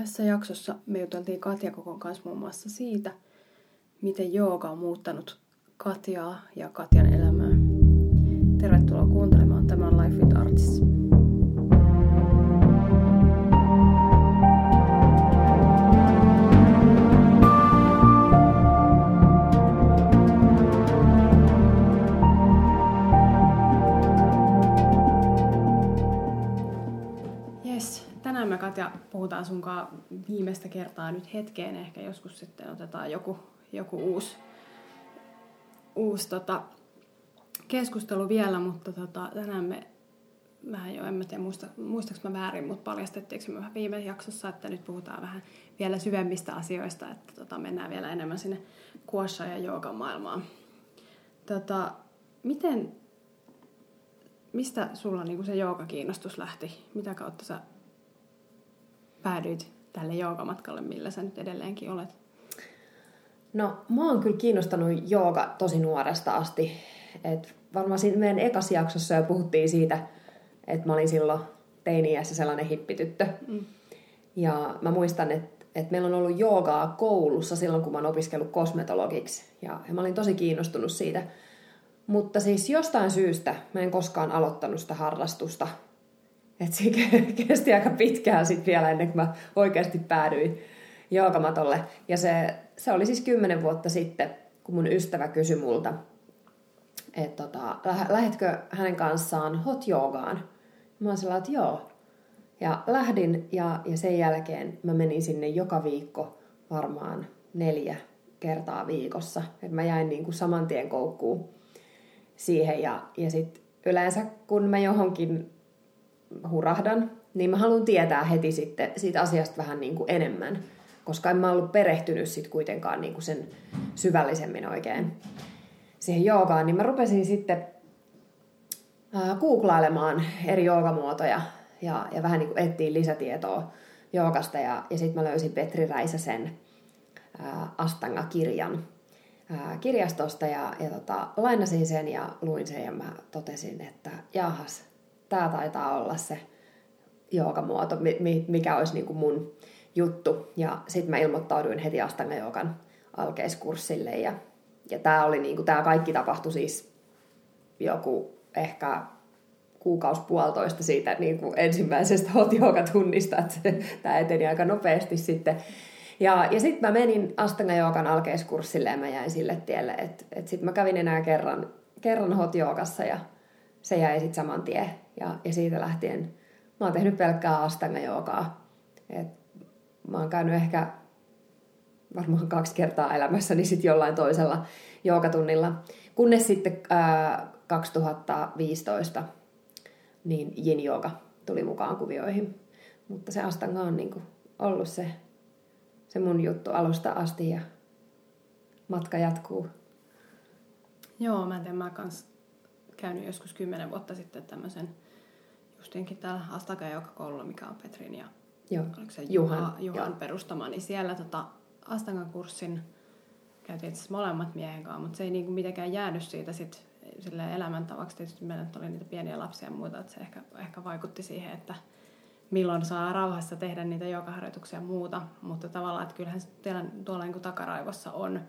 Tässä jaksossa me juteltiin Katja Kokon kanssa muun muassa siitä, miten jooga on muuttanut Katjaa ja Katjan elämää. Tervetuloa kuuntelemaan. Tämä on Life with Arts. Katja puhutaan sunkaan viimeistä kertaa nyt hetkeen. Ehkä joskus sitten otetaan joku, joku uusi, uusi tota, keskustelu vielä, mutta tota, tänään me vähän jo, en mä tiedä muista, muistaaks mä väärin, mutta paljastettiinko me vähän viime jaksossa, että nyt puhutaan vähän vielä syvemmistä asioista, että tota, mennään vielä enemmän sinne kuossa ja joogan maailmaan. Tota, miten, mistä sulla niinku se joogakiinnostus lähti? Mitä kautta sä päädyit tälle joogamatkalle, millä sä nyt edelleenkin olet? No, mä oon kyllä kiinnostanut jooga tosi nuoresta asti. Et varmaan siinä meidän ekas jaksossa jo puhuttiin siitä, että mä olin silloin teiniässä sellainen hippityttö. Mm. Ja mä muistan, että, että meillä on ollut joogaa koulussa silloin, kun mä oon opiskellut kosmetologiksi. Ja, ja mä olin tosi kiinnostunut siitä. Mutta siis jostain syystä mä en koskaan aloittanut sitä harrastusta. Et se kesti aika pitkään sitten vielä ennen kuin mä oikeasti päädyin joogamatolle. Ja se, se oli siis kymmenen vuotta sitten, kun mun ystävä kysyi multa, että tota, lähetkö hänen kanssaan hot joogaan? Mä oon sellainen, että joo. Ja lähdin ja, ja sen jälkeen mä menin sinne joka viikko varmaan neljä kertaa viikossa. Et mä jäin niin kuin saman tien koukkuun siihen ja, ja sitten yleensä kun mä johonkin hurahdan, niin mä haluan tietää heti sitten siitä asiasta vähän niin kuin enemmän, koska en mä ollut perehtynyt sitten kuitenkaan niin kuin sen syvällisemmin oikein siihen joogaan, niin mä rupesin sitten googlailemaan eri joogamuotoja ja, ja vähän niin kuin etsiin lisätietoa joogasta ja, ja sitten mä löysin Petri Räisäsen Astanga-kirjan kirjastosta ja, ja tota, lainasin sen ja luin sen ja mä totesin, että jahas, tämä taitaa olla se joogamuoto, mikä olisi niin kuin mun juttu. Ja sitten mä ilmoittauduin heti Astanga joogan alkeiskurssille ja, ja tämä oli niin kuin, kaikki tapahtui siis joku ehkä kuukausi puolitoista siitä niin kuin ensimmäisestä hot tunnista, että tämä eteni aika nopeasti sitten. Ja, ja sitten mä menin Astanga Joogan alkeiskurssille ja mä jäin sille tielle, että et sitten mä kävin enää kerran, kerran hot ja se jäi sitten saman tien. Ja, ja siitä lähtien mä oon tehnyt pelkkää Astanga Joogaa. Et mä oon käynyt ehkä varmaan kaksi kertaa elämässäni sitten jollain toisella joogatunnilla. Kunnes sitten ää, 2015 niin yin jooga tuli mukaan kuvioihin. Mutta se Astanga on niinku ollut se se mun juttu alusta asti ja matka jatkuu. Joo, mä en tiedä, mä kans käynyt joskus kymmenen vuotta sitten tämmöisen justinkin täällä Astaka koululla, mikä on Petrin ja Joo. oliko se Juhan, Juhan perustama, niin siellä tota Astakan kurssin käytiin itse molemmat miehen kanssa, mutta se ei niinku mitenkään jäänyt siitä sit sille elämäntavaksi. Tietysti meillä oli niitä pieniä lapsia ja muuta, että se ehkä, ehkä vaikutti siihen, että milloin saa rauhassa tehdä niitä jokaharjoituksia ja muuta, mutta tavallaan, että kyllähän se tuolla niin kuin takaraivossa on.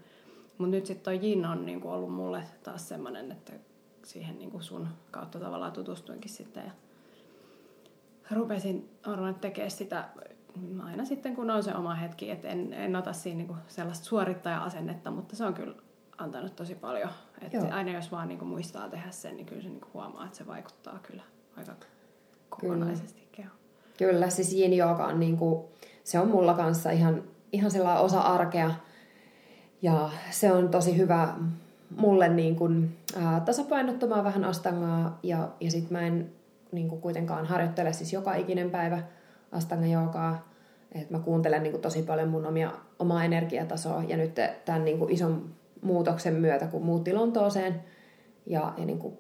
Mutta nyt sitten toi Jin on niin kuin ollut mulle taas semmoinen, että siihen niin kuin sun kautta tavallaan tutustuinkin sitten ja rupesin arvoin tekemään sitä aina sitten, kun on se oma hetki, että en, en ota siinä niin kuin sellaista suorittaja-asennetta, mutta se on kyllä antanut tosi paljon. Että aina jos vaan niin kuin muistaa tehdä sen, niin kyllä se niin kuin huomaa, että se vaikuttaa kyllä aika kokonaisesti kehoon. Kyllä, siis yin yoga on niin kuin, se on mulla kanssa ihan, ihan sellainen osa arkea. Ja se on tosi hyvä mulle niin kuin, ää, tasapainottamaan vähän astangaa. Ja, ja sit mä en niin kuin kuitenkaan harjoittele siis joka ikinen päivä astanga joogaa. Et mä kuuntelen niin kuin tosi paljon mun omia, omaa energiatasoa. Ja nyt tämän niin kuin ison muutoksen myötä, kun muutti Lontooseen ja, ja niin kuin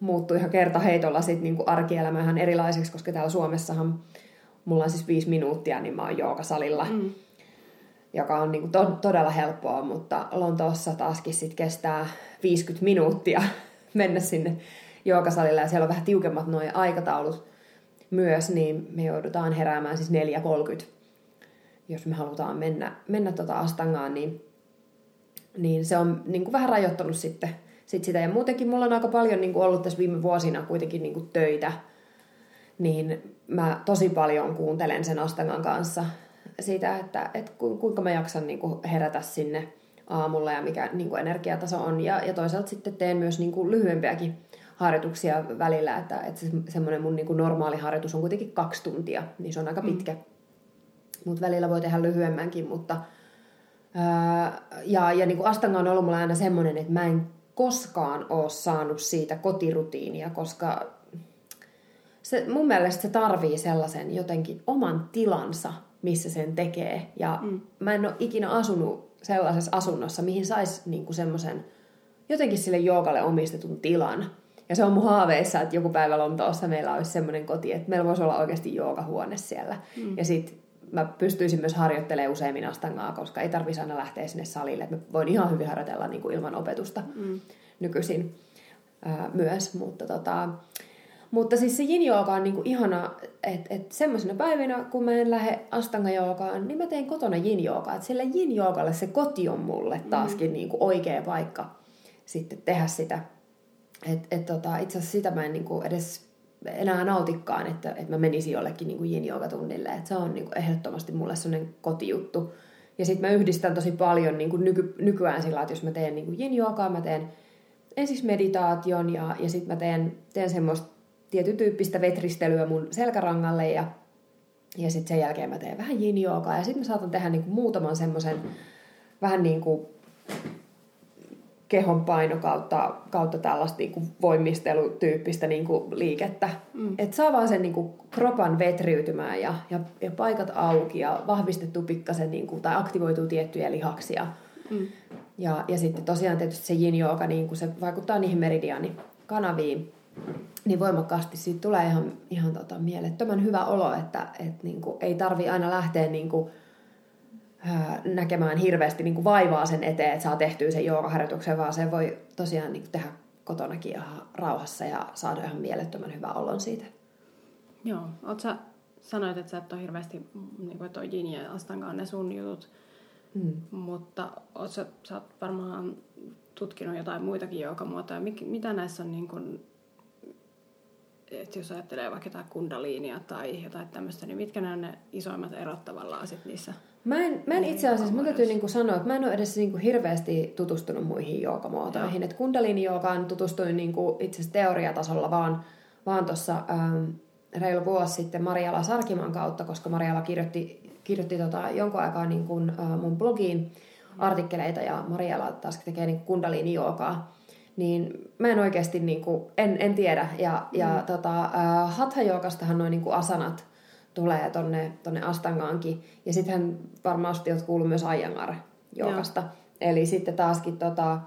muuttui ihan kertaheitolla sit niin kuin arkielämä ihan erilaiseksi, koska täällä Suomessahan mulla on siis viisi minuuttia, niin mä oon joogasalilla, mm. joka on niin to- todella helppoa, mutta Lontoossa taaskin sit kestää 50 minuuttia mennä sinne joogasalille ja siellä on vähän tiukemmat nuo aikataulut myös, niin me joudutaan heräämään siis 4.30. jos me halutaan mennä, mennä tota astangaan, niin, niin se on niin kuin vähän rajoittanut sitten sit sitä. Ja muutenkin mulla on aika paljon niin kuin ollut tässä viime vuosina kuitenkin niin kuin töitä, niin mä tosi paljon kuuntelen sen astangan kanssa sitä, että, että kuinka mä jaksan niin kuin herätä sinne aamulla ja mikä niin kuin energiataso on. Ja, ja toisaalta sitten teen myös niin kuin lyhyempiäkin harjoituksia välillä, että, että se, semmoinen mun niin kuin normaali harjoitus on kuitenkin kaksi tuntia, niin se on aika mm. pitkä. Mm. Mutta välillä voi tehdä lyhyemmänkin, mutta ää, ja, ja niin kuin Astanga on ollut mulla aina semmoinen, että mä en koskaan ole saanut siitä kotirutiinia, koska se, mun mielestä se tarvii sellaisen jotenkin oman tilansa, missä sen tekee. Ja mm. mä en ole ikinä asunut sellaisessa asunnossa, mihin saisi niinku semmoisen jotenkin sille joogalle omistetun tilan. Ja se on mun haaveissa, että joku päivä Lontoossa meillä olisi semmoinen koti, että meillä voisi olla oikeasti joogahuone siellä. Mm. Ja sit mä pystyisin myös harjoittelemaan useimmin astangaa, koska ei tarvitsisi aina lähteä sinne salille. Että mä voin ihan hyvin harjoitella niin kuin ilman opetusta mm. nykyisin ää, myös. Mutta, tota, mutta siis se yin on niin kuin ihana, että et semmoisena päivinä, kun mä en lähde astanga niin mä teen kotona yin Että sillä yin se koti on mulle taaskin mm. niin kuin oikea paikka sitten tehdä sitä. Et, et tota, itse asiassa sitä mä en niin kuin edes enää nautikkaan, että, että mä menisin jollekin niin kuin yin-joogatunnille. Että se on niin kuin ehdottomasti mulle sellainen kotijuttu. Ja sitten mä yhdistän tosi paljon niin kuin nyky, nykyään sillä, että jos mä teen niin kuin yin-joogaa, mä teen ensin meditaation ja, ja sitten mä teen, teen semmoista tietyn tyyppistä vetristelyä mun selkärangalle ja, ja sitten sen jälkeen mä teen vähän yin ja sitten mä saatan tehdä niin kuin muutaman semmoisen vähän niin kuin kehon paino kautta, kautta tällaista niin kuin voimistelutyyppistä niin kuin liikettä. Mm. Että saa vaan sen niin kuin kropan vetriytymään ja, ja, ja paikat auki ja vahvistettu pikkasen niin kuin, tai aktivoituu tiettyjä lihaksia. Mm. Ja, ja sitten tosiaan tietysti se yin yoga, niin kuin se vaikuttaa niihin meridiaanikanaviin niin voimakkaasti siitä tulee ihan, ihan tota mielettömän hyvä olo, että et niin kuin, ei tarvi aina lähteä niin kuin, näkemään hirveästi niin kuin vaivaa sen eteen, että saa tehtyä sen joogaharjoituksen, vaan se voi tosiaan niin kuin tehdä kotonakin ihan rauhassa ja saada ihan mielettömän hyvä olon siitä. Joo. Oot sä, sanoit, että sä et ole hirveästi, niin kuin toi Jin ja Astankaan ne sun jutut, mm. mutta oot sä, sä oot varmaan tutkinut jotain muitakin joogamuotoja. Mik, mitä näissä on niin kuin, että jos ajattelee vaikka jotain kundaliinia tai jotain tämmöistä, niin mitkä nämä on ne isoimmat erot tavallaan sit niissä Mä en, mä en itse asiassa, mun täytyy niinku sanoa, että mä en ole edes niinku hirveästi tutustunut muihin joogamuotoihin. Et kundalini-joogaan tutustuin niinku itse asiassa teoriatasolla vaan, vaan tuossa ähm, reilu vuosi sitten Mariala Sarkiman kautta, koska Mariala kirjoitti, kirjoitti tota jonkun aikaa niinku, äh, mun blogiin artikkeleita ja Mariala taas tekee niinku kundalini-joogaa. Niin mä en oikeasti, niinku, en, en tiedä. Ja, mm. ja tota, äh, hatha-joogastahan noin niinku asanat – tulee tonne, tonne Astangaankin. Ja sitten varmasti olet kuullut myös Ayangar joogasta. Eli sitten taaskin tota,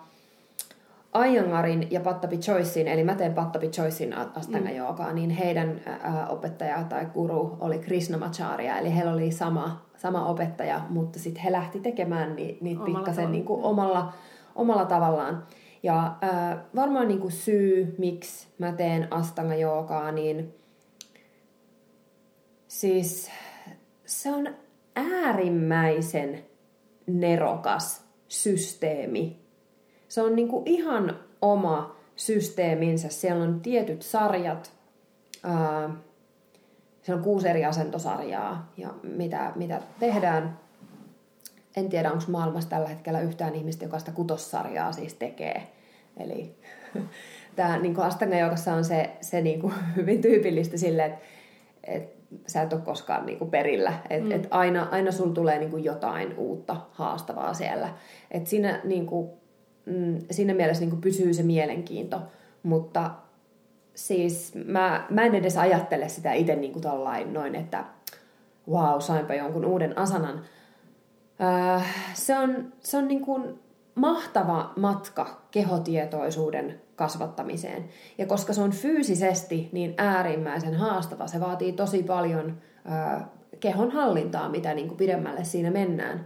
Ayangarin ja Pattapi Choicein, eli mä teen Pattapi Choicein Astanga mm. niin heidän ää, opettaja tai guru oli Krishnamacharya, eli heillä oli sama, sama opettaja, mutta sitten he lähti tekemään ni, niitä pikkasen niin kuin omalla, omalla tavallaan. Ja ää, varmaan niin kuin syy, miksi mä teen Astanga joogaa, niin Siis se on äärimmäisen nerokas systeemi. Se on niinku ihan oma systeeminsä. Siellä on tietyt sarjat. Ää, siellä on kuusi eri asentosarjaa ja mitä, mitä tehdään. En tiedä, onko maailmassa tällä hetkellä yhtään ihmistä, joka sitä kutossarjaa siis tekee. Eli tämä niin Astanga on se, se niin kuin, hyvin tyypillistä sille, että, että sä et ole koskaan niin kuin perillä. Et, mm. et aina, aina sulla tulee niin kuin jotain uutta haastavaa siellä. Et siinä, niin kuin, mm, siinä mielessä niin kuin pysyy se mielenkiinto. Mutta siis mä, mä en edes ajattele sitä itse niin kuin tollain noin, että wow, sainpa jonkun uuden asanan. Äh, se on, se on niin kuin mahtava matka kehotietoisuuden kasvattamiseen. Ja koska se on fyysisesti niin äärimmäisen haastava, se vaatii tosi paljon ö, kehon hallintaa, mitä niin kuin pidemmälle siinä mennään.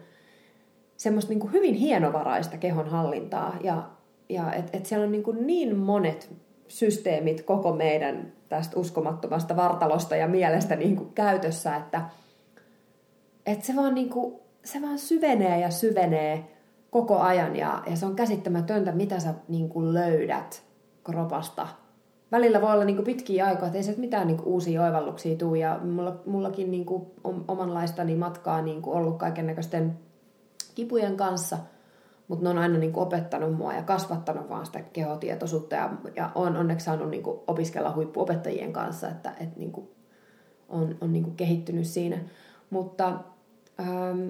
Semmoista niin kuin hyvin hienovaraista kehon hallintaa. Ja, ja että et siellä on niin, kuin niin monet systeemit koko meidän tästä uskomattomasta vartalosta ja mielestä niin kuin käytössä, että että se vaan niinku, se vaan syvenee ja syvenee koko ajan ja, ja se on käsittämätöntä, mitä sä niinku löydät kropasta. Välillä voi olla niinku pitkiä aikoja, että ei se mitään niinku uusia oivalluksia tule ja mulla, mullakin niinku omanlaistani matkaa niinku ollut kaiken näköisten kipujen kanssa, mutta ne on aina niinku opettanut mua ja kasvattanut vaan sitä kehotietoisuutta ja, ja on onneksi saanut niinku opiskella huippuopettajien kanssa, että et niinku on, on niinku kehittynyt siinä. Mutta ähm,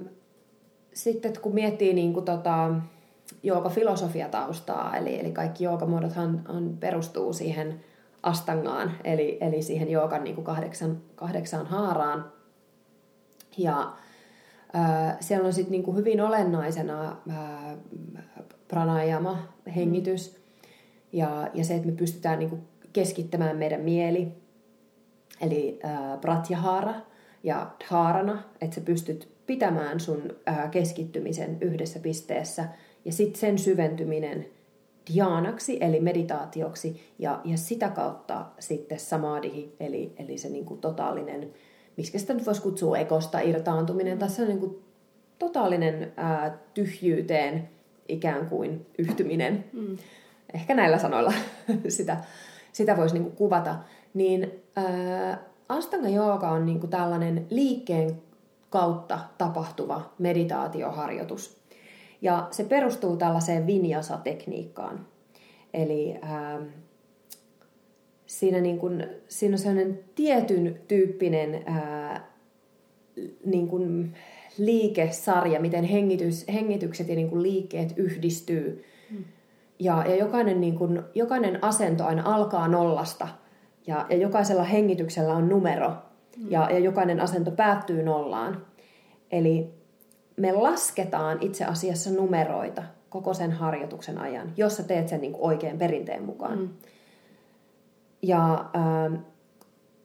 sitten kun miettii niin kuin tota, jooga-filosofiataustaa, eli, eli kaikki joogamuodothan on, perustuu siihen astangaan, eli, eli siihen joogan niin kuin kahdeksan, kahdeksaan haaraan. Ja ää, siellä on sitten niin kuin hyvin olennaisena ää, pranayama, hengitys, ja, ja se, että me pystytään niin kuin keskittämään meidän mieli, eli ää, pratyahara ja dharana, että sä pystyt pitämään sun ää, keskittymisen yhdessä pisteessä ja sitten sen syventyminen dhyanaksi eli meditaatioksi ja, ja sitä kautta sitten samadhi eli, eli se niinku totaalinen, miksi sitä nyt voisi kutsua ekosta irtaantuminen tai se on niinku totaalinen ää, tyhjyyteen ikään kuin yhtyminen. Mm. Ehkä näillä sanoilla sitä, sitä voisi niinku kuvata. Niin ää, Astanga Jooga on niinku tällainen liikkeen kautta tapahtuva meditaatioharjoitus. Ja se perustuu tällaiseen vinyasa-tekniikkaan. Eli ää, siinä, niin kun, siinä on sellainen tietyn tyyppinen ää, niin kun liikesarja, miten hengitys, hengitykset ja niin kun liikkeet yhdistyy. Hmm. Ja, ja jokainen, niin kun, jokainen asento aina alkaa nollasta. Ja, ja jokaisella hengityksellä on numero ja, ja jokainen asento päättyy nollaan. Eli me lasketaan itse asiassa numeroita koko sen harjoituksen ajan, jos sä teet sen niin kuin oikein perinteen mukaan. Mm. Ja äh,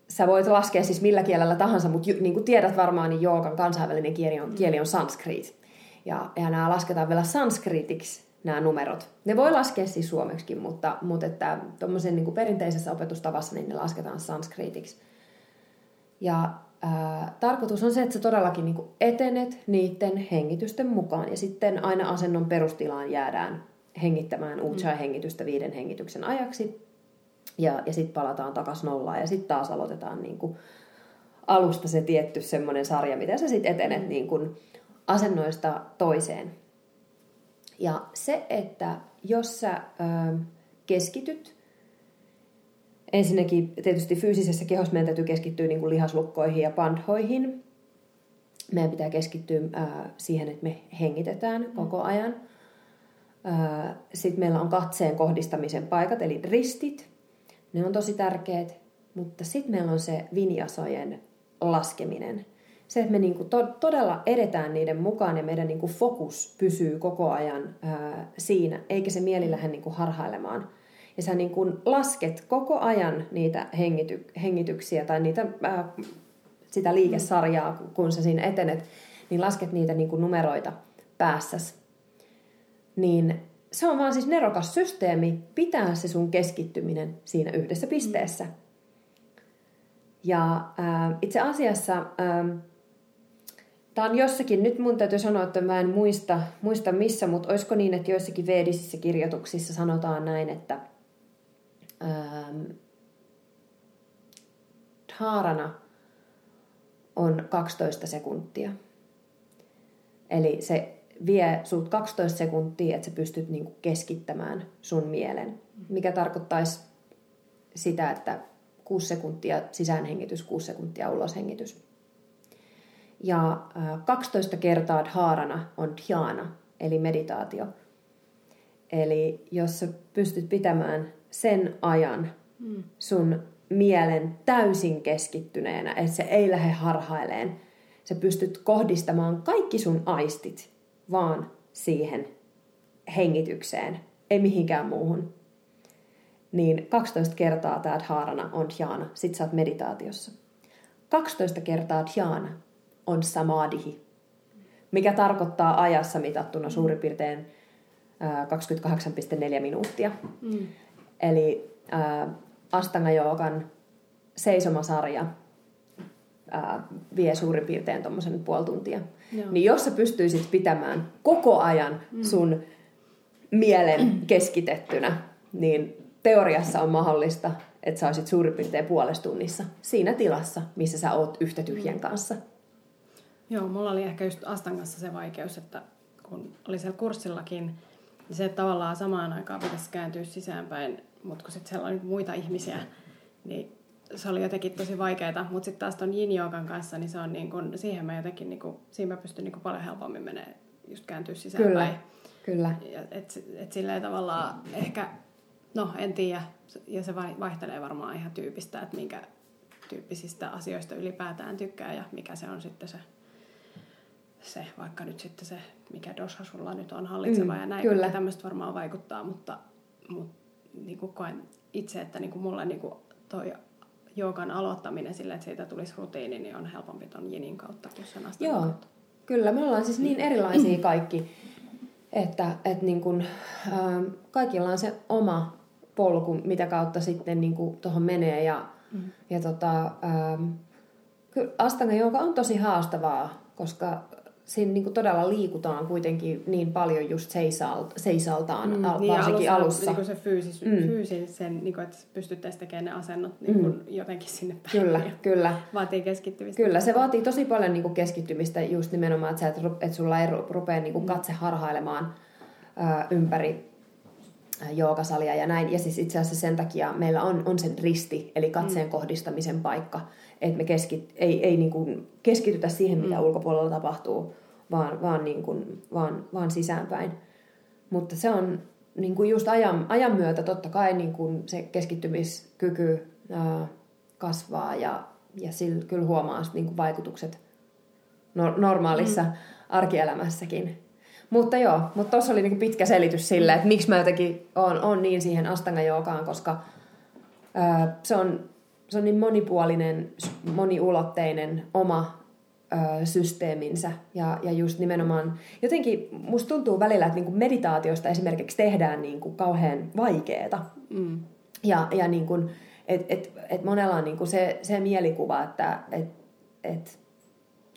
sä voit laskea siis millä kielellä tahansa, mutta niin kuin tiedät varmaan, niin joogan kansainvälinen kieli on, mm. kieli on sanskrit. Ja, ja nämä lasketaan vielä sanskritiksi, nämä numerot. Ne voi laskea siis suomeksikin, mutta, mutta että niin perinteisessä opetustavassa niin ne lasketaan sanskritiksi. Ja ää, tarkoitus on se, että sä todellakin niin etenet niiden hengitysten mukaan. Ja sitten aina asennon perustilaan jäädään hengittämään Ujjayi-hengitystä viiden hengityksen ajaksi. Ja, ja sitten palataan takaisin nollaan ja sitten taas aloitetaan niin kuin alusta se tietty semmoinen sarja, mitä sä sitten etenet niin kuin asennoista toiseen. Ja se, että jos sä ää, keskityt Ensinnäkin tietysti fyysisessä kehossa meidän täytyy keskittyä niin kuin lihaslukkoihin ja pandhoihin. Meidän pitää keskittyä ää, siihen, että me hengitetään mm. koko ajan. Sitten meillä on katseen kohdistamisen paikat, eli ristit. Ne on tosi tärkeät. Mutta sitten meillä on se vinjasojen laskeminen. Se, että me niinku to- todella edetään niiden mukaan ja meidän niinku fokus pysyy koko ajan ää, siinä, eikä se mieli lähde niinku harhailemaan – ja sä niin kun lasket koko ajan niitä hengity, hengityksiä tai niitä, ää, sitä liikesarjaa, kun sä siinä etenet, niin lasket niitä niin kuin numeroita päässäs. Niin se on vaan siis nerokas systeemi pitää se sun keskittyminen siinä yhdessä pisteessä. Ja ää, itse asiassa Tämä on jossakin, nyt mun täytyy sanoa, että mä en muista, muista missä, mutta olisiko niin, että joissakin veedisissä kirjoituksissa sanotaan näin, että ähm, haarana on 12 sekuntia. Eli se vie sut 12 sekuntia, että sä pystyt niinku keskittämään sun mielen. Mikä tarkoittaisi sitä, että 6 sekuntia sisäänhengitys, 6 sekuntia uloshengitys. Ja 12 kertaa haarana on dhyana, eli meditaatio. Eli jos sä pystyt pitämään sen ajan mm. sun mielen täysin keskittyneenä, että se ei lähde harhaileen. Sä pystyt kohdistamaan kaikki sun aistit vaan siihen hengitykseen, ei mihinkään muuhun. Niin 12 kertaa tämä dharana on dhyana, sit sä oot meditaatiossa. 12 kertaa dhyana on samadhi, mikä tarkoittaa ajassa mitattuna suurin piirtein 28,4 minuuttia. Mm. Eli äh, Astanga Joogan seisomasarja ää, vie suurin piirtein tuommoisen puoli tuntia. Joo. Niin jos sä pystyisit pitämään koko ajan sun mielen keskitettynä, niin teoriassa on mahdollista, että sä olisit suurin piirtein puolessa tunnissa siinä tilassa, missä sä oot yhtä tyhjän kanssa. Joo, mulla oli ehkä just Astan kanssa se vaikeus, että kun oli siellä kurssillakin, niin se, että tavallaan samaan aikaan pitäisi kääntyä sisäänpäin, mutta kun sitten siellä oli muita ihmisiä, niin se oli jotenkin tosi vaikeaa. Mutta sitten taas ton yin kanssa, niin se on niin kun, siihen mä jotenkin, niin kun, siinä mä pystyn niin kun paljon helpommin menee just kääntyä sisäänpäin. Kyllä. Ja et, et silleen tavallaan ehkä, no en tiedä, ja se vai- vaihtelee varmaan ihan tyypistä, että minkä tyyppisistä asioista ylipäätään tykkää ja mikä se on sitten se, se vaikka nyt sitten se, mikä dosha sulla nyt on hallitseva Mm, ja näin, kyllä. kyllä. tämmöistä varmaan vaikuttaa, mutta, mutta niin kuin koen itse, että niin kuin mulle niin kuin toi joogan aloittaminen sillä, että siitä tulisi rutiini, niin on helpompi ton jinin kautta kuin sen Joo, kautta. kyllä. Me ollaan siis niin erilaisia kaikki, että, että niin kuin, ähm, kaikilla on se oma polku, mitä kautta sitten niin kuin tuohon menee. Ja, Mm. ja tota, ähm, kyllä Astanga joka on tosi haastavaa, koska siinä niin kuin todella liikutaan kuitenkin niin paljon just seisalt, seisaltaan, mm, al, varsinkin alussa. Niin kuin se fyysis, Mm. mm. fyysisen, niin kuin, että pystyttäisiin tekemään ne asennot niin kuin jotenkin sinne päin. Kyllä, kyllä. Vaatii keskittymistä. Kyllä, se vaatii tosi paljon niin kuin keskittymistä just nimenomaan, että, sä et, että sulla ei ru- rupea niin kuin katse harhailemaan ää, ympäri joogasalia ja näin. Ja siis itse asiassa sen takia meillä on, on sen risti, eli katseen mm. kohdistamisen paikka, että me keskit, ei, ei niin kuin keskitytä siihen, mitä mm. ulkopuolella tapahtuu, vaan, vaan, niin kuin, vaan, vaan sisäänpäin. Mutta se on niin kuin just ajan, ajan myötä totta kai niin kuin se keskittymiskyky ää, kasvaa ja, ja sillä kyllä huomaa niin kuin vaikutukset no, normaalissa mm. arkielämässäkin. Mutta joo, mutta tuossa oli niin kuin pitkä selitys sille, että miksi mä jotenkin on, on niin siihen astanga koska ää, se, on, se on niin monipuolinen, moniulotteinen oma ö, systeeminsä. Ja, ja just nimenomaan, jotenkin musta tuntuu välillä, että niinku meditaatiosta esimerkiksi tehdään niinku kauhean vaikeeta. Mm. Ja, ja niin kuin, et, et, et monella on niin kuin se, se mielikuva, että et, et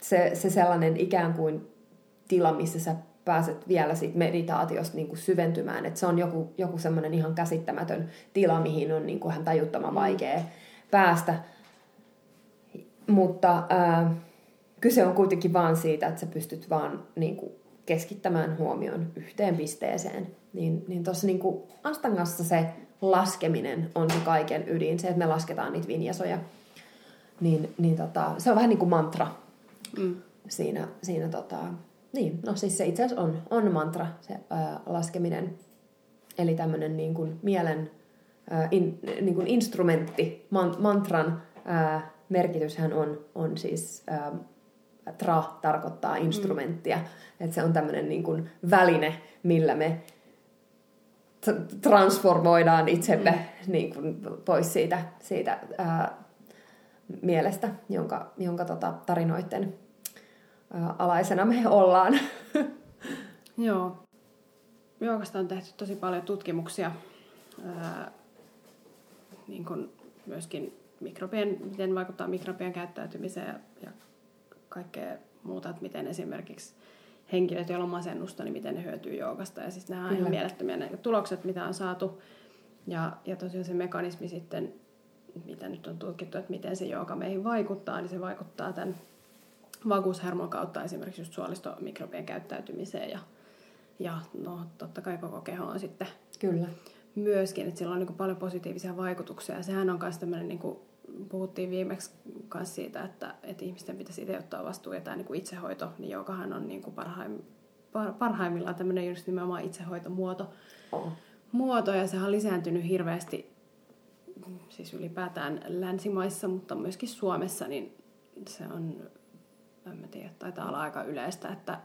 se, se sellainen ikään kuin tila, missä sä pääset vielä siitä meditaatiosta niin kuin syventymään, että se on joku, joku semmoinen ihan käsittämätön tila, mihin on niin kuin ihan tajuttoman vaikea päästä. Mutta ää, kyse on kuitenkin vaan siitä, että sä pystyt vaan niin kuin keskittämään huomion yhteen pisteeseen. Niin, niin tuossa niin kuin Astangassa se laskeminen on se kaiken ydin, se, että me lasketaan niitä vinjasoja. Niin, niin tota, se on vähän niin kuin mantra Mm. siinä, siinä tota, niin, no siis se itse asiassa on, on mantra, se ää, laskeminen. Eli tämmöinen niin kuin mielen ää, in, niin kuin instrumentti, man, mantran ää, merkityshän on, on siis, ää, tra tarkoittaa instrumenttia, mm. että se on tämmöinen niin kuin väline, millä me t- transformoidaan itsemme mm. niin kuin pois siitä, siitä ää, mielestä, jonka, jonka tota, tarinoiden ää, alaisena me ollaan. Joo. Joogasta on tehty tosi paljon tutkimuksia. Ää, niin kuin myöskin mikrobien, miten vaikuttaa mikrobien käyttäytymiseen ja, ja kaikkea muuta, että miten esimerkiksi henkilöt, joilla on masennusta, niin miten ne hyötyy joogasta. Ja siis nämä on ihan mielettömiä ne tulokset, mitä on saatu. Ja, ja tosiaan se mekanismi sitten, mitä nyt on tutkittu, että miten se jooga meihin vaikuttaa, niin se vaikuttaa tämän vagushermon kautta esimerkiksi just suolistomikrobien käyttäytymiseen ja, ja no, totta kai koko keho on sitten Kyllä. Myöskin, että sillä on niin paljon positiivisia vaikutuksia. Ja sehän on myös tämmöinen, niin kuin puhuttiin viimeksi myös siitä, että, että ihmisten pitäisi itse ottaa vastuu ja tämä niin kuin itsehoito, niin jokahan on niin kuin parhaim, par, parhaimmillaan tämmöinen just nimenomaan itsehoitomuoto. Muoto, ja sehän on lisääntynyt hirveästi siis ylipäätään länsimaissa, mutta myöskin Suomessa, niin se on, en mä tiedä, taitaa olla aika yleistä, että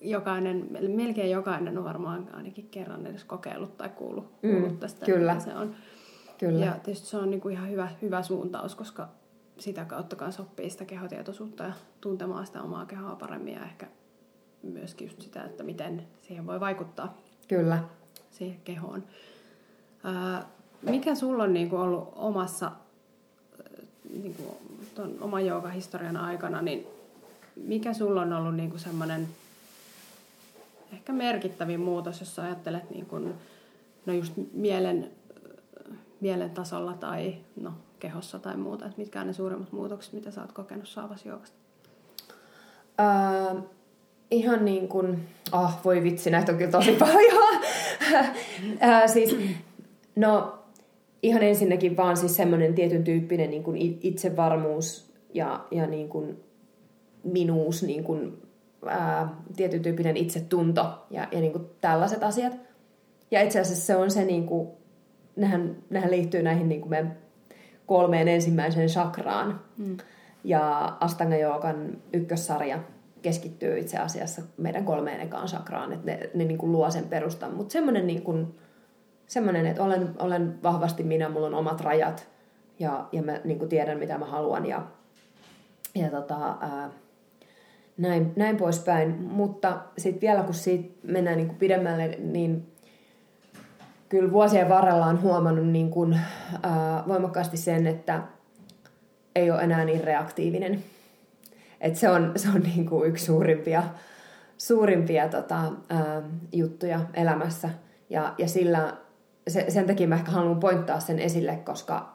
jokainen, melkein jokainen on varmaan ainakin kerran edes kokeillut tai kuullut, Mm, kuullut tästä. kyllä. mitä Se on. Kyllä. Ja tietysti se on niin kuin ihan hyvä, hyvä suuntaus, koska sitä kautta kanssa oppii sitä kehotietoisuutta ja tuntemaan sitä omaa kehoa paremmin ja ehkä myöskin just sitä, että miten siihen voi vaikuttaa Kyllä. siihen kehoon. Ää, mikä sulla on niinku ollut omassa, niinku, tuon oman joogahistorian aikana, niin mikä sulla on ollut niin kuin semmoinen ehkä merkittävin muutos, jos ajattelet niin kuin, no just mielen, mielen tasolla tai no, kehossa tai muuta, että mitkä on ne suurimmat muutokset, mitä sä oot kokenut saavasi joogasta? Öö, ihan niin kuin, oh, voi vitsi, näitä on kyllä tosi paljon. öö, siis, no, ihan ensinnäkin vaan siis semmoinen tietyn tyyppinen niin kuin itsevarmuus ja, ja niin kuin minuus, niin kuin, ää, tietyn tyyppinen itsetunto ja, ja niin kuin tällaiset asiat. Ja itse asiassa se on se, niin kuin, nehän, nehän liittyy näihin niin kuin meidän kolmeen ensimmäiseen chakraan. Mm. Ja Astanga Joogan ykkössarja keskittyy itse asiassa meidän kolmeen ekaan chakraan, että ne, ne niin kuin luo sen perustan. Mutta semmoinen, niin kuin, semmoinen, että olen, olen vahvasti minä, mulla on omat rajat ja, ja mä niin kuin tiedän, mitä mä haluan ja, ja tota, ää, näin, näin poispäin. Mutta sitten vielä kun siitä mennään niin kuin pidemmälle, niin kyllä vuosien varrella on huomannut niin kuin, ää, voimakkaasti sen, että ei ole enää niin reaktiivinen. Et se on, se on niin kuin yksi suurimpia, suurimpia tota, ää, juttuja elämässä. Ja, ja sillä, se, sen takia mä ehkä haluan pointtaa sen esille, koska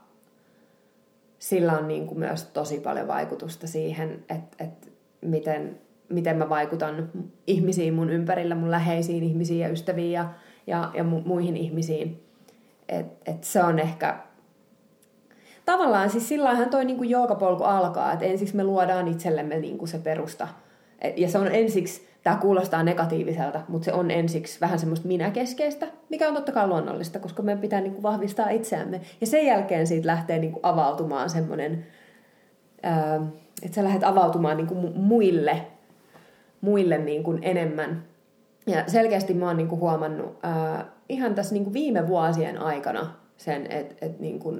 sillä on niin kuin myös tosi paljon vaikutusta siihen, että, että miten, miten mä vaikutan ihmisiin mun ympärillä, mun läheisiin ihmisiin ja ystäviin ja, ja, ja mu- muihin ihmisiin. Et, et se on ehkä... Tavallaan siis sillähän toi niinku joogapolku alkaa, että ensiksi me luodaan itsellemme niinku se perusta. Et, ja se on ensiksi, tämä kuulostaa negatiiviselta, mutta se on ensiksi vähän semmoista minäkeskeistä, mikä on totta kai luonnollista, koska meidän pitää niinku vahvistaa itseämme. Ja sen jälkeen siitä lähtee niinku avautumaan semmoinen, että sä lähdet avautumaan niinku muille, muille niinku enemmän ja selkeästi mä oon niinku huomannut ää, ihan tässä niinku viime vuosien aikana sen, että et niinku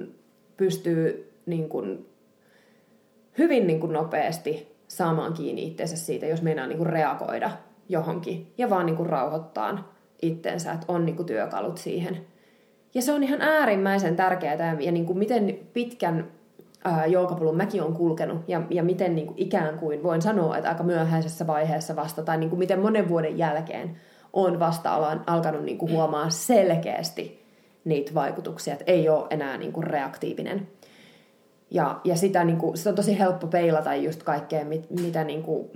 pystyy niinku hyvin niinku nopeasti saamaan kiinni itseensä siitä, jos meinaa niinku reagoida johonkin ja vaan niinku rauhoittaa itsensä, että on niinku työkalut siihen. Ja se on ihan äärimmäisen tärkeää ja niinku miten pitkän joukapolun mäkin on kulkenut ja, ja miten niin kuin ikään kuin voin sanoa, että aika myöhäisessä vaiheessa vasta tai niin kuin miten monen vuoden jälkeen on vasta alkanut niin kuin huomaa selkeästi niitä vaikutuksia, että ei ole enää niin kuin reaktiivinen. Ja, ja sitä, niin kuin, sitä on tosi helppo peilata just kaikkea, mit, mitä niin kuin,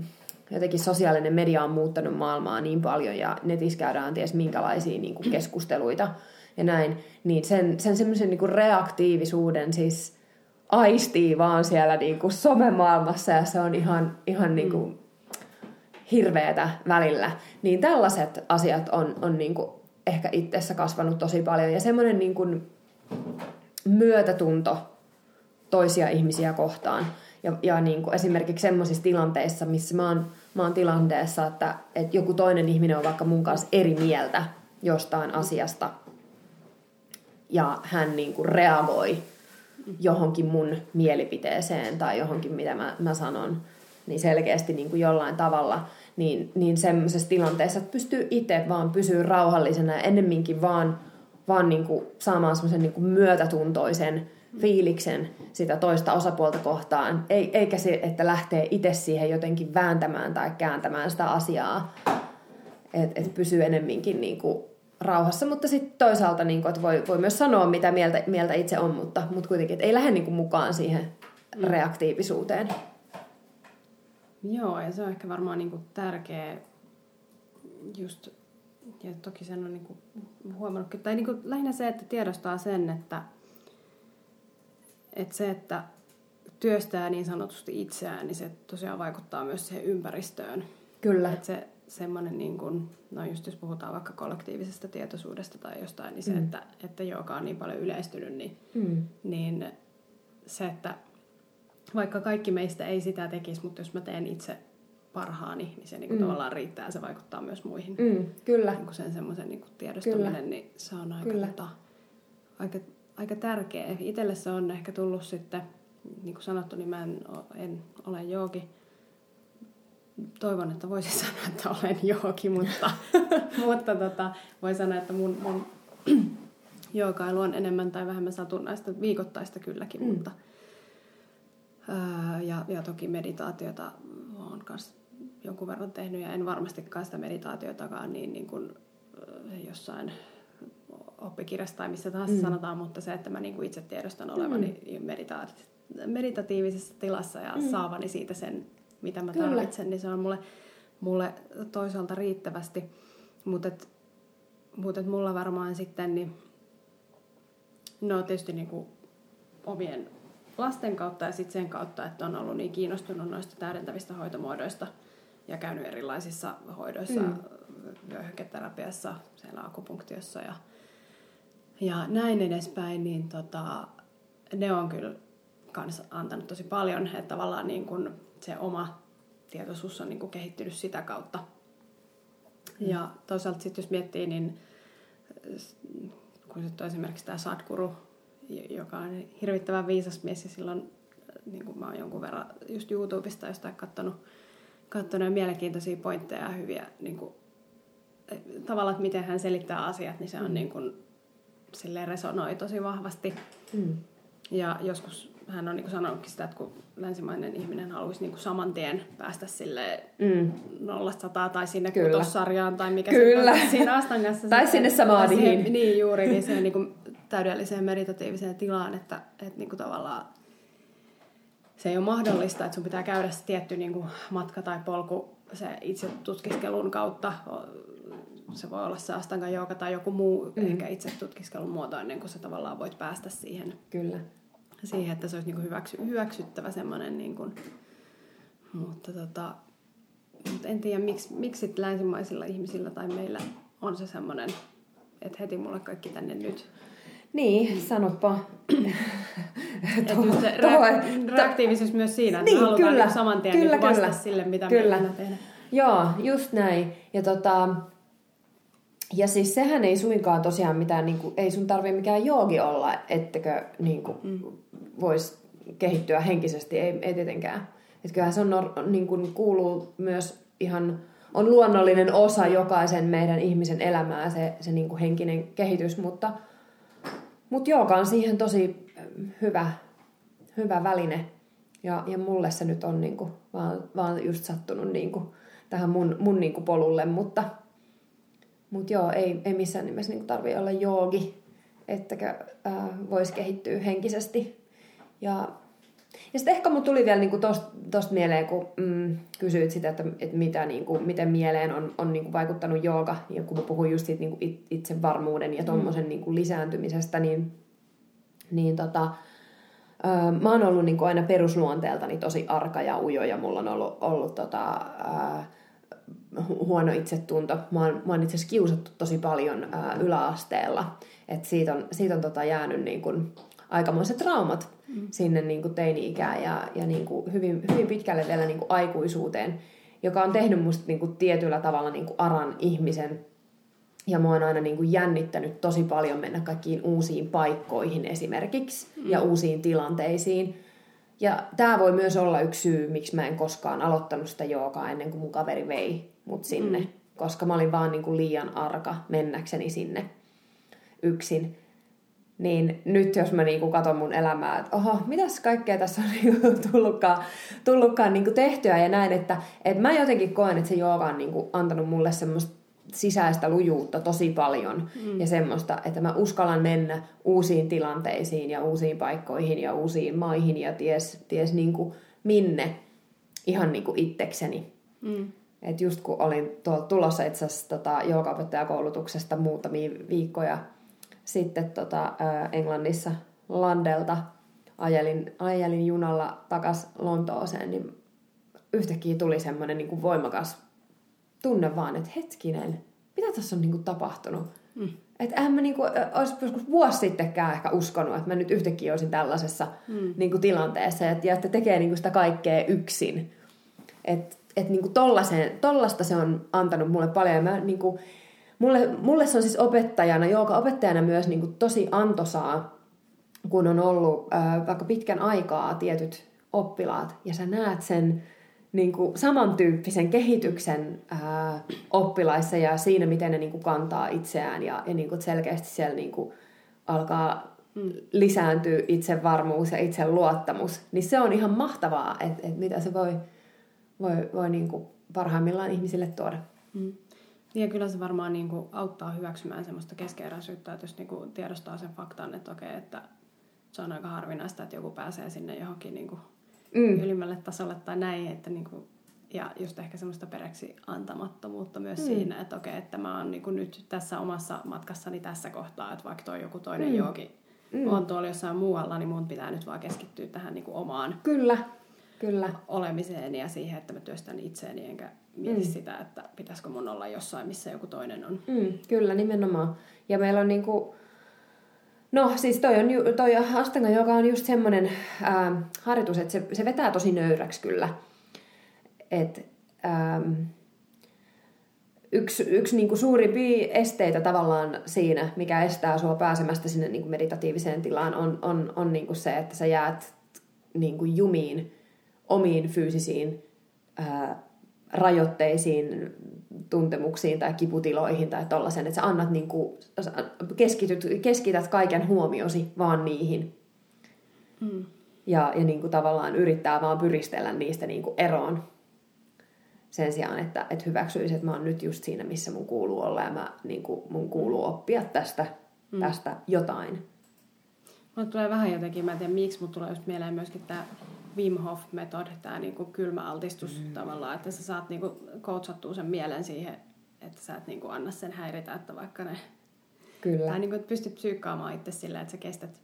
jotenkin sosiaalinen media on muuttanut maailmaa niin paljon ja netissä käydään ties minkälaisia niin kuin keskusteluita ja näin, niin sen, sen semmoisen niin reaktiivisuuden siis – aistii vaan siellä niin kuin somemaailmassa ja se on ihan, ihan niin kuin hirveätä välillä. Niin tällaiset asiat on, on niin kuin ehkä itsessä kasvanut tosi paljon ja semmoinen niin kuin myötätunto toisia ihmisiä kohtaan. Ja, ja niin kuin esimerkiksi semmoisissa tilanteissa, missä mä oon, mä oon tilanteessa, että, että joku toinen ihminen on vaikka mun kanssa eri mieltä jostain asiasta ja hän niin kuin reagoi johonkin mun mielipiteeseen tai johonkin, mitä mä, mä sanon, niin selkeästi niin kuin jollain tavalla, niin, niin semmoisessa tilanteessa, että pystyy itse vaan pysyä rauhallisena ja ennemminkin vaan, vaan niin kuin saamaan semmoisen niin myötätuntoisen fiiliksen sitä toista osapuolta kohtaan, eikä se, että lähtee itse siihen jotenkin vääntämään tai kääntämään sitä asiaa, että et pysyy enemminkin niin kuin rauhassa, mutta sitten toisaalta, niin kuin, että voi, voi myös sanoa, mitä mieltä, mieltä itse on, mutta, mutta kuitenkin, että ei lähde niin kuin, mukaan siihen mm. reaktiivisuuteen. Joo, ja se on ehkä varmaan niin kuin, tärkeä just, ja toki sen on niin kuin, huomannutkin, tai niin kuin, lähinnä se, että tiedostaa sen, että, että se, että työstää niin sanotusti itseään, niin se tosiaan vaikuttaa myös siihen ympäristöön. Kyllä. Että se semmoinen, niin kuin, no just jos puhutaan vaikka kollektiivisesta tietoisuudesta tai jostain, niin se, mm. että, että joka on niin paljon yleistynyt, niin, mm. niin se, että vaikka kaikki meistä ei sitä tekisi, mutta jos mä teen itse parhaani, niin se niin kuin mm. tavallaan riittää ja se vaikuttaa myös muihin. Mm, kyllä. Niin kuin sen semmoisen niin kuin tiedostaminen, kyllä. niin se on aika, kyllä. Tota, aika, aika tärkeä. Itselle se on ehkä tullut sitten, niin kuin sanottu, niin mä en, en ole joogi, toivon, että voisin sanoa, että olen johonkin, mutta, mutta tota, voi sanoa, että mun, mun jookailu on enemmän tai vähemmän satunnaista, viikoittaista kylläkin, mm. mutta, Öö, ja, ja toki meditaatiota olen myös jonkun verran tehnyt ja en varmastikaan sitä meditaatiotakaan niin, niin kuin jossain oppikirjasta tai missä tahansa mm. sanotaan, mutta se, että mä niin kuin itse tiedostan olevani mm. medita- meditatiivisessa tilassa ja mm. saavani siitä sen, mitä mä Kyllä. tarvitsen, niin se on mulle, mulle toisaalta riittävästi. Mutta et, mut et mulla varmaan sitten, niin, no tietysti niin kuin omien lasten kautta ja sitten sen kautta, että on ollut niin kiinnostunut noista täydentävistä hoitomuodoista ja käynyt erilaisissa hoidoissa, mm. vyöhyketerapiassa, siellä akupunktiossa ja, ja näin edespäin, niin tota, ne on kyllä kans antanut tosi paljon, että tavallaan niin kun se oma tietoisuus on niin kun kehittynyt sitä kautta. Mm. Ja toisaalta sitten jos miettii, niin kun sitten on esimerkiksi tämä Sadhguru, joka on hirvittävän viisas mies ja silloin niin kuin mä oon jonkun verran just YouTubesta jostain katsonut, katsonut mielenkiintoisia pointteja ja hyviä niin kuin, tavallaan, että miten hän selittää asiat, niin se on mm. niin kuin, silleen resonoi tosi vahvasti. Mm. Ja joskus hän on niin kuin sanonutkin sitä, että kun länsimainen ihminen haluaisi niin kuin saman tien päästä sille mm. nollasta sataa tai sinne Kyllä. kutossarjaan tai mikä Kyllä. se on siinä Astangassa. tai sinne samaadihin. Niin juuri, niin se niin kuin täydelliseen meditatiiviseen tilaan, että, että niin kuin tavallaan se ei ole mahdollista, että sun pitää käydä se tietty niin kuin matka tai polku se itse tutkiskelun kautta. Se voi olla se astanga jooga tai joku muu mm. ehkä itse tutkiskelun muoto ennen kuin sä tavallaan voit päästä siihen. Kyllä. Siihen, että se olisi niin kuin hyväksy, hyväksyttävä semmoinen, niin kuin, mutta, tota, mutta en tiedä, miksi, miksi länsimaisilla ihmisillä tai meillä on se semmoinen, että heti mulle kaikki tänne nyt. Niin, sanoppa. tuo, se reak- reaktiivisuus myös siinä, että niin, halutaan kyllä, niin saman tien kyllä, niin vastata kyllä, sille, mitä kyllä. me tehdä. Joo, just näin. Ja, tota, ja siis sehän ei suinkaan tosiaan mitään, niin kuin, ei sun tarvitse mikään joogi olla, ettekö niin kuin, mm. voisi kehittyä henkisesti, ei, ei tietenkään. Että kyllähän se on, niin kuin, kuuluu myös ihan, on luonnollinen osa jokaisen meidän ihmisen elämää se, se niin kuin henkinen kehitys, mutta – mutta jooga on siihen tosi hyvä, hyvä väline. Ja, ja mulle se nyt on niinku, vaan, vaan just sattunut niinku, tähän mun, mun niinku polulle, mutta mut joo, ei, ei missään nimessä niinku tarvitse olla joogi, ettäkö äh, voisi kehittyä henkisesti. Ja, ja sitten ehkä mun tuli vielä niinku tosta, tosta mieleen, kun mm, kysyit sitä, että, että mitä, niinku, miten mieleen on, on niinku vaikuttanut jooga, ja kun mä puhuin just siitä niinku itsevarmuuden ja tommosen mm. niinku lisääntymisestä, niin, niin tota, ö, mä oon ollut niinku aina perusluonteeltani tosi arka ja ujo, ja mulla on ollut, ollut tota, ö, huono itsetunto. Mä oon, mä oon itse asiassa kiusattu tosi paljon ö, yläasteella, että siitä on, siitä on tota jäänyt niinku aikamoiset traumat mm. sinne niin kuin teini-ikään ja, ja niin kuin hyvin, hyvin pitkälle vielä niin kuin aikuisuuteen, joka on tehnyt musta niin kuin tietyllä tavalla niin kuin aran ihmisen. Ja mua on aina niin kuin jännittänyt tosi paljon mennä kaikkiin uusiin paikkoihin esimerkiksi mm. ja uusiin tilanteisiin. Ja tämä voi myös olla yksi syy, miksi mä en koskaan aloittanut sitä joogaa ennen kuin mun kaveri vei mut sinne. Mm. Koska mä olin vaan niin kuin liian arka mennäkseni sinne yksin. Niin nyt jos mä niinku katson mun elämää, että oho, mitäs kaikkea tässä on niinku tullutkaan, tullutkaan niinku tehtyä ja näin, että et mä jotenkin koen, että se jooga on niinku antanut mulle semmoista sisäistä lujuutta tosi paljon mm. ja semmoista, että mä uskallan mennä uusiin tilanteisiin ja uusiin paikkoihin ja uusiin maihin ja ties, ties niinku minne ihan niinku itsekseni. Mm. Et just kun olin tuolla tulossa itse asiassa tota, joogaopettajakoulutuksesta muutamia viikkoja sitten tota, Englannissa Landelta ajelin, ajelin junalla takas Lontooseen, niin yhtäkkiä tuli semmoinen niin kuin voimakas tunne vaan, että hetkinen, mitä tässä on niin kuin tapahtunut? Mm. Että eihän mä niinku, olisi joskus vuosi sittenkään ehkä uskonut, että mä nyt yhtäkkiä olisin tällaisessa mm. niinku, tilanteessa ja, ja että tekee niinku, sitä kaikkea yksin. Että et, niinku, tollasta se on antanut mulle paljon. Ja mä, niinku, mulle, mulle se on siis opettajana, joka opettajana myös niin kuin tosi antosaa, kun on ollut äh, vaikka pitkän aikaa tietyt oppilaat, ja sä näet sen niin kuin samantyyppisen kehityksen äh, oppilaissa ja siinä, miten ne niin kuin kantaa itseään. Ja, ja niin kuin selkeästi siellä niin kuin alkaa lisääntyy itsevarmuus ja itseluottamus, niin se on ihan mahtavaa, että, että mitä se voi, voi, voi niin kuin parhaimmillaan ihmisille tuoda. Mm. Ja kyllä se varmaan niin kuin auttaa hyväksymään semmoista keskeeräisyyttä, että jos niin kuin tiedostaa sen faktan, että okei, että se on aika harvinaista, että joku pääsee sinne johonkin niin kuin mm. ylimmälle tasolle tai näin, että niin kuin, ja just ehkä semmoista peräksi antamattomuutta myös mm. siinä, että okei, että mä oon niin kuin nyt tässä omassa matkassani tässä kohtaa, että vaikka toi joku toinen mm. johonkin mm. on tuolla jossain muualla, niin mun pitää nyt vaan keskittyä tähän niin kuin omaan Kyllä. Kyllä. olemiseen ja siihen, että mä työstän itseäni enkä mieti mm. sitä, että pitäisikö mun olla jossain, missä joku toinen on. Mm, kyllä, nimenomaan. Ja meillä on niinku, no siis toi, on, toi Astanga, joka on just semmoinen ää, harjoitus, että se, se vetää tosi nöyräksi kyllä. Et, ähm, yksi, yksi niin kuin suurimpia esteitä tavallaan siinä, mikä estää sua pääsemästä sinne niin kuin meditatiiviseen tilaan, on, on, on niin kuin se, että sä jäät niin kuin jumiin omiin fyysisiin ää, rajoitteisiin, tuntemuksiin tai kiputiloihin tai tollaisen, että sä annat niin kuin, keskityt, keskität kaiken huomiosi vaan niihin. Mm. Ja, ja niin kuin tavallaan yrittää vaan pyristellä niistä niin kuin eroon sen sijaan, että, että hyväksyisi, että mä oon nyt just siinä, missä mun kuuluu olla ja mä, niin kuin, mun kuuluu oppia tästä, mm. tästä jotain. Mulle tulee vähän jotenkin, mä en tiedä miksi, mutta tulee just mieleen myöskin tämä Wim Hof Method, tämä niinku kylmä altistus mm. tavallaan, että sä saat niinku coachattua sen mielen siihen, että sä et niinku anna sen häiritä, että vaikka ne... Kyllä. Tai niinku, että pystyt psyykkaamaan itse silleen, että sä kestät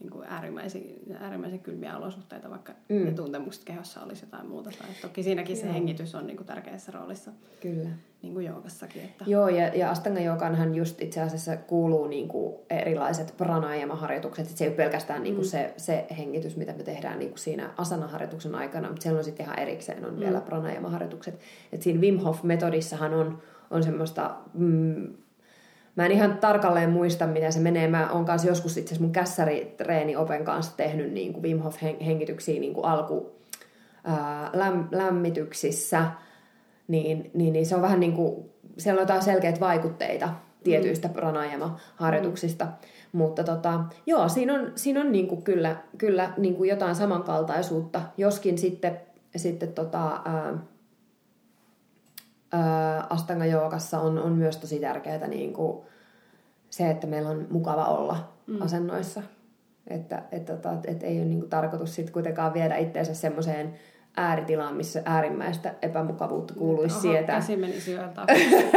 niin kuin äärimmäisen, äärimmäisen kylmiä olosuhteita, vaikka mm. ne tuntemukset kehossa olisi jotain muuta. Tai toki siinäkin Joo. se hengitys on niin kuin tärkeässä roolissa. Kyllä. Niin kuin joogassakin. Että... Joo, ja, ja Astanga Jooganhan just itse asiassa kuuluu niin kuin erilaiset pranayama-harjoitukset. se ei ole pelkästään niin kuin mm. se, se hengitys, mitä me tehdään niin kuin siinä asana-harjoituksen aikana, mutta siellä on sitten ihan erikseen on mm. vielä pranayama-harjoitukset. Et siinä Wim Hof-metodissahan on, on semmoista... Mm, Mä en ihan tarkalleen muista, miten se menee. Mä oon kanssa joskus itse asiassa mun kässäritreeni Open kanssa tehnyt niin kuin Wim Hof hengityksiä niin kuin alku ää, läm, lämmityksissä. Niin, niin, niin, se on vähän niin kuin, siellä on jotain selkeitä vaikutteita tietyistä mm. pranayama-harjoituksista. Mm. Mutta tota, joo, siinä on, siinä on niin kuin kyllä, kyllä niin kuin jotain samankaltaisuutta, joskin sitten, sitten tota, ää, Astanga Joogassa on, on myös tosi tärkeää niin kuin se, että meillä on mukava olla mm. asennoissa. Että, että, että, että ei ole niin kuin tarkoitus sit kuitenkaan viedä itseensä semmoiseen ääritilaan, missä äärimmäistä epämukavuutta kuuluisi Oho, sietää. Käsi meni se,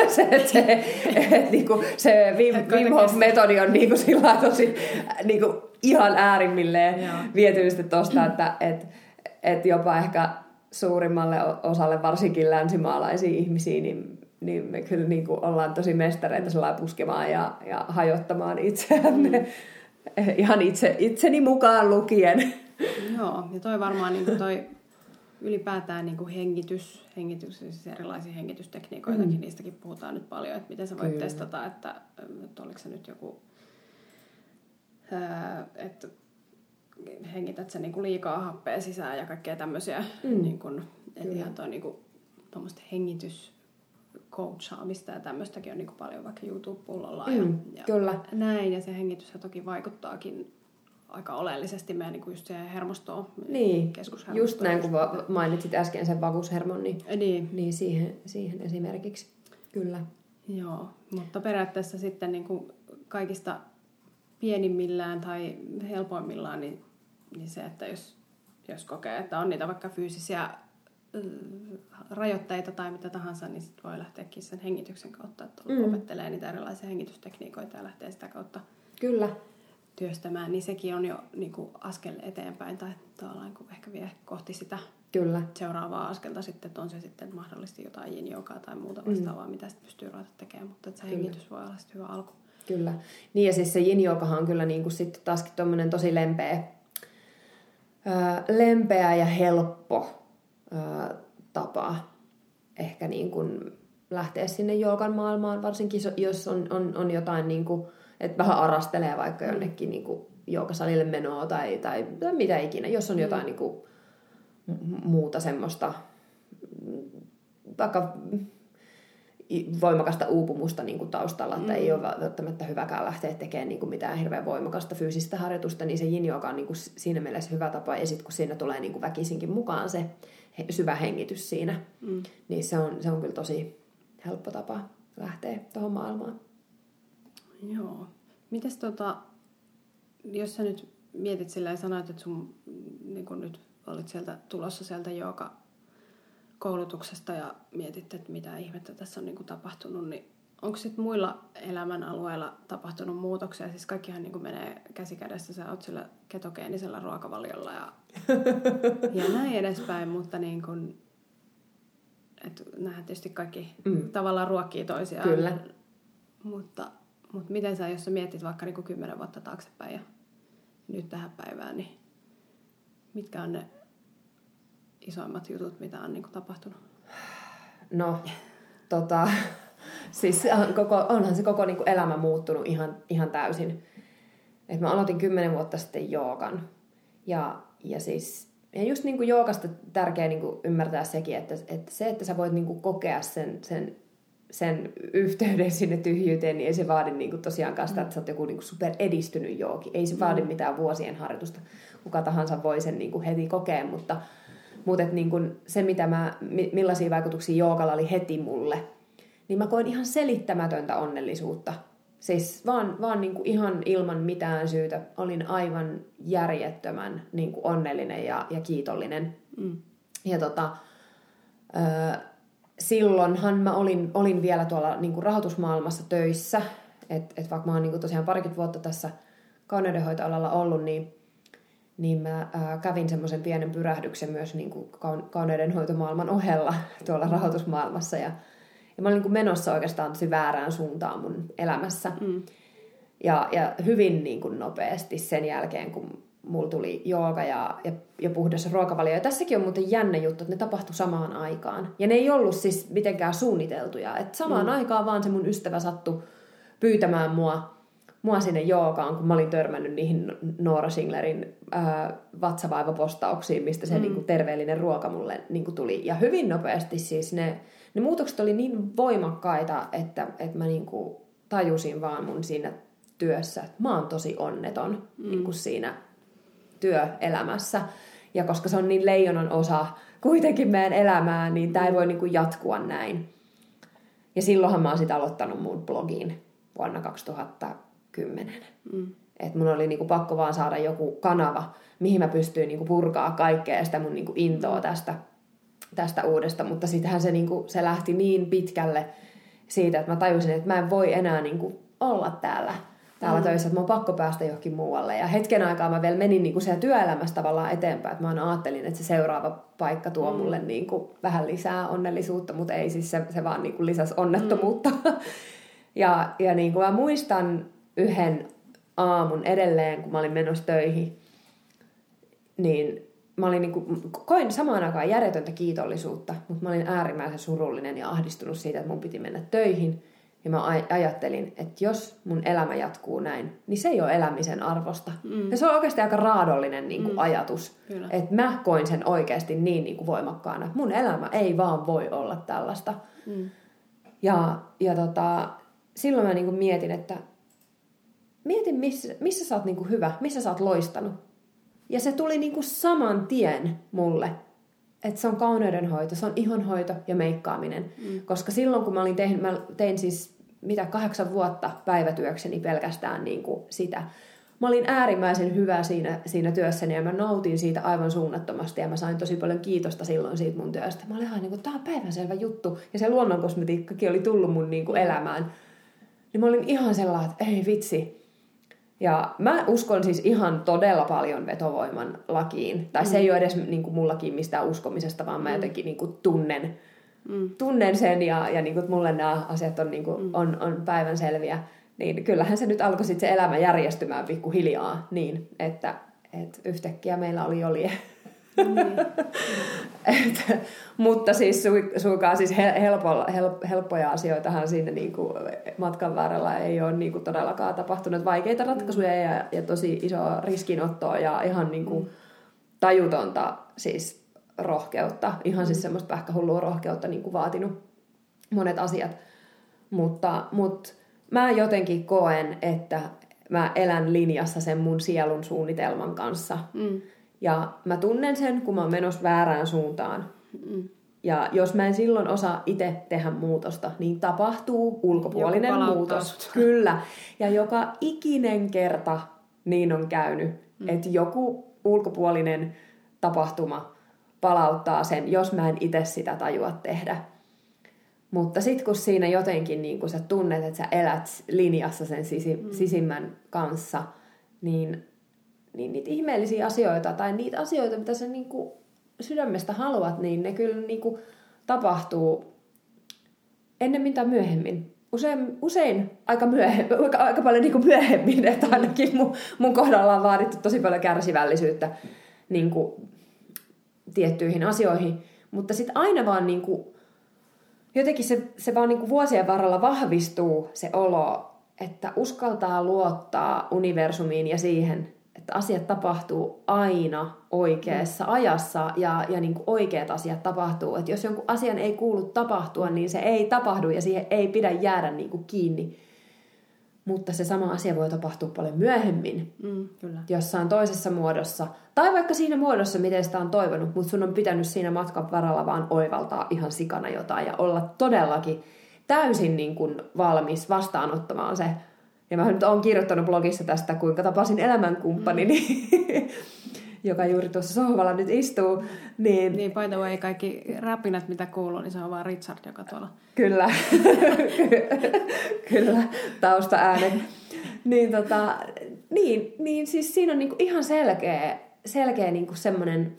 se, se, et, niinku, se Wim, Wim Hof-metodi on niinku sillä tosi niinku, ihan äärimmilleen viety tuosta, että et, et jopa ehkä suurimmalle osalle, varsinkin länsimaalaisia ihmisiä, niin, niin me kyllä niin kuin ollaan tosi mestareita sellainen puskemaan ja, ja hajottamaan itseämme. Mm. Ihan itse, itseni mukaan lukien. Joo, ja toi varmaan niin kuin toi ylipäätään niin kuin hengitys, hengitys, siis erilaisia hengitystekniikoitakin, mm. niistäkin puhutaan nyt paljon, että miten sä voit Kyllä. testata, että, että oliko se nyt joku, että hengität sä niinku liikaa happea sisään ja kaikkea tämmöisiä. Mm. Niin kun, et ihan toi niinku, hengitys coachaamista ja tämmöistäkin on niinku paljon vaikka YouTube-pullolla. Mm, ja, ja kyllä. Näin, ja se hengitys toki vaikuttaakin aika oleellisesti meidän niin just siihen hermostoon, niin, just näin, kun mainitsit äsken sen vagushermon, niin, niin. niin siihen, siihen esimerkiksi. Kyllä. Joo, mutta periaatteessa sitten niin kuin kaikista pienimmillään tai helpoimmillaan, niin niin se, että jos, jos kokee, että on niitä vaikka fyysisiä rajoitteita tai mitä tahansa, niin sit voi lähteäkin sen hengityksen kautta, että mm. opettelee niitä erilaisia hengitystekniikoita ja lähtee sitä kautta Kyllä. työstämään, niin sekin on jo niin kuin askel eteenpäin tai tavallaan kun ehkä vie kohti sitä Kyllä. seuraavaa askelta sitten, että on se sitten mahdollisesti jotain yin tai muuta vastaavaa, mm. mitä sitten pystyy ruveta tekemään, mutta että se Kyllä. hengitys voi olla sitten hyvä alku. Kyllä. Niin ja siis se yin on kyllä niin kuin sitten taaskin tosi lempeä lempeä ja helppo tapa ehkä niin kuin lähteä sinne joogan maailmaan, varsinkin jos on, on, on jotain, niin kuin, että vähän arastelee vaikka jonnekin niin kuin joogasalille menoa tai, tai, tai mitä ikinä, jos on mm. jotain niin kuin, muuta semmoista, vaikka voimakasta uupumusta niin kuin taustalla, että mm. ei ole välttämättä hyväkään lähteä tekemään niin kuin mitään hirveän voimakasta fyysistä harjoitusta, niin se yin on niin kuin siinä mielessä hyvä tapa. Ja sitten kun siinä tulee niin kuin väkisinkin mukaan se syvä hengitys siinä, mm. niin se on, se on kyllä tosi helppo tapa lähteä tuohon maailmaan. Joo. Mites tota, jos sä nyt mietit sillä ja sanoit, että sun niin kun nyt olit sieltä tulossa sieltä joka koulutuksesta ja mietit, että mitä ihmettä tässä on niin kuin tapahtunut, niin onko sitten muilla elämänalueilla tapahtunut muutoksia? Siis kaikkihan niin kuin menee käsikädessä, sä oot sillä ketogeenisellä ruokavaliolla ja, ja näin edespäin, mutta niin kuin, nähdään tietysti kaikki mm. tavallaan ruokkii toisiaan. Kyllä. Mutta, mutta miten sä, jos sä mietit vaikka niin kuin kymmenen vuotta taaksepäin ja nyt tähän päivään, niin mitkä on ne isoimmat jutut, mitä on niin kuin tapahtunut? No, tota, siis koko, onhan se koko niin kuin elämä muuttunut ihan, ihan täysin. Et mä aloitin kymmenen vuotta sitten joogan. Ja, ja siis ja just niin kuin joogasta tärkeää niin kuin ymmärtää sekin, että, että se, että sä voit niin kuin kokea sen, sen, sen yhteyden sinne tyhjyyteen, niin ei se vaadi niin kuin tosiaankaan sitä, että sä oot joku niin kuin super edistynyt joogi. Ei se vaadi mm. mitään vuosien harjoitusta. Kuka tahansa voi sen niin kuin heti kokea, mutta, mutta niin kuin se, mitä mä, millaisia vaikutuksia joogalla oli heti mulle, niin mä koin ihan selittämätöntä onnellisuutta. Siis vaan, vaan niin kuin ihan ilman mitään syytä olin aivan järjettömän niin kuin onnellinen ja, ja kiitollinen. Mm. Ja tota, ö, silloinhan mä olin, olin vielä tuolla niin kuin rahoitusmaailmassa töissä. Että et vaikka mä oon niin kuin tosiaan parikymmentä vuotta tässä kauneudenhoitoalalla ollut, niin niin mä ää, kävin semmoisen pienen pyrähdyksen myös niin kuin kauneudenhoitomaailman ohella tuolla rahoitusmaailmassa. Ja, ja mä olin niin kuin menossa oikeastaan tosi väärään suuntaan mun elämässä. Mm. Ja, ja hyvin niin kuin nopeasti sen jälkeen, kun mulla tuli jooga ja, ja, ja puhdas ruokavalio. Ja tässäkin on muuten jännä juttu, että ne tapahtui samaan aikaan. Ja ne ei ollut siis mitenkään suunniteltuja. Että samaan mm. aikaan vaan se mun ystävä sattui pyytämään mua mua sinne joogaan, kun mä olin törmännyt niihin Noora Singlerin ää, vatsa-vaivapostauksiin, mistä se mm. niin kuin, terveellinen ruoka mulle niin kuin, tuli. Ja hyvin nopeasti siis ne, ne muutokset oli niin voimakkaita, että, että mä niin kuin, tajusin vaan mun siinä työssä, että mä oon tosi onneton mm. niin kuin siinä työelämässä. Ja koska se on niin leijonan osa kuitenkin meidän elämää, niin tämä ei voi niin kuin, jatkua näin. Ja silloinhan mä oon sitten aloittanut mun blogin vuonna 2000 kymmenen. Mm. Että mun oli niinku pakko vaan saada joku kanava, mihin mä pystyin niinku purkaa kaikkea ja sitä mun niinku intoa tästä, tästä uudesta. Mutta sittenhän se, niinku, se lähti niin pitkälle siitä, että mä tajusin, että mä en voi enää niinku olla täällä, täällä mm. töissä, että mun on pakko päästä johonkin muualle. Ja hetken aikaa mä vielä menin niinku siellä työelämässä tavallaan eteenpäin, että mä aina ajattelin, että se seuraava paikka tuo mm. mulle niinku vähän lisää onnellisuutta, mutta ei siis se, se vaan niinku lisäsi onnettomuutta. Mm. ja ja niin kuin mä muistan yhden aamun edelleen, kun mä olin menossa töihin, niin mä olin niin kuin, koin samaan aikaan järjetöntä kiitollisuutta, mutta mä olin äärimmäisen surullinen ja ahdistunut siitä, että mun piti mennä töihin. Ja mä ajattelin, että jos mun elämä jatkuu näin, niin se ei ole elämisen arvosta. Mm. Ja se on oikeasti aika raadollinen niin kuin mm. ajatus. Että mä koin sen oikeasti niin, niin kuin voimakkaana. Mun elämä ei vaan voi olla tällaista. Mm. Ja, ja tota, silloin mä niin kuin mietin, että mieti missä, missä sä oot niinku hyvä, missä sä oot loistanut. Ja se tuli niinku saman tien mulle, että se on kauneudenhoito, se on ihonhoito ja meikkaaminen. Mm. Koska silloin kun mä, olin tehnyt, mä tein siis mitä kahdeksan vuotta päivätyökseni pelkästään niinku sitä. Mä olin äärimmäisen hyvä siinä, siinä työssäni ja mä nautin siitä aivan suunnattomasti ja mä sain tosi paljon kiitosta silloin siitä mun työstä. Mä olin ihan niin kuin, tää on päivänselvä juttu. Ja se luonnonkosmetiikkakin oli tullut mun niin kuin elämään. Niin mä olin ihan sellainen, että ei vitsi, ja mä uskon siis ihan todella paljon vetovoiman lakiin. Tai mm. se ei ole edes niin kuin mullakin mistään uskomisesta, vaan mä mm. jotenkin niin kuin tunnen, mm. tunnen sen ja, ja niin kuin mulle nämä asiat on, niin kuin, mm. on, on päivän selviä. Niin kyllähän se nyt alkoi sitten se elämä järjestymään pikkuhiljaa niin, että, että yhtäkkiä meillä oli oli niin. Et, mutta siis su, suinkaan siis helpo, help, helppoja asioitahan siinä niin kuin matkan varrella ei ole niin kuin todellakaan tapahtunut. Vaikeita ratkaisuja ja, ja tosi isoa riskinottoa ja ihan niin kuin tajutonta siis rohkeutta. Ihan siis mm. semmoista pähkähullua rohkeutta niin kuin vaatinut monet asiat. Mutta, mutta mä jotenkin koen, että mä elän linjassa sen mun sielun suunnitelman kanssa. Mm. Ja mä tunnen sen, kun mä oon menossa väärään suuntaan. Mm. Ja jos mä en silloin osaa itse tehdä muutosta, niin tapahtuu ulkopuolinen muutos. sut. Kyllä. Ja joka ikinen kerta niin on käynyt, mm. että joku ulkopuolinen tapahtuma palauttaa sen, jos mä en itse sitä tajua tehdä. Mutta sitten kun siinä jotenkin niin kun sä tunnet, että sä elät linjassa sen sisi, mm. sisimmän kanssa, niin, niin niitä ihmeellisiä asioita tai niitä asioita, mitä sä niin kuin sydämestä haluat, niin ne kyllä niin kuin tapahtuu ennemmin tai myöhemmin. Usein, usein aika, myöhemmin, aika, aika paljon niin kuin myöhemmin, että ainakin mun, mun kohdalla on vaadittu tosi paljon kärsivällisyyttä niin kuin tiettyihin asioihin. Mutta sitten aina vaan niin kuin, jotenkin se, se vaan niin kuin vuosien varrella vahvistuu se olo, että uskaltaa luottaa universumiin ja siihen, että asiat tapahtuu aina oikeassa mm. ajassa ja, ja niin kuin oikeat asiat tapahtuu. Että jos jonkun asian ei kuulu tapahtua, niin se ei tapahdu ja siihen ei pidä jäädä niin kuin kiinni. Mutta se sama asia voi tapahtua paljon myöhemmin, Mm, kyllä. jossain toisessa muodossa. Tai vaikka siinä muodossa, miten sitä on toivonut, mutta sun on pitänyt siinä matkan varrella vaan oivaltaa ihan sikana jotain ja olla todellakin täysin niin kuin valmis vastaanottamaan se. Ja mä nyt oon kirjoittanut blogissa tästä, kuinka tapasin elämänkumppanini, joka juuri tuossa sohvalla nyt istuu. Niin, Niin, by the way, kaikki räpinät, mitä kuuluu, niin se on vaan Richard, joka tuolla... Kyllä, kyllä, taustaäänet. Niin, tota, niin, niin siis siinä on niinku ihan selkeä, selkeä niinku semmoinen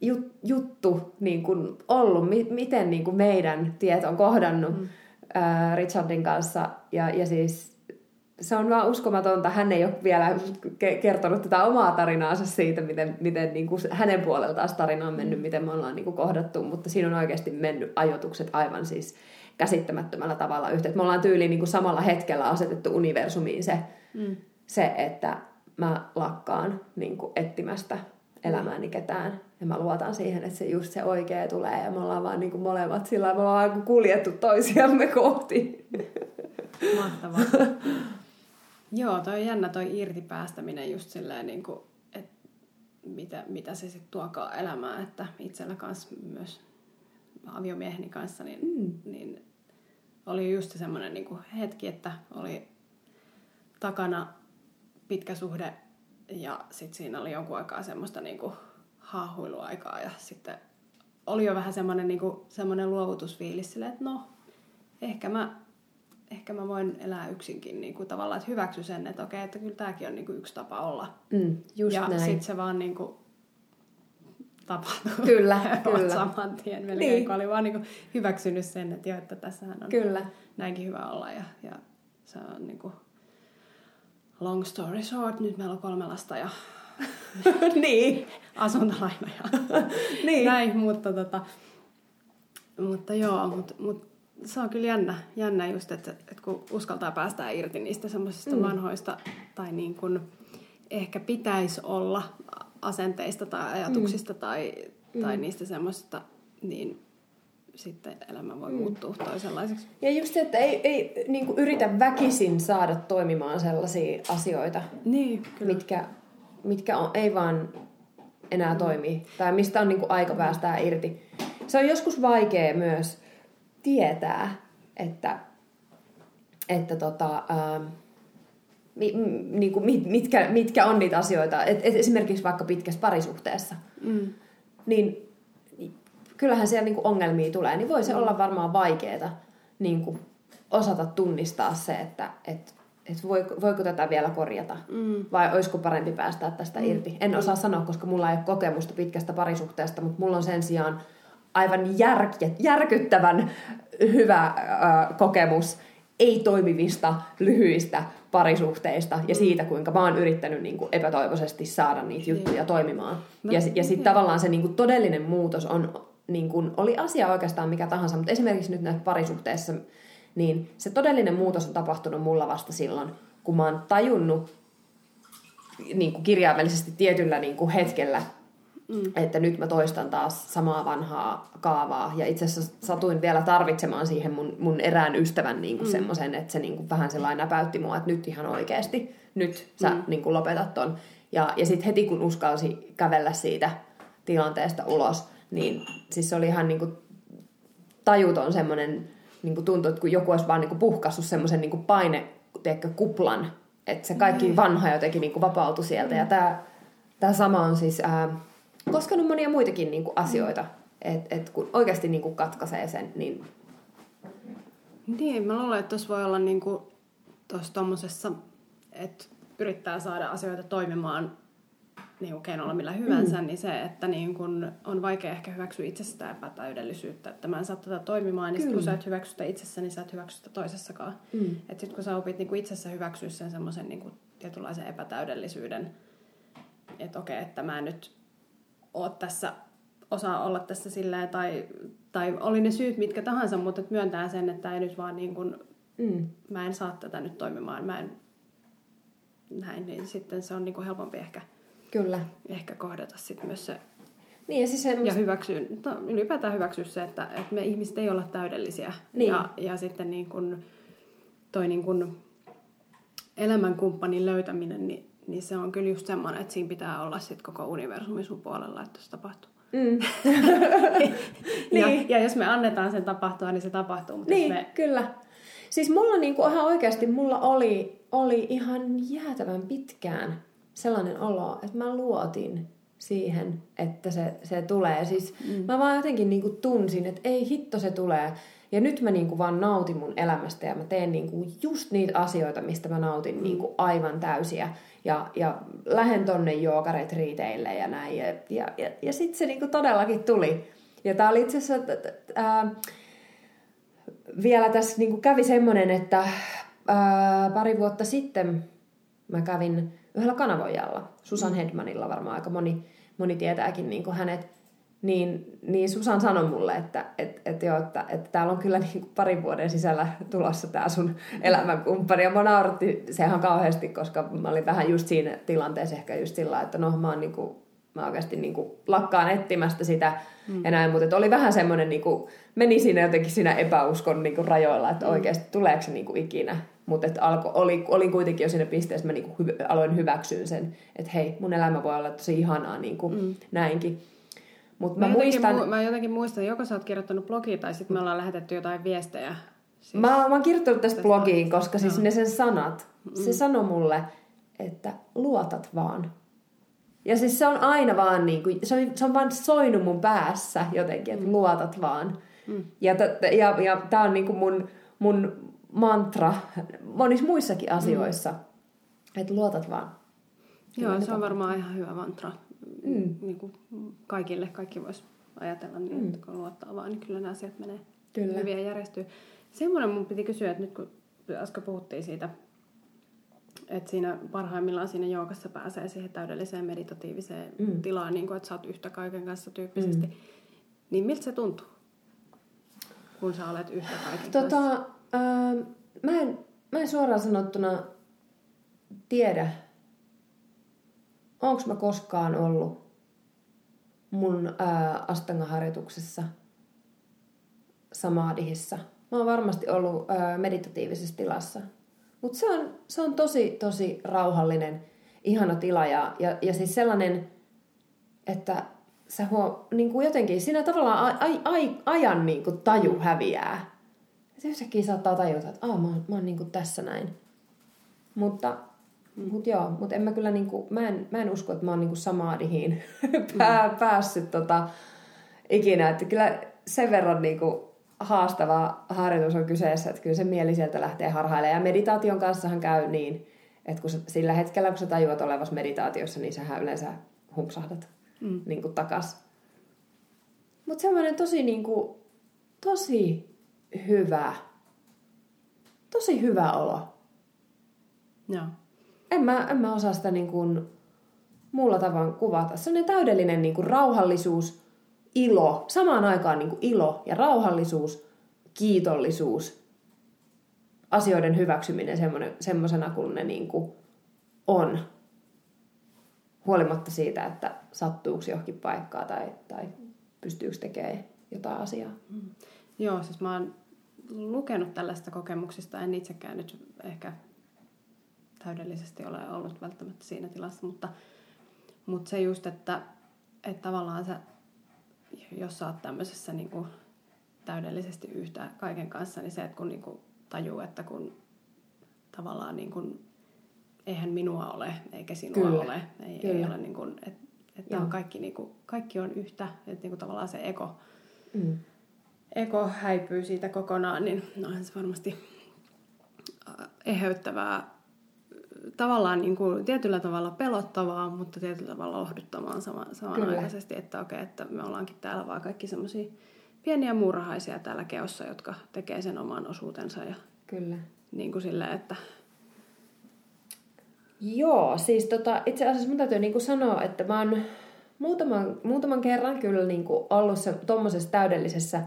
jut, juttu niinku ollut, mi, miten niinku meidän tiet on kohdannut mm. ää, Richardin kanssa. Ja, ja siis se on vaan uskomatonta. Hän ei ole vielä ke- kertonut tätä omaa tarinaansa siitä, miten, miten niin kuin hänen puoleltaan tarina on mennyt, miten me ollaan niin kuin kohdattu, mutta siinä on oikeasti mennyt ajoitukset aivan siis käsittämättömällä tavalla yhteen. Me ollaan tyyliin niin kuin samalla hetkellä asetettu universumiin se, Mm. se että mä lakkaan niin kuin etsimästä elämääni ketään. Ja mä luotan siihen, että se just se oikea tulee ja me ollaan vaan niin kuin molemmat sillä me ollaan vaan kuljettu toisiamme kohti. Mahtavaa. Joo, toi on jännä toi irtipäästäminen just silleen, niin kuin, että mitä, mitä se sitten tuokaan elämään, että itsellä kanssa myös aviomieheni kanssa, niin, Mm. niin oli just semmoinen niin kuin hetki, että oli takana pitkä suhde ja sitten siinä oli jonkun aikaa semmoista niin kuin haahuiluaikaa ja sitten oli jo vähän semmoinen, niin kuin, semmoinen luovutusfiilis silleen, että no, ehkä mä, ehkä mä voin elää yksinkin niin kuin tavallaan, että hyväksy sen, että okei, että kyllä tämäkin on niin kuin yksi tapa olla. Mm, just ja sitten se vaan niin kuin tapahtui. Kyllä, kyllä. saman tien melkein, Niin. kun oli vaan niin kuin hyväksynyt sen, että joo, että tässähän on Kyllä. näinkin hyvä olla. Ja, ja se on niin kuin long story short, nyt meillä on kolme lasta ja niin. asuntolaina ja Niin. näin, mutta, tota, mutta joo, mutta, mutta se on kyllä jännä, jännä just, että, että kun uskaltaa päästää irti niistä semmoisista Mm. mm. vanhoista tai niin kuin ehkä pitäisi olla asenteista tai ajatuksista mm. tai, tai Mm. niistä semmoisista, niin sitten elämä voi Mm. muuttua toisenlaiseksi. Ja just se, että ei, ei niin kuin yritä väkisin saada toimimaan sellaisia asioita, Niin, kyllä. mitkä, mitkä on, ei vaan enää toimi. Tai mistä on niin kuin aika päästää irti. Se on joskus vaikea myös tietää, että, että tota, ähm, mi, m- niin kuin mit, mitkä, mitkä on niitä asioita. Et, et esimerkiksi vaikka pitkässä parisuhteessa. Mm. niin kyllähän siellä niinku ongelmia tulee, niin voi se olla varmaan vaikeaa niinku osata tunnistaa se, että et, et voiko, voiko tätä vielä korjata Mm. vai olisiko parempi päästää tästä mm. irti. En osaa sanoa, koska mulla ei ole kokemusta pitkästä parisuhteesta, mutta mulla on sen sijaan aivan jär, järkyttävän hyvä äh, kokemus ei-toimivista, lyhyistä parisuhteista ja siitä, kuinka mä oon yrittänyt niin kuin epätoivoisesti saada niitä juttuja toimimaan. No, Ja, ja sitten joo. tavallaan se niin kuin todellinen muutos on, niin kuin, oli asia oikeastaan mikä tahansa, mutta esimerkiksi nyt näissä parisuhteissa, niin se todellinen muutos on tapahtunut mulla vasta silloin, kun mä oon tajunnut niin kuin kirjaimellisesti tietyllä niin kuin hetkellä, Mm. Että nyt mä toistan taas samaa vanhaa kaavaa. Ja itse asiassa satuin vielä tarvitsemaan siihen mun, mun erään ystävän niin kuin mm. semmoisen, että se niin kuin vähän sellainen näpäytti mua, että nyt ihan oikeasti, nyt sä mm. niin kuin lopetat ton. Ja, ja sitten heti kun uskalsi kävellä siitä tilanteesta ulos, niin siis se oli ihan niin kuin tajuton semmoinen niin kuin tuntuu, että kun joku olisi vaan niin kuin puhkassut semmoisen niin paine, teekö, kuplan, että se kaikki mm. vanha jotenkin niin kuin vapautui sieltä. Mm. Ja tämä, tämä sama on siis ää, koskenut monia muitakin niin kuin asioita, mm. että et kun oikeasti niin kuin katkaisee sen, niin... Niin, mä luulen, että tuossa voi olla niin kuin tuossa tommosessa, että yrittää saada asioita toimimaan niin kuin keinolla millä hyvänsä, mm. niin se, että niin kun on vaikea ehkä hyväksyä itsestään epätäydellisyyttä, että mä en saa tätä toimimaan, niin sit kun sä et hyväksy sitä itsessä, niin sä et hyväksy sitä toisessakaan. Mm. Että sit kun sä opit niin kuin itsessä hyväksyä sen semmoisen niin tietynlaisen epätäydellisyyden, että okei, että mä en nyt oo tässä, osaa olla tässä silleen, tai, tai oli ne syyt mitkä tahansa, mutta että myöntää sen, että ei nyt vaan niin kuin, mm. mä en saa tätä nyt toimimaan, mä en näin, niin sitten se on niin kuin helpompi ehkä Kyllä. Ehkä kohdata sitten myös se niin, ja, siis semmoista... ja hyväksyä, ylipäätään hyväksyä se, että, että me ihmiset ei olla täydellisiä. Niin. Ja, ja sitten niin kun, toi niin kun elämänkumppanin löytäminen, niin, niin se on kyllä just semmoinen, että siinä pitää olla sit koko universumi sun puolella, että se tapahtuu. Mm. ja, niin. ja jos me annetaan sen tapahtua, niin se tapahtuu. Mutta niin, me... kyllä. Siis mulla niinku ihan oikeasti, mulla oli, oli ihan jäätävän pitkään sellainen olo, että mä luotin siihen, että se, se tulee. Siis mm. mä vaan jotenkin niinku tunsin, että ei hitto se tulee. Ja nyt mä niinku vaan nautin mun elämästä ja mä teen niinku just niitä asioita, mistä mä nautin mm. niinku aivan täysiä. Ja, ja lähden tonne joogaretriiteille ja näin. Ja, ja, ja, ja sitten se niinku todellakin tuli. Ja tää oli itse asiassa... Ää, vielä tässä niinku kävi semmoinen, että ää, pari vuotta sitten mä kävin yhdellä kanavoijalla, Susan mm. Hedmanilla varmaan aika moni, moni tietääkin niin hänet, niin, niin Susan sanoi mulle, että et, et joo, että, että täällä on kyllä niin kuin parin vuoden sisällä tulossa tämä sun elämänkumppani. Ja mä nauratti se ihan kauheasti, koska mä olin vähän just siinä tilanteessa ehkä just sillä, että no mä oon niin kuin, mä oikeasti niin kuin lakkaan etsimästä sitä mm. ja näin, mutta oli vähän semmoinen, niin kuin, meni siinä jotenkin siinä epäuskon niin kuin rajoilla, että mm. oikeasti tuleeko se niin kuin ikinä mutta alko, oli, olin kuitenkin jo siinä pisteessä, että mä niinku hy, aloin hyväksyä sen, että hei, mun elämä voi olla tosi ihanaa niinku, mm. näinkin. Mut mä, mä, muistan... Mu- mä jotenkin muistan, joko sä oot kirjoittanut blogia tai sitten me ollaan lähetetty jotain viestejä. Siis mä, mä oon kirjoittanut tästä blogiin, koska siis ne sen sanat, mm. se sanoi mulle, että luotat vaan. Ja siis se on aina vaan niin kuin, se on, se on vaan soinut mun päässä jotenkin, että mm. luotat vaan. Mm. Ja, t- ja, ja tää on niin kuin mun, mun mantra monissa muissakin asioissa, mm. että luotat vaan. Joo, se on varmaan ihan hyvä mantra mm. niin kuin kaikille. Kaikki vois ajatella niin, mm. että kun luottaa vaan, niin kyllä nämä asiat menee kyllä. hyvin ja järjestyy. Semmoinen mun piti kysyä, että nyt kun äsken puhuttiin siitä, että siinä parhaimmillaan siinä joukassa pääsee siihen täydelliseen meditatiiviseen mm. tilaan, niin kuin, että sä oot yhtä kaiken kanssa tyyppisesti, mm. niin miltä se tuntuu, kun sä olet yhtä kaiken tota, kanssa? Öö, mä, en, mä en suoraan sanottuna tiedä, onko mä koskaan ollut mun ää, astangaharjoituksessa samadihissa. Mä oon varmasti ollut ää, meditatiivisessa tilassa. Mutta se on, se on tosi, tosi rauhallinen, ihana tila ja, ja, ja siis sellainen, että sä huo, niin kuin jotenkin siinä tavallaan ai, ai, ajan niin kuin taju häviää. Se yhtäkkiä saattaa tajuta, että Aa, mä oon, mä oon niin tässä näin. Mutta. Mut joo, mutta en mä kyllä niinku, mä en, mä en usko, että mä oon niinku samaadihin pää, mm. päässyt tota, ikinä. Että kyllä sen verran niinku haastava harjoitus on kyseessä, että kyllä se mieli sieltä lähtee harhailemaan. Ja meditaation kanssahan käy niin, että kun sä, sillä hetkellä, kun sä tajuat olevassa meditaatiossa, niin sähän yleensä humpsahdat mm. niin kuin takas. Mutta semmoinen tosi, niin kuin, tosi hyvä, tosi hyvä olo. Joo. En mä, en mä osaa sitä niin kuin muulla tavoin kuvata. Se on täydellinen niin kuin rauhallisuus, ilo, samaan aikaan niin kuin ilo ja rauhallisuus, kiitollisuus, asioiden hyväksyminen semmoisena kuin ne niin kuin on. huolimatta siitä, että sattuuko johonkin paikkaa tai, tai pystyykö tekemään jotain asiaa. Mm. Joo, siis mä oon lukenut tällaista kokemuksista, en itsekään nyt ehkä täydellisesti ole ollut välttämättä siinä tilassa, mutta, mutta se just, että, että tavallaan sä, jos sä oot tämmöisessä niin kuin täydellisesti yhtä kaiken kanssa, niin se, että kun niin kuin tajuu, että kun tavallaan niin kuin, eihän minua ole, eikä sinua Kyllä. ole, ei, Kyllä. ei ole niin kuin, että, että on kaikki, niin kuin, kaikki on yhtä, että niin kuin tavallaan se ego, mm. ego häipyy siitä kokonaan, niin no, se varmasti äh, eheyttävää tavallaan niin kuin tietyllä tavalla pelottavaa, mutta tietyllä tavalla lohduttamaan sama, samanaikaisesti, Kyllä. että okei, että me ollaankin täällä vaan kaikki semmoisia pieniä murhaisia täällä keossa, jotka tekee sen oman osuutensa. Ja Kyllä. Niin kuin sille, että... Joo, siis tota, itse asiassa mun täytyy niin kuin sanoa, että mä oon muutaman, muutaman kerran kyllä niin kuin ollut se, tommosessa täydellisessä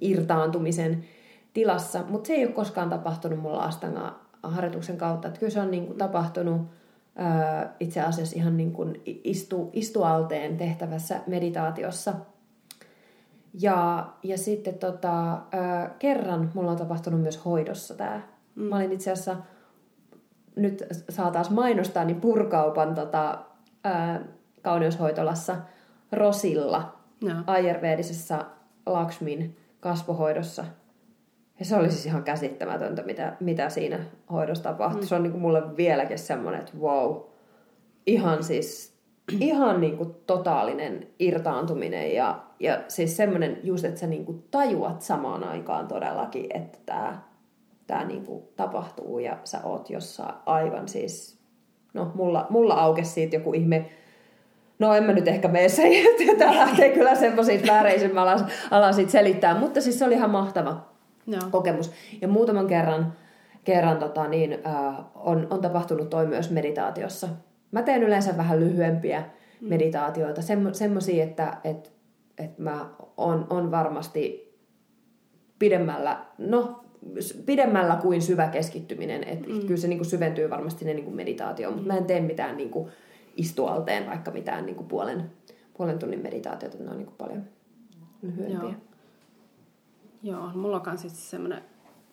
irtaantumisen tilassa, mutta se ei ole koskaan tapahtunut mulla Astangaa harjoituksen kautta. Että kyllä se on niin kuin tapahtunut itse asiassa ihan niin kuin istu, istualteen tehtävässä meditaatiossa. Ja, ja sitten tota, kerran mulla on tapahtunut myös hoidossa tämä. Mm. Mä olin itse asiassa, nyt saa taas mainostaa, niin purkaupan tota, ää, kauneushoitolassa Rosilla, no. ayurvedisessa Lakshmin kasvohoidossa – ja se oli siis ihan käsittämätöntä, mitä, mitä siinä hoidossa tapahtui. Mm. Se on niin kuin mulle vieläkin semmoinen, että wow, ihan siis ihan niin kuin totaalinen irtaantuminen ja, ja siis semmoinen just, että sä niin kuin tajuat samaan aikaan todellakin, että tämä tää niin kuin tapahtuu ja sä oot jossain aivan siis, no mulla, mulla aukesi siitä joku ihme No en mä nyt ehkä mene se, että tää lähtee kyllä semmoisiin vääreisin alan, alan selittää, mutta siis se oli ihan mahtava no. kokemus. Ja muutaman kerran, kerran tota, niin, äh, on, on tapahtunut toi myös meditaatiossa. Mä teen yleensä vähän lyhyempiä mm. meditaatioita, semmo, semmoisia, että et, et mä on, on varmasti pidemmällä, no pidemmällä kuin syvä keskittyminen. Et mm. Kyllä se niin kuin syventyy varmasti ne niin kuin meditaatio, mutta mä en tee mitään niin kuin istualteen vaikka mitään niin kuin puolen, puolen tunnin meditaatiota, ne on niin kuin paljon lyhyempiä. Joo. Joo, mulla on siis semmoinen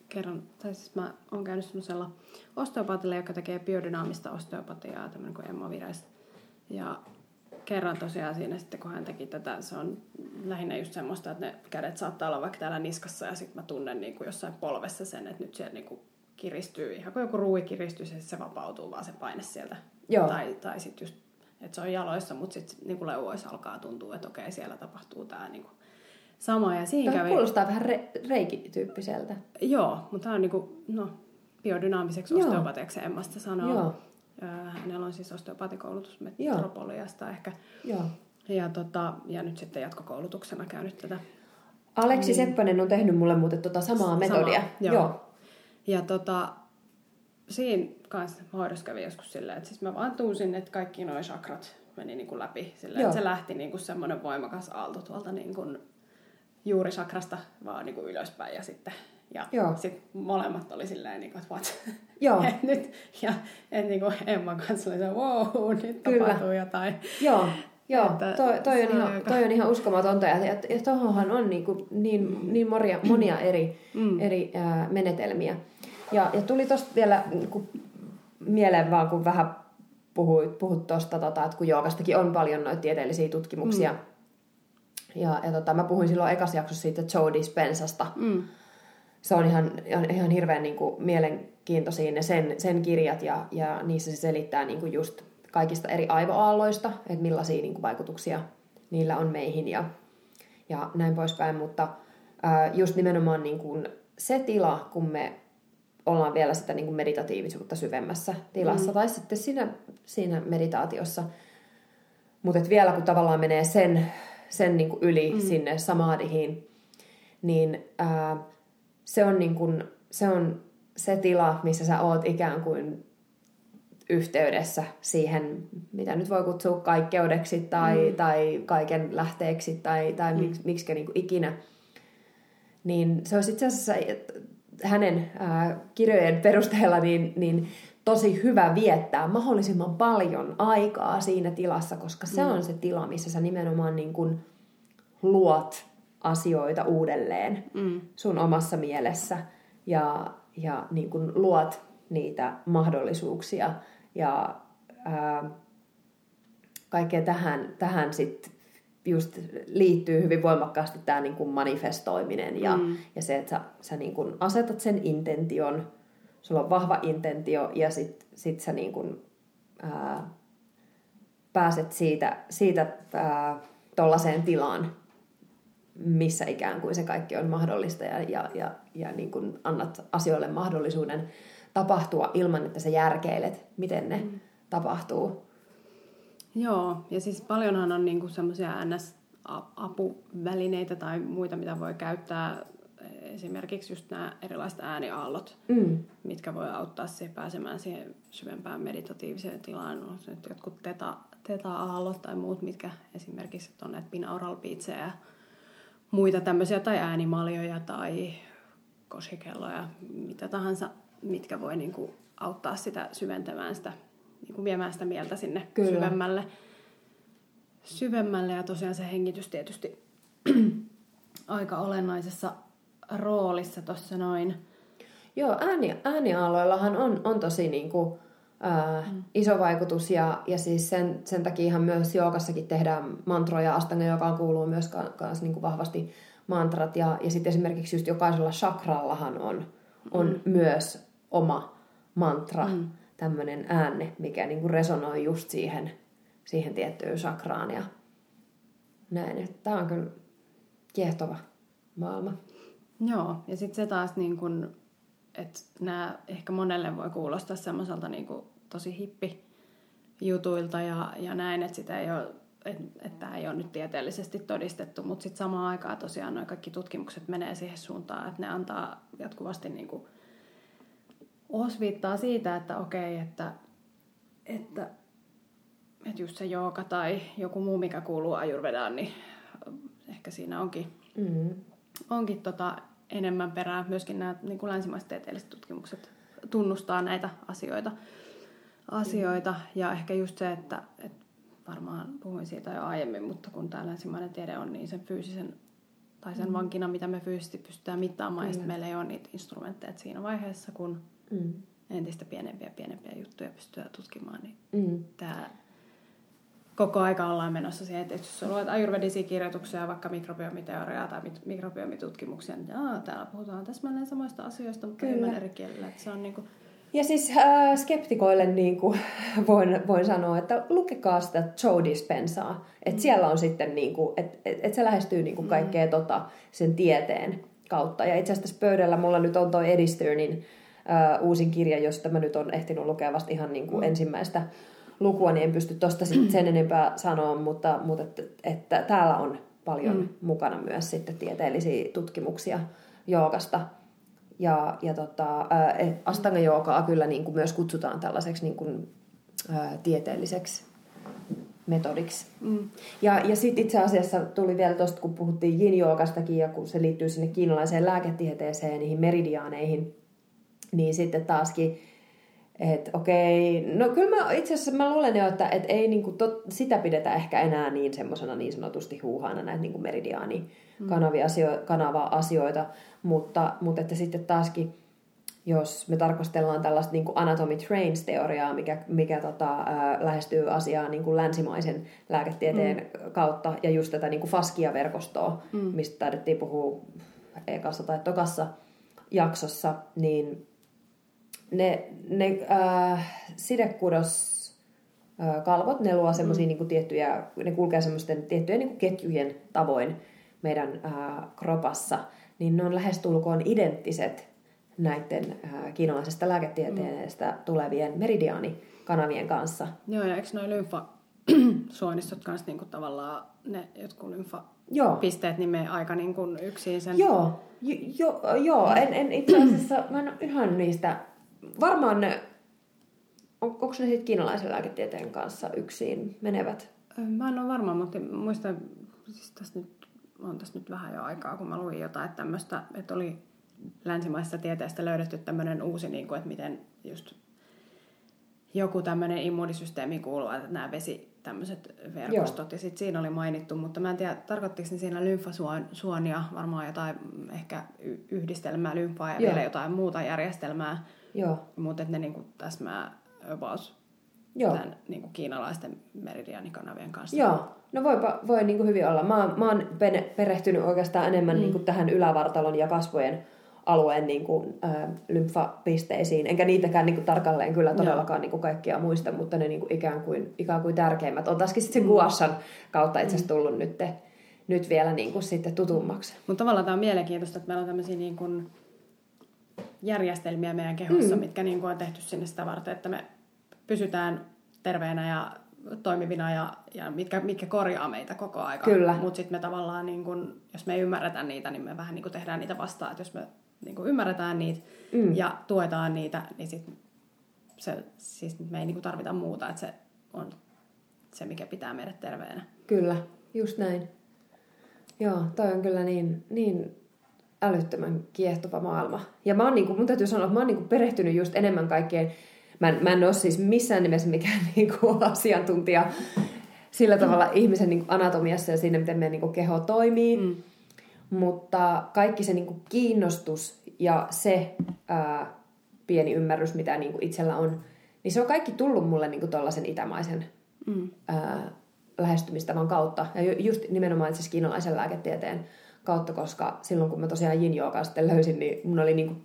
kerran, tai siis mä oon käynyt semmoisella osteopatilla, joka tekee biodynaamista osteopatiaa, tämmöinen kuin Emma Vires. Ja kerran tosiaan siinä sitten, kun hän teki tätä, se on lähinnä just semmoista, että ne kädet saattaa olla vaikka täällä niskassa ja sitten mä tunnen niin kuin jossain polvessa sen, että nyt siellä niin kuin kiristyy, ihan kuin joku ruui kiristyy, se, se vapautuu vaan se paine sieltä. Joo. Tai, tai sitten just, että se on jaloissa, mutta sitten niin leuoissa alkaa tuntua, että okei, siellä tapahtuu tämä niin kuin sama. Ja siinä kävi... kuulostaa vähän re- reikityyppiseltä. Joo, mutta tämä on niinku, no, biodynaamiseksi osteopatiaksi Emmasta sanoo. Joo. Hänellä on siis osteopatikoulutus Metropoliasta ehkä. Joo. Ja, tota, ja nyt sitten jatkokoulutuksena käynyt tätä. Aleksi niin. Seppänen on tehnyt mulle muuten tota samaa metodia. Sama, joo. joo. Ja tota, siinä kanssa hoidossa kävi joskus silleen, että siis mä vaan tunsin, että kaikki nuo chakrat meni niin kuin läpi. Silleen, että se lähti niin kuin semmoinen voimakas aalto tuolta niin kuin juuri sakrasta vaan niin kuin ylöspäin ja sitten ja Joo. sit molemmat oli silleen, niin kuin, että what? Joo. et nyt, ja et niin kuin Emman kanssa oli se, wow, nyt Kyllä. tapahtuu jotain. Joo, Joo, että toi, toi, on ihan, aika... toi on ihan uskomatonta ja, ja, ja tuohonhan on niin, kuin niin, niin monia, monia eri, mm. eri ää, menetelmiä. Ja, ja tuli tosta vielä kun mieleen vaan, kun vähän puhuit, puhut tuosta, tota, että kun joogastakin on paljon noita tieteellisiä tutkimuksia, mm ja, ja tota, mä puhuin silloin ekas jaksossa siitä Joe Dispensasta. Mm. Se on ihan, ihan, ihan hirveän niin kuin, mielenkiintoisia ne sen, sen kirjat ja, ja niissä se selittää niin kuin just kaikista eri aivoaalloista, että millaisia niin kuin, vaikutuksia niillä on meihin ja, ja näin poispäin. Mutta ää, just nimenomaan niin kuin, se tila, kun me ollaan vielä sitä niin kuin meditatiivisuutta syvemmässä tilassa mm. tai sitten siinä, siinä meditaatiossa. Mutta vielä kun tavallaan menee sen sen niin kuin yli mm. sinne samadhiin, niin ää, se, on niin kuin, se on se tila, missä sä oot ikään kuin yhteydessä siihen, mitä nyt voi kutsua kaikkeudeksi tai, mm. tai kaiken lähteeksi tai, tai mm. miksi, miksi niin kuin ikinä. Niin se olisi itse asiassa hänen ää, kirjojen perusteella niin, niin tosi hyvä viettää mahdollisimman paljon aikaa siinä tilassa, koska se mm. on se tila, missä sä nimenomaan niin kuin luot asioita uudelleen mm. sun omassa mielessä ja, ja niin kuin luot niitä mahdollisuuksia ja ää, kaikkea tähän, tähän sitten just liittyy hyvin voimakkaasti tämä niin kuin manifestoiminen ja, mm. ja se, että sä, sä niin kuin asetat sen intention, sulla on vahva intentio ja sit, sit sä niin kuin, ää, pääset siitä, siitä tuollaiseen tilaan, missä ikään kuin se kaikki on mahdollista ja, ja, ja, ja niin kuin annat asioille mahdollisuuden tapahtua ilman, että sä järkeilet, miten ne mm. tapahtuu. Joo, ja siis paljonhan on niinku semmoisia NS-apuvälineitä tai muita, mitä voi käyttää. Esimerkiksi just nämä erilaiset ääniaallot, mm. mitkä voi auttaa se pääsemään siihen syvempään meditatiiviseen tilaan. On nyt jotkut teta, teta-aallot tai muut, mitkä esimerkiksi on näitä binaural ja muita tämmöisiä, tai äänimaljoja tai koshikelloja, mitä tahansa, mitkä voi niinku auttaa sitä syventämään sitä niin kuin viemään sitä mieltä sinne Kyllä. syvemmälle. syvemmälle. Ja tosiaan se hengitys tietysti aika olennaisessa roolissa tuossa noin. Joo, ääni, äänialoillahan on, on tosi niin kuin, ää, mm. iso vaikutus ja, ja siis sen, sen takia ihan myös jookassakin tehdään mantroja, astanga, joka kuuluu myös ka, ka, niin kuin vahvasti mantrat ja, ja sitten esimerkiksi just jokaisella chakrallahan on, on mm. myös oma mantra. Mm tämmöinen äänne, mikä niin kuin resonoi just siihen, siihen tiettyyn sakraan ja näin. Tämä on kyllä kiehtova maailma. Joo, ja sitten se taas niin kuin, että nämä ehkä monelle voi kuulostaa semmoiselta niin kuin tosi hippi jutuilta ja, ja näin, että sitä ei ole että et tämä ei ole nyt tieteellisesti todistettu, mutta sitten samaan aikaan tosiaan nuo kaikki tutkimukset menee siihen suuntaan, että ne antaa jatkuvasti niin kuin osviittaa siitä, että okei, että, että, että just se jooga tai joku muu, mikä kuuluu ajurvedaan, niin ehkä siinä onkin, mm. onkin tota enemmän perää. Myöskin nämä niin kuin länsimaiset tieteelliset tutkimukset tunnustaa näitä asioita. asioita. Ja ehkä just se, että, että varmaan puhuin siitä jo aiemmin, mutta kun tämä länsimainen tiede on niin sen fyysisen tai sen mm. vankina, mitä me fyysisesti pystytään mittaamaan, mm. ja meillä ei ole niitä instrumentteja siinä vaiheessa, kun mm. entistä pienempiä pienempiä juttuja pystyä tutkimaan, niin mm. tämä koko aika ollaan menossa siihen, että jos luet ajurvedisia kirjoituksia, vaikka mikrobiomiteoriaa tai mikrobiomitutkimuksia, niin jaa, täällä puhutaan täsmälleen samoista asioista, mutta Kyllä. eri kielillä. Että se on niin kuin... Ja siis äh, skeptikoille niin kuin, voin, voin sanoa, että lukekaa sitä Joe Dispensaa. Että mm. siellä on sitten, niin kuin, että et, et se lähestyy niin kuin kaikkea mm. tota, sen tieteen kautta. Ja itse asiassa tässä pöydällä mulla nyt on toi Edistyrin uh, uusin kirja, josta mä nyt on ehtinyt lukea vasta ihan niin kuin mm. ensimmäistä lukua, niin en pysty tuosta sen enempää sanoa, mutta, mutta että, että täällä on paljon mm. mukana myös sitten tieteellisiä tutkimuksia joogasta. Ja, ja tota, Astanga joogaa kyllä niin kuin myös kutsutaan tällaiseksi niin kuin, ää, tieteelliseksi metodiksi. Mm. Ja, ja sitten itse asiassa tuli vielä tuosta, kun puhuttiin yin ja kun se liittyy sinne kiinalaiseen lääketieteeseen, niihin meridiaaneihin, niin sitten taaskin, että okei, no kyllä mä itse asiassa mä luulen jo, että et ei niinku tot, sitä pidetä ehkä enää niin semmoisena niin sanotusti huuhaana näitä niinku meridiaani kanavia asio, kanava-asioita, mutta, mutta että sitten taaskin jos me tarkastellaan tällaista niin kuin anatomy trains-teoriaa, mikä, mikä tota, ää, lähestyy asiaa niin kuin länsimaisen lääketieteen mm. kautta, ja just tätä niin kuin faskia-verkostoa, mm. mistä taidettiin puhua ekassa tai tokassa jaksossa, niin ne, ne äh, sidekudos äh, kalvot, ne luo semmoisia mm. niin tiettyjä, ne kulkee semmoisten tiettyjen niin ketjujen tavoin meidän äh, kropassa, niin ne on lähestulkoon identtiset näiden äh, kiinalaisesta lääketieteestä mm. tulevien meridiaanikanavien kanssa. Joo, ja eikö noin lymfasuonistot kanssa niin kuin tavallaan ne jotkut lymfapisteet nimeä aika niin kuin yksin sen? Joo, jo, jo, joo. En, en itse asiassa, mä en ole ihan niistä varmaan ne, on, onko ne sitten kiinalaisen lääketieteen kanssa yksin menevät? Mä en ole varma, mutta muistan, siis tässä nyt, on tässä nyt vähän jo aikaa, kun mä luin jotain että tämmöistä, että oli länsimaisessa tieteestä löydetty tämmöinen uusi, niin kuin, että miten just joku tämmöinen immuunisysteemi kuuluva, että nämä vesi tämmöiset verkostot, Joo. ja sitten siinä oli mainittu, mutta mä en tiedä, tarkoittiko ne siinä lymfasuonia, varmaan jotain ehkä yhdistelmää lymfaa ja Joo. vielä jotain muuta järjestelmää, Joo. mutta että ne niinku täsmää about Joo. tämän niinku kiinalaisten meridianikanavien kanssa. Joo, no voi, voi niinku hyvin olla. Mä, mä oon perehtynyt oikeastaan enemmän mm. niinku tähän ylävartalon ja kasvojen alueen niin kuin, ä, lymfapisteisiin, enkä niitäkään niin kuin, tarkalleen kyllä todellakaan niin kuin, kaikkia muista, mutta ne niin kuin, ikään, kuin, ikään kuin tärkeimmät on taaskin sitten se Guassan mm. kautta itse asiassa mm. tullut nyt, nyt vielä niin kuin, sitten tutummaksi. Mutta tavallaan tämä on mielenkiintoista, että meillä on tämmöisiä niin kuin, järjestelmiä meidän kehossa, mm. mitkä niin kuin, on tehty sinne sitä varten, että me pysytään terveenä ja toimivina ja, ja mitkä, mitkä korjaa meitä koko ajan. Kyllä. Mutta sitten me tavallaan, niin kun, jos me ei ymmärretä niitä, niin me vähän niin tehdään niitä vastaan. Että jos me niin kuin ymmärretään niitä mm. ja tuetaan niitä, niin sit se, siis me ei niin tarvita muuta, että se on se, mikä pitää meidät terveenä. Kyllä, just näin. Joo, toi on kyllä niin, niin älyttömän kiehtova maailma. Ja mä oon, niin kuin, mun täytyy sanoa, että mä oon niin kuin perehtynyt just enemmän kaikkeen. Mä mä en ole siis missään nimessä mikään niin kuin asiantuntija sillä tavalla ihmisen niin kuin anatomiassa ja siinä, miten meidän niin kuin keho toimii. Mm. Mutta kaikki se niin kuin kiinnostus ja se ää, pieni ymmärrys, mitä niin kuin itsellä on, niin se on kaikki tullut mulle niin tuollaisen itämaisen mm. ää, lähestymistavan kautta. Ja just nimenomaan siis kiinalaisen lääketieteen kautta, koska silloin kun mä tosiaan yin sitten löysin, niin mun oli niin kuin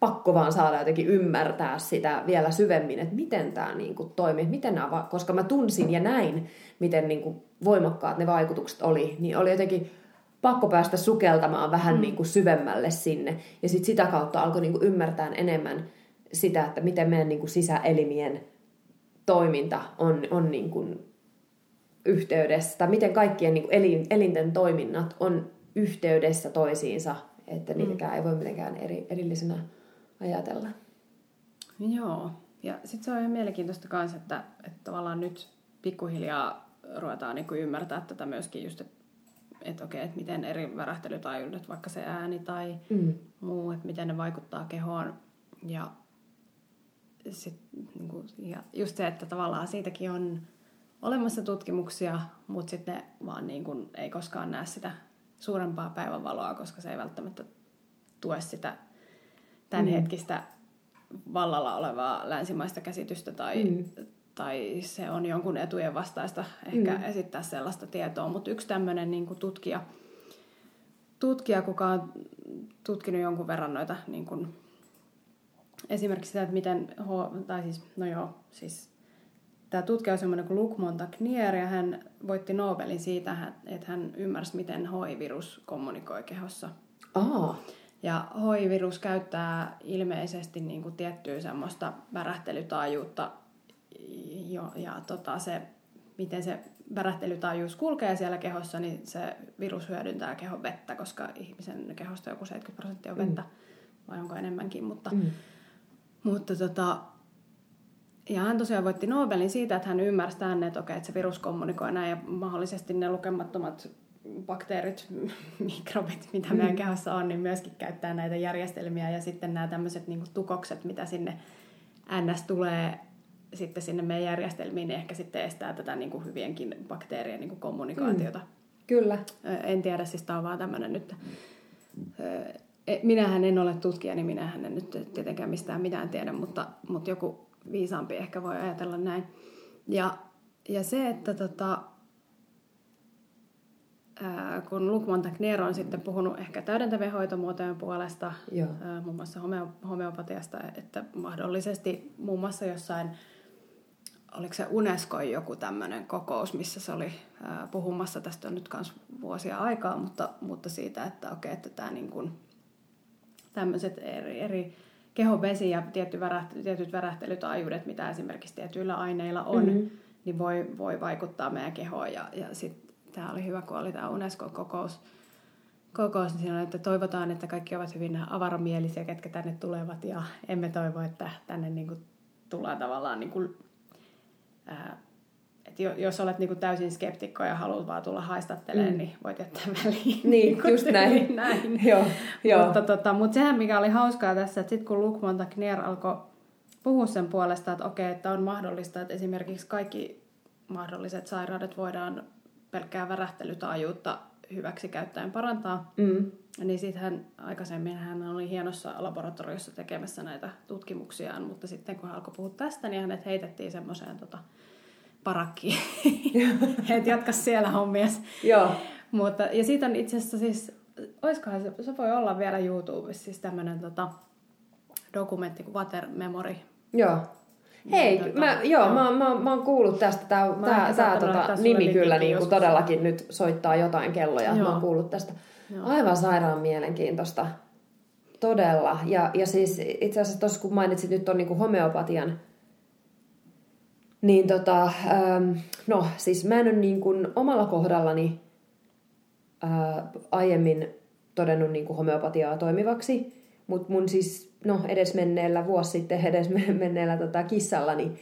pakko vaan saada jotenkin ymmärtää sitä vielä syvemmin, että miten tämä niin kuin toimii, miten nämä, koska mä tunsin ja näin, miten niin kuin voimakkaat ne vaikutukset oli, niin oli jotenkin pakko päästä sukeltamaan vähän mm. niin kuin syvemmälle sinne. Ja sitten sitä kautta alkoi niin kuin ymmärtää enemmän sitä, että miten meidän niin kuin sisäelimien toiminta on, on niin kuin yhteydessä, tai miten kaikkien niin kuin elin, elinten toiminnat on yhteydessä toisiinsa, että mm. niitäkään mm. ei voi mitenkään eri, erillisenä ajatella. Joo, ja sitten se on ihan mielenkiintoista myös, että, että tavallaan nyt pikkuhiljaa ruvetaan niin kuin ymmärtää tätä myöskin just, että että okei, että miten eri värähtelytaajuudet, vaikka se ääni tai mm. muu, että miten ne vaikuttaa kehoon. Ja, sit, niin kuin, ja just se, että tavallaan siitäkin on olemassa tutkimuksia, mutta sitten ne vaan niin kuin, ei koskaan näe sitä suurempaa päivänvaloa, koska se ei välttämättä tue sitä tämänhetkistä mm. vallalla olevaa länsimaista käsitystä tai, mm tai se on jonkun etujen vastaista ehkä mm. esittää sellaista tietoa. Mutta yksi tämmöinen niin tutkija, tutkija, kuka on tutkinut jonkun verran noita niin kuin, esimerkiksi sitä, että miten, tai siis, no joo, siis tämä tutkija on semmoinen kuin Luc Montagnier, ja hän voitti Nobelin siitä, että hän ymmärsi, miten HIV-virus kommunikoi kehossa. Aa. Ja HIV-virus käyttää ilmeisesti niin kuin tiettyä semmoista värähtelytaajuutta, jo, ja tota, se, miten se värähtelytaajuus kulkee siellä kehossa, niin se virus hyödyntää kehon vettä, koska ihmisen kehosta joku 70 prosenttia on vettä, mm. vai onko enemmänkin, mutta, mm. mutta tota, ja hän tosiaan voitti Nobelin siitä, että hän ymmärsi tänne, että, okei, että se virus kommunikoi näin ja mahdollisesti ne lukemattomat bakteerit, mikrobit, mitä mm. meidän kehossa on, niin myöskin käyttää näitä järjestelmiä ja sitten nämä tämmöiset niin tukokset, mitä sinne NS tulee sitten sinne meidän järjestelmiin, niin ehkä sitten estää tätä niin kuin hyvienkin bakteerien niin kuin kommunikaatiota. Mm. Kyllä. En tiedä, siis tämä on vaan tämmöinen nyt... E, minähän en ole tutkija, niin minähän en nyt tietenkään mistään mitään tiedä, mutta, mutta joku viisaampi ehkä voi ajatella näin. Ja, ja se, että tota, ää, kun Luc Montagnier on sitten puhunut ehkä täydentävien hoitomuotojen puolesta, ää, muun muassa homeo- homeopatiasta, että mahdollisesti muun muassa jossain oliko se Unesco joku tämmöinen kokous, missä se oli ää, puhumassa, tästä on nyt myös vuosia aikaa, mutta, mutta siitä, että okei, että tämä niin kuin, tämmöiset eri, eri kehonvesi ja tietty väräht, tietyt värähtelytaajuudet, mitä esimerkiksi tietyillä aineilla on, mm-hmm. niin voi, voi vaikuttaa meidän kehoon. Ja, ja sitten tämä oli hyvä, kun oli tämä Unesco-kokous, kokous, niin siinä oli, että toivotaan, että kaikki ovat hyvin avaramielisiä, ketkä tänne tulevat, ja emme toivo, että tänne niin kuin tullaan tavallaan niin kuin että jos olet niinku täysin skeptikko ja haluat vaan tulla haistattelemaan, mm. niin voit jättää väliin. Niin, niin just näin. näin. joo, joo. Mutta, tota, mutta sehän mikä oli hauskaa tässä, että sitten kun Luc Montagnier alkoi puhua sen puolesta, että okei, että on mahdollista, että esimerkiksi kaikki mahdolliset sairaudet voidaan pelkkää värähtelytaajuutta hyväksi käyttäen parantaa. Mm. Niin sitten hän aikaisemmin hän oli hienossa laboratoriossa tekemässä näitä tutkimuksiaan, mutta sitten kun hän alkoi puhua tästä, niin hänet heitettiin semmoiseen tota, parakkiin. että jatka siellä hommias. Joo. Mutta, ja siitä on itse asiassa siis, oiskohan se, se voi olla vielä YouTubessa siis tämmöinen tota, dokumentti kuin Water Memory. Joo. Hei, Niin, tota, mä, joo, joo. mä, mä, mä oon kuullut tästä. Tää, Mä tää, tää tota, nimi kyllä niin kuin todellakin nyt soittaa jotain kelloja. Mä Joo. oon kuullut tästä. Joo. Aivan sairaan mielenkiintoista. Todella. Ja, ja siis itse asiassa tuossa kun mainitsit nyt on niin kuin homeopatian, niin tota, ähm, no siis mä en ole niin kuin omalla kohdallani äh, aiemmin todennut niin kuin homeopatiaa toimivaksi, mutta mun siis, no edesmenneellä vuosi sitten edesmenneellä tota, kissallani,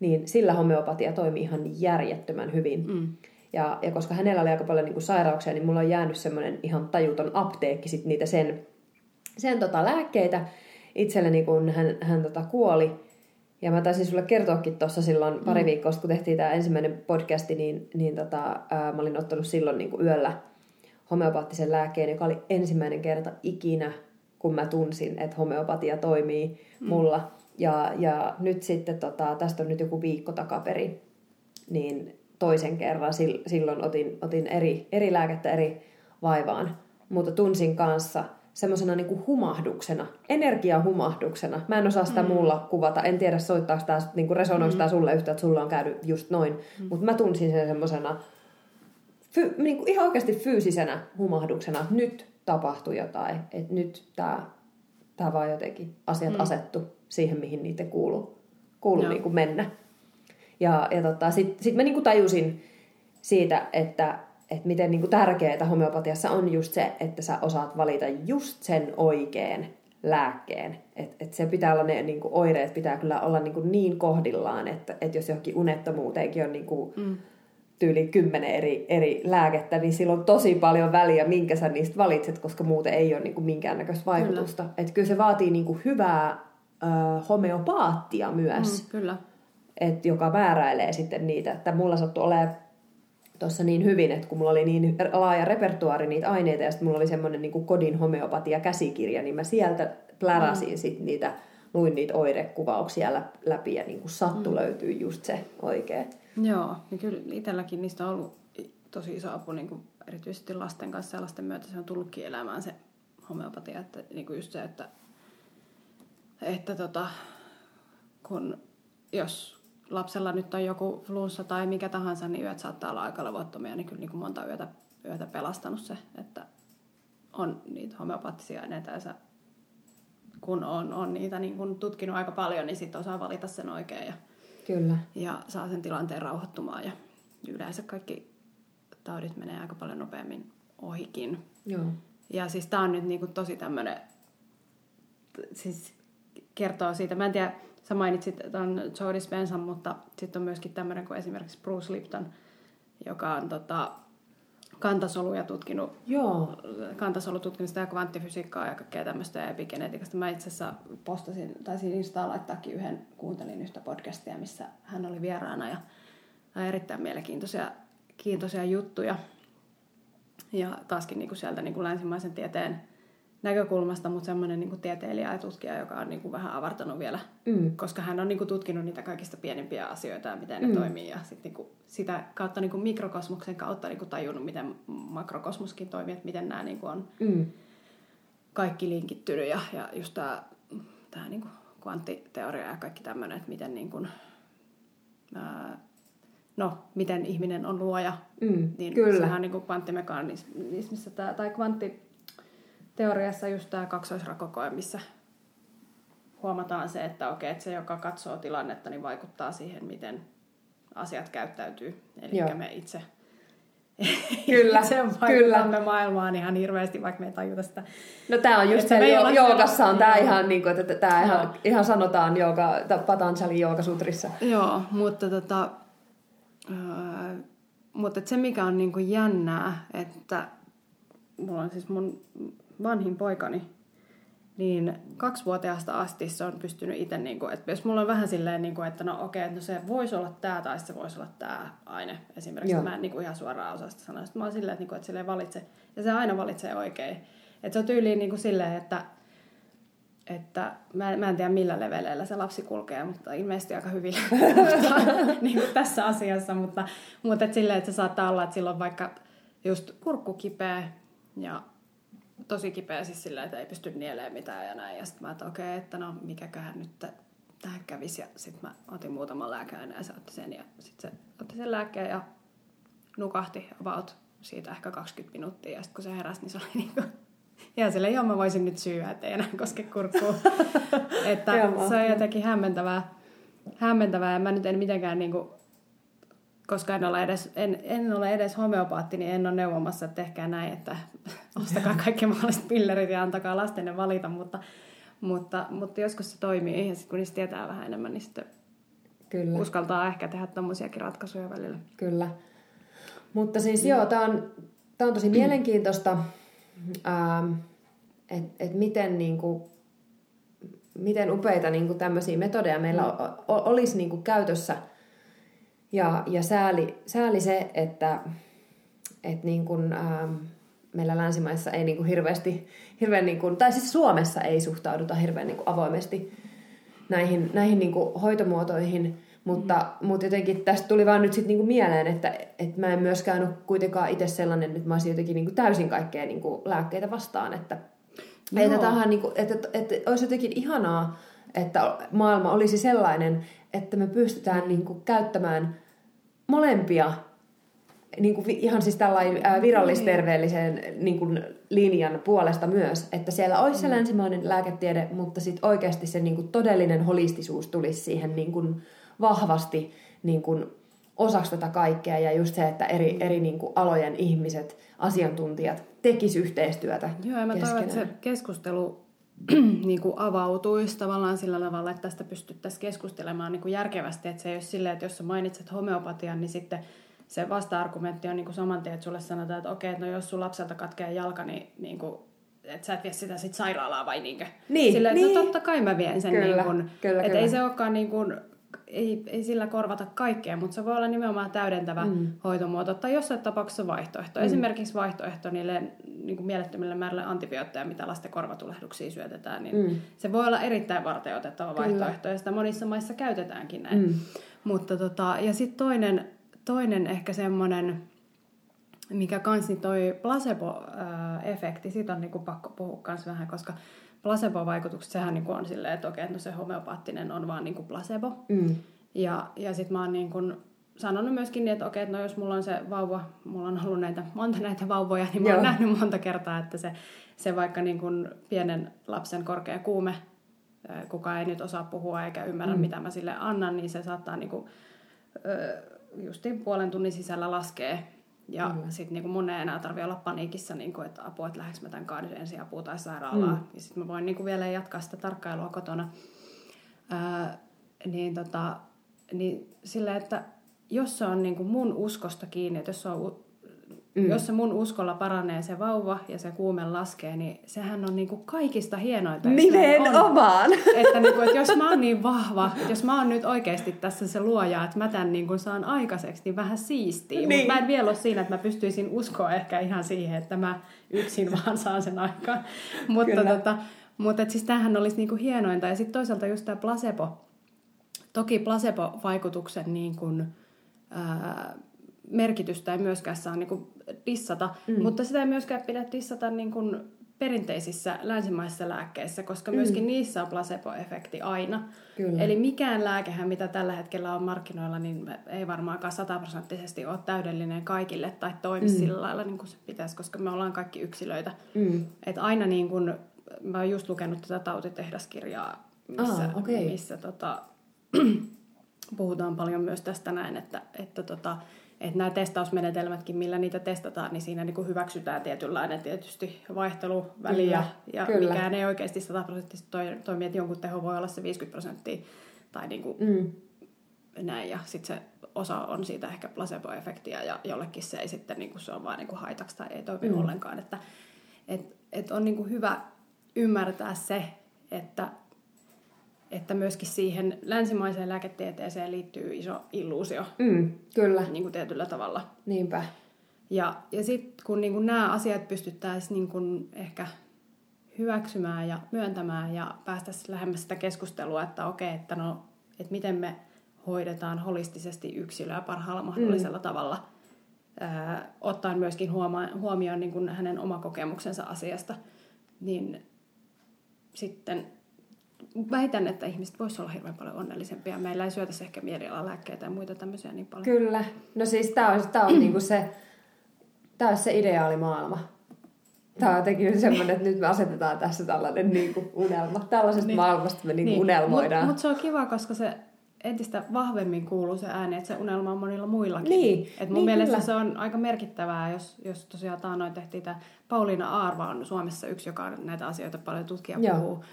niin sillä homeopatia toimii ihan järjettömän hyvin. Mm. Ja, ja koska hänellä oli aika paljon niin kuin sairauksia, niin mulla on jäänyt semmoinen ihan tajuton apteekki sit niitä sen, sen tota lääkkeitä itselleni, kun hän, hän tota kuoli. Ja mä taisin sulle kertoakin tuossa silloin pari viikkoa, sitten, kun tehtiin tämä ensimmäinen podcasti, niin, niin tota, ää, mä olin ottanut silloin niin kuin yöllä homeopaattisen lääkkeen, joka oli ensimmäinen kerta ikinä, kun mä tunsin, että homeopatia toimii mulla. Ja, ja nyt sitten, tota, tästä on nyt joku viikko takaperi, niin toisen kerran sil- silloin otin, otin eri, eri lääkettä eri vaivaan. Mutta tunsin kanssa semmoisena niinku humahduksena, energiahumahduksena. Mä en osaa sitä mm. muulla kuvata. En tiedä, soittaako tämä, niinku resonoiko tämä sulle yhtä, että sulla on käynyt just noin. Mm. Mutta mä tunsin sen semmoisena fy, niinku ihan oikeasti fyysisenä humahduksena, nyt tapahtui jotain. Että nyt tämä tää vaan jotenkin asiat mm. asettu siihen, mihin niiden kuuluu, kuuluu Joo. niinku mennä. Ja, ja tota, sitten sit mä niinku tajusin siitä, että, että miten niinku tärkeää homeopatiassa on just se, että sä osaat valita just sen oikean lääkkeen. Että et se pitää olla ne niinku, oireet, pitää kyllä olla niinku niin kohdillaan, että et jos johonkin unettomuuteenkin on niinku, Mm. tyyli kymmenen eri, eri lääkettä, niin sillä on tosi paljon väliä, minkä sä niistä valitset, koska muuten ei ole niinku minkäännäköistä vaikutusta. Että kyllä se vaatii niinku hyvää ö, homeopaattia myös Mm, kyllä. et, joka määräilee sitten niitä. Että mulla sattui olemaan tuossa niin hyvin, että kun mulla oli niin laaja repertuaari niitä aineita ja sitten mulla oli semmoinen niin kodin homeopatia käsikirja, niin mä sieltä pläräsin mm. sit niitä, luin niitä oirekuvauksia lä- läpi ja niin kuin sattu mm. löytyy just se oikea. Joo, ja kyllä itselläkin niistä on ollut tosi iso apu niin kuin erityisesti lasten kanssa ja lasten myötä se on tullutkin elämään se homeopatia, että niin kuin just se, että, että tota, kun jos lapsella nyt on joku flunssa tai mikä tahansa, niin yöt saattaa olla aika levottomia, niin kyllä niin kuin monta yötä, yötä pelastanut se, että on niitä homeopaattisia aineita ja sä, kun on, on niitä niin kun tutkinut aika paljon, niin sitten osaa valita sen oikein ja Kyllä. ja saa sen tilanteen rauhoittumaan. Ja yleensä kaikki taudit menee aika paljon nopeammin ohikin. Joo. Ja siis tää on nyt niinku tosi tämmönen, siis kertoo siitä, mä en tiedä, sä mainitsit ton Joe Dispensan, mutta sitten on myöskin tämmöinen kuin esimerkiksi Bruce Lipton, joka on tota, kantasoluja tutkinut Joo. kantasolututkimusta ja kvanttifysiikkaa ja kaikkea tämmöistä ja epigenetiikasta. Mä itse asiassa postasin, taisin Instaan laittaakin yhden, kuuntelin yhtä podcastia, missä hän oli vieraana ja ja erittäin mielenkiintoisia kiintoisia juttuja. Ja taaskin niin kuin sieltä niin kuin länsimaisen tieteen näkökulmasta, mutta semmoinen niin kuin tieteilijä ja tutkija, joka on niin kuin vähän avartanut vielä, Mm. koska hän on niin kuin tutkinut niitä kaikista pienimpiä asioita ja miten ne Mm. toimii. Ja sit niin kuin sitä kautta niin kuin mikrokosmoksen kautta niin kuin tajunnut, miten makrokosmoskin toimii, että miten nämä niin kuin on Mm. kaikki linkittynyt ja, ja just tämä tää niinku kvanttiteoria ja kaikki tämmöinen, että miten, niinku, ää, no, miten ihminen on luoja, Mm. niin Kyllä. sehän on niinku kvanttimekanismissa tää, tai kvanttiteoriassa just tämä kaksoisrakokoe, missä huomataan se, että okei, että se, joka katsoo tilannetta, niin vaikuttaa siihen, miten asiat käyttäytyy. Eli me itse Kyllä, itse vaikutamme maailmaan ihan hirveästi, vaikka me ei tajuta sitä. No tää on just se, jo- joogassa on tää Joo. ihan niin kuin, että tää ihan, ihan sanotaan jooga, Patanjali joogasutrissa. Joo, mutta tota, ää, mutta se mikä on niinku jännää, että mulla on siis mun vanhin poikani, niin kaksivuotiaasta asti se on pystynyt itse, niin kuin, että jos mulla on vähän silleen, niin kuin, että no okei, okay, no se voisi olla tämä tai se voisi olla tämä aine esimerkiksi, Joo. mä en niin kuin ihan suoraan osaa sitä sanoa. Sitten mä oon silleen, että, niin kuin, että silleen valitse, ja se aina valitsee oikein. Että se on tyyliin niin kuin silleen, että, että mä, mä en tiedä millä leveleillä se lapsi kulkee, mutta ilmeisesti aika hyvin niin kuin tässä asiassa, mutta, mutta et silleen, että se saattaa olla, että silloin vaikka just kurkku kipeä ja tosi kipeä siis silleen, että ei pysty nielemään mitään ja näin. Ja sitten mä että okei, okay, että no mikäköhän nyt tähän kävisi. Ja sitten mä otin muutaman lääkäinen ja se otti sen. Ja sitten se otti sen lääkkeen ja nukahti about siitä ehkä 20 minuuttia. Ja sitten kun se heräsi, niin se oli niin kuin ja sille joo, mä voisin nyt syyä, että ei enää koske kurkkua. että se on jotenkin hämmentävää. hämmentävää ja mä nyt en mitenkään niinku koska en ole edes, en, en ole edes homeopaatti, niin en ole neuvomassa, että tehkää näin, että ostakaa kaikki mahdolliset pillerit ja antakaa lastenne valita, mutta, mutta, mutta joskus se toimii ja sitten kun niistä tietää vähän enemmän, niin sitten Kyllä. uskaltaa ehkä tehdä tämmöisiäkin ratkaisuja välillä. Kyllä. Mutta siis joo, tämä on, tää on tosi mielenkiintoista, ähm, että et miten, niinku, miten upeita niinku tämmöisiä metodeja meillä mm. olisi niinku käytössä – ja, ja sääli, sääli se, että, että niin kuin, ähm, meillä länsimaissa ei niin kuin hirveästi, hirveän niin kuin, tai siis Suomessa ei suhtauduta hirveän niin kuin avoimesti näihin, näihin niin kuin hoitomuotoihin, mutta, mm. mutta jotenkin tästä tuli vaan nyt sitten niinku mieleen, että, että mä en myöskään ole kuitenkaan itse sellainen, että mä olisin jotenkin niinku täysin kaikkea niinku lääkkeitä vastaan, että, että, tähän niinku, että, että, että olisi jotenkin ihanaa, että maailma olisi sellainen, että me pystytään niinku käyttämään molempia niin kuin ihan siis tällainen virallisterveellisen niin. kuin linjan puolesta myös, että siellä olisi se mm. länsimainen lääketiede, mutta sitten oikeasti se niin kuin todellinen holistisuus tulisi siihen niin kuin vahvasti niin kuin osaksi tätä kaikkea. Ja just se, että eri, eri niin kuin alojen ihmiset, asiantuntijat tekis yhteistyötä Joo, ja mä toivon, että se keskustelu niin kuin avautuisi tavallaan sillä tavalla, että tästä pystyttäisiin keskustelemaan niin kuin järkevästi. Että se ei ole silleen, että jos sä mainitset homeopatian, niin sitten se vasta-argumentti on niin kuin saman tien, että sulle sanotaan, että okei, no jos sun lapselta katkee jalka, niin, niin kuin, että sä et vie sitä sit sairaalaa vai niinkö? Niin, Silleen, niin. että no totta kai mä vien sen. Kyllä, niin kuin, kyllä, että kyllä. ei se olekaan niin kuin, ei, ei sillä korvata kaikkea, mutta se voi olla nimenomaan täydentävä mm. hoitomuoto tai jossain tapauksessa vaihtoehto. Mm. Esimerkiksi vaihtoehto niille niin kuin mielettömille määrille antibiootteja, mitä lasten korvatulehduksiin syötetään, niin mm. se voi olla erittäin varteutettava vaihtoehto ja sitä monissa maissa käytetäänkin näin. Mm. Mutta tota, ja sitten toinen, toinen ehkä semmoinen, mikä kans niin toi placebo-efekti, siitä on niinku pakko puhua kans vähän, koska placebo-vaikutukset, sehän niin on silleen, että okei, no se homeopaattinen on vaan niin placebo. Mm. Ja, ja sitten mä oon niin kuin sanonut myöskin niin, että okei, että no jos mulla on se vauva, mulla on ollut näitä, monta näitä vauvoja, niin mä oon Joo. nähnyt monta kertaa, että se, se vaikka niin kuin pienen lapsen korkea kuume, kuka ei nyt osaa puhua eikä ymmärrä, mm. mitä mä sille annan, niin se saattaa niin kuin, justiin puolen tunnin sisällä laskea ja mm. sitten niinku mun ei enää tarvitse olla paniikissa, niinku, että apua, että lähdekö mä tämän kaadin ensin apua tai sairaalaa. Mm. Ja sitten mä voin niinku vielä jatkaa sitä tarkkailua kotona. Ää, niin, tota, niin sillä, että jos se on niinku mun uskosta kiinni, että jos se on Mm. Jos se mun uskolla paranee se vauva ja se kuume laskee, niin sehän on niinku kaikista hienointa. Nimenomaan! On. Että, niinku, että jos mä oon niin vahva, että jos mä oon nyt oikeasti tässä se luoja, että mä tämän niinku saan aikaiseksi, niin vähän siistiä. Niin. Mutta mä en vielä ole siinä, että mä pystyisin uskoa ehkä ihan siihen, että mä yksin vaan saan sen aikaan. mutta tota, mutta siis tämähän olisi niinku hienointa. Ja sitten toisaalta just tämä placebo. Toki placebo-vaikutuksen niin kuin, ää, merkitystä ei myöskään saa niin kuin dissata, mm. mutta sitä ei myöskään pidä dissata niin kuin perinteisissä länsimaisissa lääkkeissä, koska mm. myöskin niissä on placebo-efekti aina. Kyllä. Eli mikään lääkehän, mitä tällä hetkellä on markkinoilla, niin ei varmaankaan sataprosenttisesti ole täydellinen kaikille tai toimi mm. sillä lailla niin kuin se pitäisi, koska me ollaan kaikki yksilöitä. Mm. Et aina niin kuin, mä oon just lukenut tätä tautitehdaskirjaa, missä, ah, okay. missä tota, puhutaan paljon myös tästä näin, että, että tota, että nämä testausmenetelmätkin, millä niitä testataan, niin siinä niin kuin hyväksytään tietynlainen tietysti vaihteluväli kyllä, ja kyllä. mikään ei oikeasti 100 prosenttisesti toimi, että jonkun teho voi olla se 50 prosenttia tai niin kuin mm. näin ja sitten se osa on siitä ehkä placebo-efektiä ja jollekin se ei sitten niin kuin se on vaan niin kuin haitaksi tai ei toimi mm. ollenkaan, että et, et on niin kuin hyvä, ymmärtää se, että, että myöskin siihen länsimaiseen lääketieteeseen liittyy iso illuusio. Mm, kyllä. Niin kuin tietyllä tavalla. Niinpä. Ja, ja sitten kun niin kuin nämä asiat pystyttäisiin niin kuin ehkä hyväksymään ja myöntämään ja päästäisiin lähemmäs sitä keskustelua, että okei, että no, että miten me hoidetaan holistisesti yksilöä parhaalla mahdollisella mm. tavalla, ää, ottaen myöskin huoma- huomioon niin kuin hänen oma kokemuksensa asiasta, niin sitten väitän, että ihmiset voisivat olla hirveän paljon onnellisempia. Meillä ei syötäisi ehkä mielialalääkkeitä ja muita tämmöisiä niin paljon. Kyllä. No siis tämä on, tää on niinku se, tää on se ideaalimaailma. Tämä on jotenkin semmoinen, että nyt me asetetaan tässä tällainen niin kuin unelma. Tällaisesta niin. maailmasta me niin niin. unelmoidaan. Mutta mut se on kiva, koska se entistä vahvemmin kuuluu se ääni, että se unelma on monilla muillakin. Niin, Et mun niin mielestä kyllä. se on aika merkittävää, jos, jos tosiaan taanoin tehtiin tämä Pauliina Aarva on Suomessa yksi, joka näitä asioita paljon tutkija Joo. puhuu,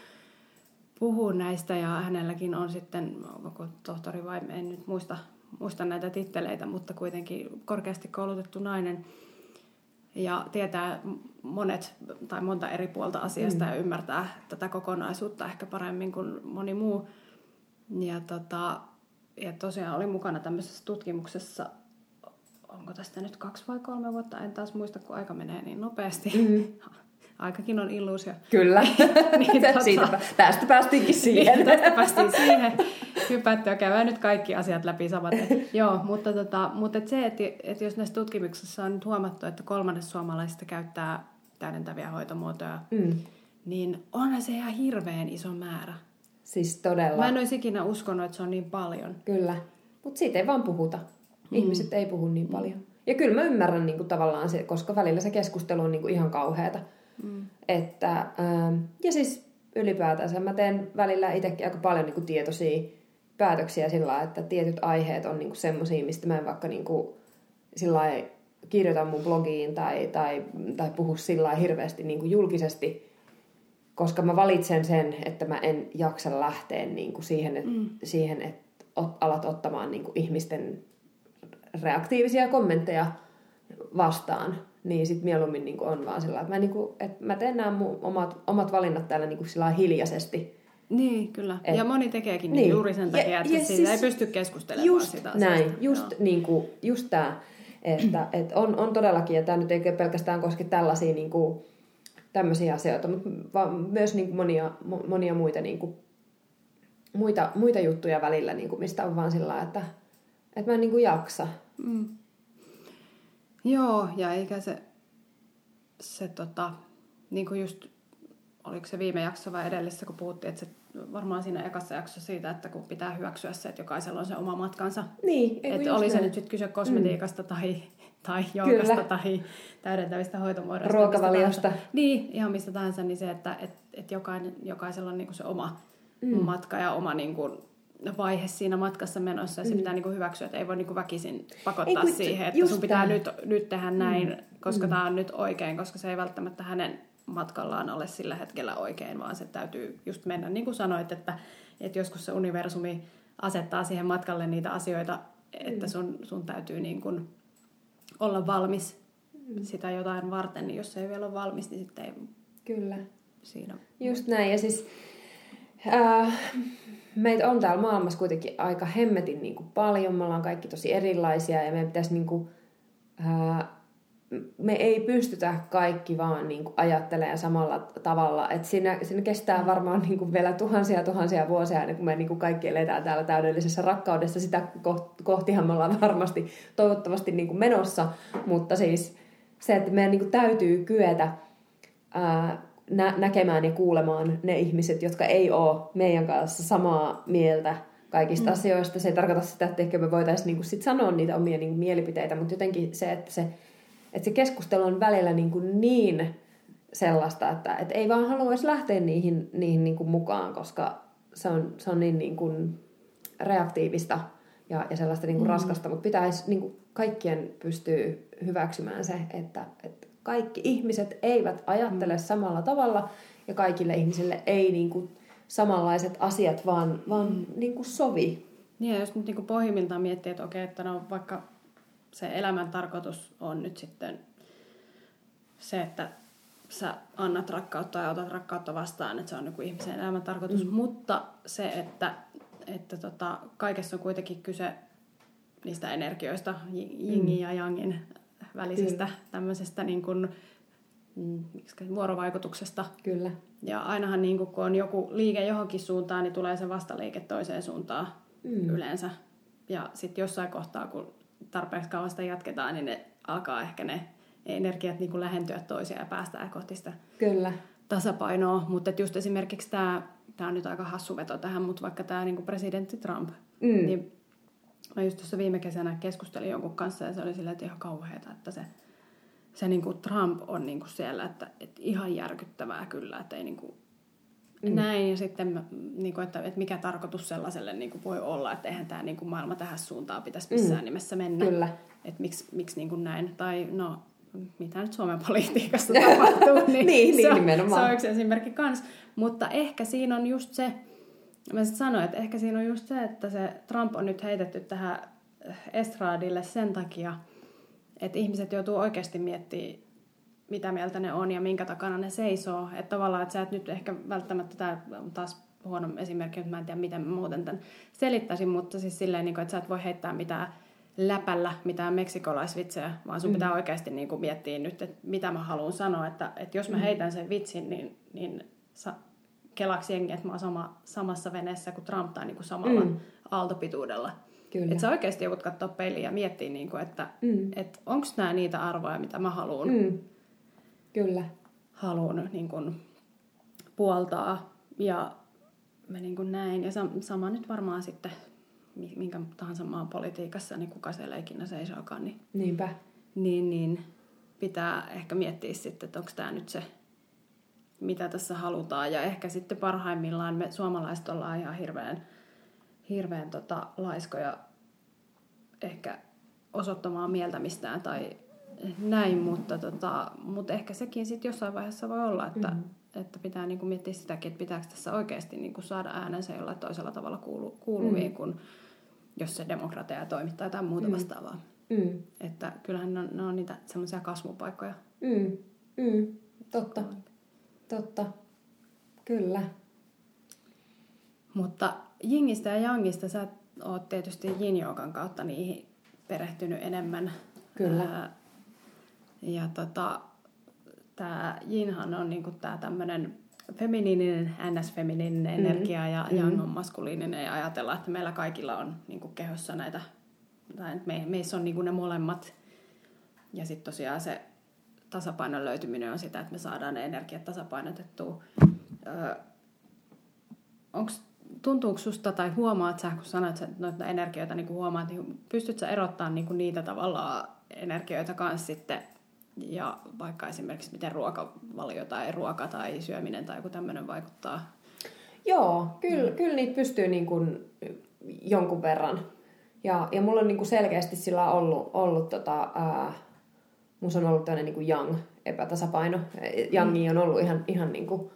puhuu näistä ja hänelläkin on sitten, onko tohtori vai en nyt muista, muista näitä titteleitä, mutta kuitenkin korkeasti koulutettu nainen ja tietää monet tai monta eri puolta asiasta mm. ja ymmärtää tätä kokonaisuutta ehkä paremmin kuin moni muu. Ja, tota, ja tosiaan oli mukana tämmöisessä tutkimuksessa, onko tästä nyt kaksi vai kolme vuotta, en taas muista, kun aika menee niin nopeasti. Mm. Aikakin on illuusio. Kyllä. Niin, tota- Siitä, tästä päästiinkin siihen. Niin, tästä päästiin siihen. Hypätty ja käydään nyt kaikki asiat läpi samaten. Joo, mutta, tota, mutta et se, että et jos näissä tutkimuksissa on nyt huomattu, että kolmannes suomalaisista käyttää täydentäviä hoitomuotoja, Mm. niin onhan se ihan hirveän iso määrä. Siis todella. Mä en olisi ikinä uskonut, että se on niin paljon. Kyllä. Mutta siitä ei vaan puhuta. Ihmiset ei puhu niin paljon. Ja kyllä mä ymmärrän niin kuin, tavallaan se, koska välillä se keskustelu on niin kuin, ihan kauheata. Mm. Että, ähm, ja siis ylipäätänsä mä teen välillä itsekin aika paljon niin kuin, tietoisia päätöksiä sillä lailla, että tietyt aiheet on niin semmoisia, mistä mä en vaikka niin kuin, sillä lailla kirjoita mun blogiin tai, tai, tai puhu sillä lailla hirveästi niin kuin julkisesti, koska mä valitsen sen, että mä en jaksa lähteä niin kuin siihen, että, Mm. siihen, että ot, alat ottamaan niin kuin ihmisten reaktiivisia kommentteja vastaan, niin sit mieluummin niin on vaan sillä että mä, niin kuin, että mä teen nämä mun omat, omat valinnat täällä niin kuin sillä hiljaisesti. Niin, kyllä. Et- ja moni tekeekin Niin. niin. juuri sen Ja- takia, että ja siitä siis ei pysty keskustelemaan Just sitä asiasta. näin, just, Joo. niin kuin, just tämä, että, että on, on todellakin, ja tämä nyt ei pelkästään koske tällaisia niin kuin, tämmöisiä asioita, mutta vaan myös niin kuin monia, mo- monia muita, niin kuin, muita, muita juttuja välillä, niin kuin, mistä on vaan sillä että, että mä en niin kuin jaksa. Mm. Joo, ja eikä se, se tota, niin kuin just, oliko se viime jakso vai edellisessä, kun puhuttiin, että se varmaan siinä ekassa jaksossa siitä, että kun pitää hyväksyä se, että jokaisella on se oma matkansa. Niin, Että oli se nyt sitten kyse kosmetiikasta mm. tai, tai joogasta Kyllä. tai täydentävistä hoitomuodoista. Ruokavaliosta. Niin, ihan mistä tahansa, niin se, että et, et jokainen, jokaisella on niinku se oma mm. matka ja oma niinku vaihe siinä matkassa menossa ja se mm. pitää niinku hyväksyä, että ei voi niinku väkisin pakottaa Ei siihen, että sun pitää tää. nyt, nyt tehdä näin, mm. koska mm. tämä on nyt oikein, koska se ei välttämättä hänen matkallaan ole sillä hetkellä oikein, vaan se täytyy just mennä, niin kuin sanoit, että, että joskus se universumi asettaa siihen matkalle niitä asioita, että sun, sun täytyy niin kuin olla valmis sitä jotain varten, niin jos se ei vielä ole valmis, niin sitten ei Kyllä. siinä... Just näin. Ja siis äh, meitä on täällä maailmassa kuitenkin aika hemmetin niin kuin paljon. Me ollaan kaikki tosi erilaisia ja meidän pitäisi niin kuin, äh, me ei pystytä kaikki vaan niin kuin ajattelemaan samalla tavalla. Et siinä, siinä kestää varmaan niin kuin vielä tuhansia tuhansia vuosia ennen kuin me niin kuin kaikki eletään täällä täydellisessä rakkaudessa. Sitä koht- kohtihan me ollaan varmasti toivottavasti niin kuin menossa. Mutta siis se, että meidän niin kuin täytyy kyetä ää, nä- näkemään ja kuulemaan ne ihmiset, jotka ei ole meidän kanssa samaa mieltä kaikista mm. asioista. Se ei tarkoita sitä, että ehkä me voitaisiin niinku sit sanoa niitä omia niinku mielipiteitä, mutta jotenkin se, että se, että se keskustelu on välillä niinku niin sellaista, että, että ei vaan haluaisi lähteä niihin, niihin niinku mukaan, koska se on, se on niin niinku reaktiivista ja, ja sellaista niinku mm. raskasta, mutta pitäisi niinku kaikkien pystyä hyväksymään se, että, että kaikki ihmiset eivät ajattele mm. samalla tavalla ja kaikille ihmisille ei niinku samanlaiset asiat vaan, vaan mm. niinku sovi. Niin ja jos nyt niin pohjimmiltaan miettii, että okei, että no vaikka se elämän tarkoitus on nyt sitten se, että sä annat rakkautta ja otat rakkautta vastaan, että se on niin ihmisen elämän tarkoitus. Mm. Mutta se, että, että tota, kaikessa on kuitenkin kyse niistä energioista, jingin mm. ja jangin välisestä Kyllä. tämmöisestä niin kuin, mm, vuorovaikutuksesta. Kyllä. Ja ainahan niin kuin, kun on joku liike johonkin suuntaan, niin tulee se vastaliike toiseen suuntaan mm. yleensä. Ja sitten jossain kohtaa, kun tarpeeksi kauan sitä jatketaan, niin ne alkaa ehkä ne energiat niin kuin lähentyä toisiaan ja päästään kohti sitä Kyllä. tasapainoa. Mutta just esimerkiksi tämä, tämä on nyt aika hassu veto tähän, mutta vaikka tämä niin kuin presidentti Trump, mm. niin mä just tuossa viime kesänä keskustelin jonkun kanssa ja se oli silleen, että ihan kauheata, että se, se niin kuin Trump on niin kuin siellä, että, että ihan järkyttävää kyllä, että ei niin kuin Mm. Näin, ja sitten niin kuin, että, että mikä tarkoitus sellaiselle niin kuin voi olla, että eihän tämä niin kuin maailma tähän suuntaan pitäisi missään mm. nimessä mennä. Kyllä. Että miksi, miksi niin kuin näin. Tai no, mitä nyt Suomen politiikassa tapahtuu, niin, niin, se, niin on, se on yksi esimerkki kans. Mutta ehkä siinä on just se, mä sitten sanoin, että ehkä siinä on just se, että se Trump on nyt heitetty tähän estraadille sen takia, että ihmiset joutuu oikeasti miettimään, mitä mieltä ne on ja minkä takana ne seisoo. Että tavallaan, että sä et nyt ehkä välttämättä, tämä on taas huono esimerkki, että mä en tiedä, miten mä muuten tämän selittäisin, mutta siis silleen, niin että sä et voi heittää mitään läpällä mitään meksikolaisvitsejä, vaan sun mm. pitää oikeasti niin kuin miettiä nyt, että mitä mä haluan sanoa, että, että jos mä mm. heitän sen vitsin, niin, niin sa, kelaksi jengi, että mä oon sama, samassa veneessä kuin Trump tai niin kuin samalla mm. aaltopituudella. Että sä oikeasti joudut katsoa peiliin ja miettiä, niin kuin, että mm. et onko nämä niitä arvoja, mitä mä haluan, mm. Kyllä. haluan niin kuin, puoltaa. Ja mä niin kuin näin. Ja sama nyt varmaan sitten minkä tahansa maan politiikassa, niin kuka siellä ikinä seisookaan, niin, Niinpä. niin, niin pitää ehkä miettiä sitten, että onko tämä nyt se, mitä tässä halutaan. Ja ehkä sitten parhaimmillaan me suomalaiset ollaan ihan hirveän, hirveän tota, laiskoja ehkä osoittamaan mieltä mistään tai näin, mutta, tota, mutta ehkä sekin sitten jossain vaiheessa voi olla, että, mm-hmm. että pitää niinku miettiä sitäkin, että pitääkö tässä oikeasti niinku saada äänensä jollain toisella tavalla kuulu, kuuluviin, mm-hmm. kun jos se demokratia toimittaa jotain muuta mm. vastaavaa. Mm. Että kyllähän ne on, ne on niitä semmoisia kasvupaikkoja. Mm. Mm. Totta. Totta. Kyllä. Mutta Jingistä ja Jangista sä oot tietysti yin kautta niihin perehtynyt enemmän. Kyllä. Ää, ja tota, tämä Jinhan on niinku tää tämmönen feminiininen, ns-feminiininen mm. energia ja mm. yang on maskuliininen ja ajatellaan, että meillä kaikilla on niin kuin kehossa näitä, tai me, meissä on niin kuin ne molemmat. Ja sitten tosiaan se tasapainon löytyminen on sitä, että me saadaan ne energiat tasapainotettua. Öö, onks, tuntuuko susta tai huomaat sä, kun sanoit että noita energioita niin huomaat, niin pystytkö erottamaan niin niitä tavallaan energioita kanssa sitten ja vaikka esimerkiksi miten ruokavalio tai ruoka tai syöminen tai joku tämmöinen vaikuttaa? Joo, kyllä, mm. kyllä niitä pystyy niin kuin jonkun verran. Ja, ja mulla on niin kuin selkeästi sillä ollut, ollut tota, ää, musta on ollut tämmöinen niin young epätasapaino. Youngi on ollut ihan, ihan niin kuin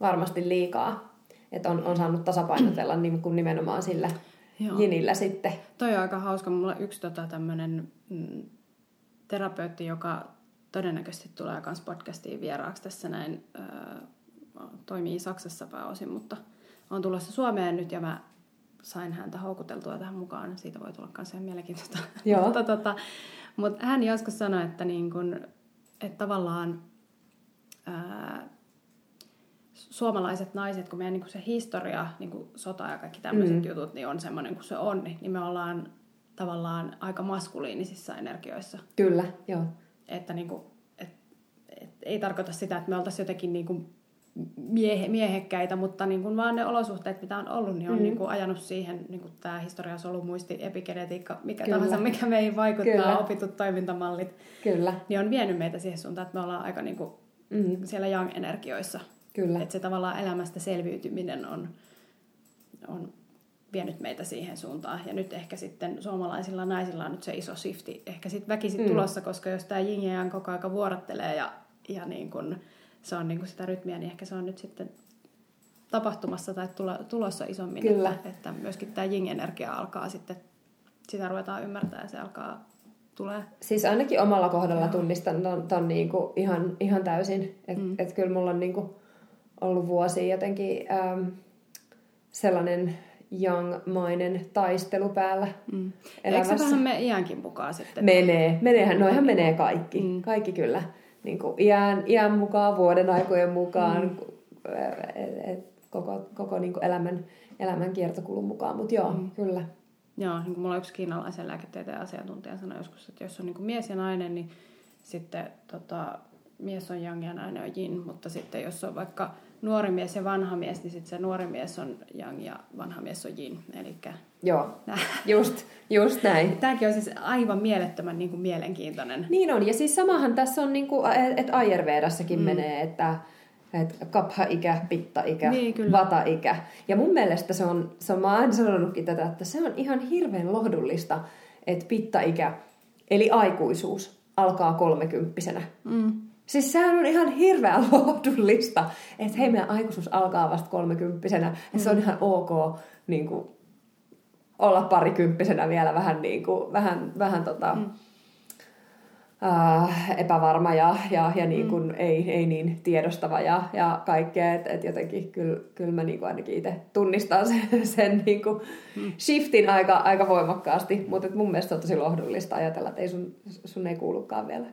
varmasti liikaa. Että on, on saanut tasapainotella niin kuin nimenomaan sillä Joo. jinillä sitten. Toi on aika hauska. Mulla on yksi tota, tämmöinen mm, terapeutti, joka todennäköisesti tulee myös podcastiin vieraaksi tässä näin. Öö, toimii Saksassa pääosin, mutta on tulossa Suomeen nyt ja mä sain häntä houkuteltua tähän mukaan. Siitä voi tulla myös ihan mielenkiintoista. Joo. mutta, tota, mutta hän joskus sanoi, että, niin kun, että tavallaan ää, suomalaiset naiset, kun meidän niin kun se historia, niin kun sota ja kaikki tämmöiset mm. jutut, niin on semmoinen kuin se on, niin me ollaan tavallaan aika maskuliinisissa energioissa. Kyllä, joo että niin kuin, et, et, ei tarkoita sitä, että me oltaisiin jotenkin niin kuin miehe, miehekkäitä, mutta niin kuin vaan ne olosuhteet, mitä on ollut, niin on mm. niin kuin ajanut siihen, niin kuin tämä muisti, epigenetiikka, mikä Kyllä. tahansa, mikä meihin vaikuttaa, Kyllä. opitut toimintamallit, Kyllä. niin on vienyt meitä siihen suuntaan, että me ollaan aika niin kuin mm. siellä yang-energioissa. Kyllä. Että se tavallaan elämästä selviytyminen on, on vienyt meitä siihen suuntaan. Ja nyt ehkä sitten suomalaisilla naisilla on nyt se iso shifti ehkä sitten väkisin mm. tulossa, koska jos tämä yin ja koko aika vuorottelee ja, ja niin kun se on niin kun sitä rytmiä, niin ehkä se on nyt sitten tapahtumassa tai tulossa isommin, Kyllä. Että, että myöskin tämä yin-energia alkaa sitten, sitä ruvetaan ymmärtää ja se alkaa tulee. Siis ainakin omalla kohdalla Joo. tunnistan ton, ton niinku ihan, ihan täysin. Että mm. et kyllä mulla on niinku ollut vuosia jotenkin ähm, sellainen young-mainen taistelu päällä mm. elämässä. Eikö se vähän mene iänkin mukaan sitten? Menee. Meneehän, noihan menee kaikki. Mm. Kaikki kyllä. Niin kuin iän, iän mukaan, vuoden aikojen mukaan, mm. et, et, koko, koko niin kuin elämän, elämän kiertokulun mukaan. Mutta joo, mm. kyllä. Joo, niin kuin mulla yksi kiinalaisen lääketieteen asiantuntija sanoi joskus, että jos on niin kuin mies ja nainen, niin sitten tota, mies on yang ja nainen on yin, mutta sitten jos on vaikka nuori mies ja vanha mies, niin sitten se nuori mies on yang ja vanha mies on yin. Elikkä Joo, just, just näin. Tämäkin on siis aivan mielettömän niin kuin mielenkiintoinen. Niin on, ja siis samahan tässä on, niin että Ayurvedassakin mm. menee, että että kapha-ikä, pitta-ikä, niin, vata-ikä. Ja mun mielestä se on, se on, mä oon aina sanonutkin tätä, että se on ihan hirveän lohdullista, että pitta-ikä, eli aikuisuus, alkaa kolmekymppisenä. Mm. Siis sehän on ihan hirveän lohdullista, että hei, meidän aikuisuus alkaa vasta kolmekymppisenä. Mm. se on ihan ok niin kuin, olla parikymppisenä vielä vähän, niin kuin, vähän, vähän tota, mm. äh, epävarma ja, ja, ja niin kuin, mm. ei, ei niin tiedostava ja, ja kaikkea. Että et jotenkin kyllä, kyllä mä niin kuin ainakin itse tunnistan sen, sen niin kuin mm. shiftin aika, aika voimakkaasti. Mutta mun mielestä on tosi lohdullista ajatella, että ei sun, sun ei kuulukaan vielä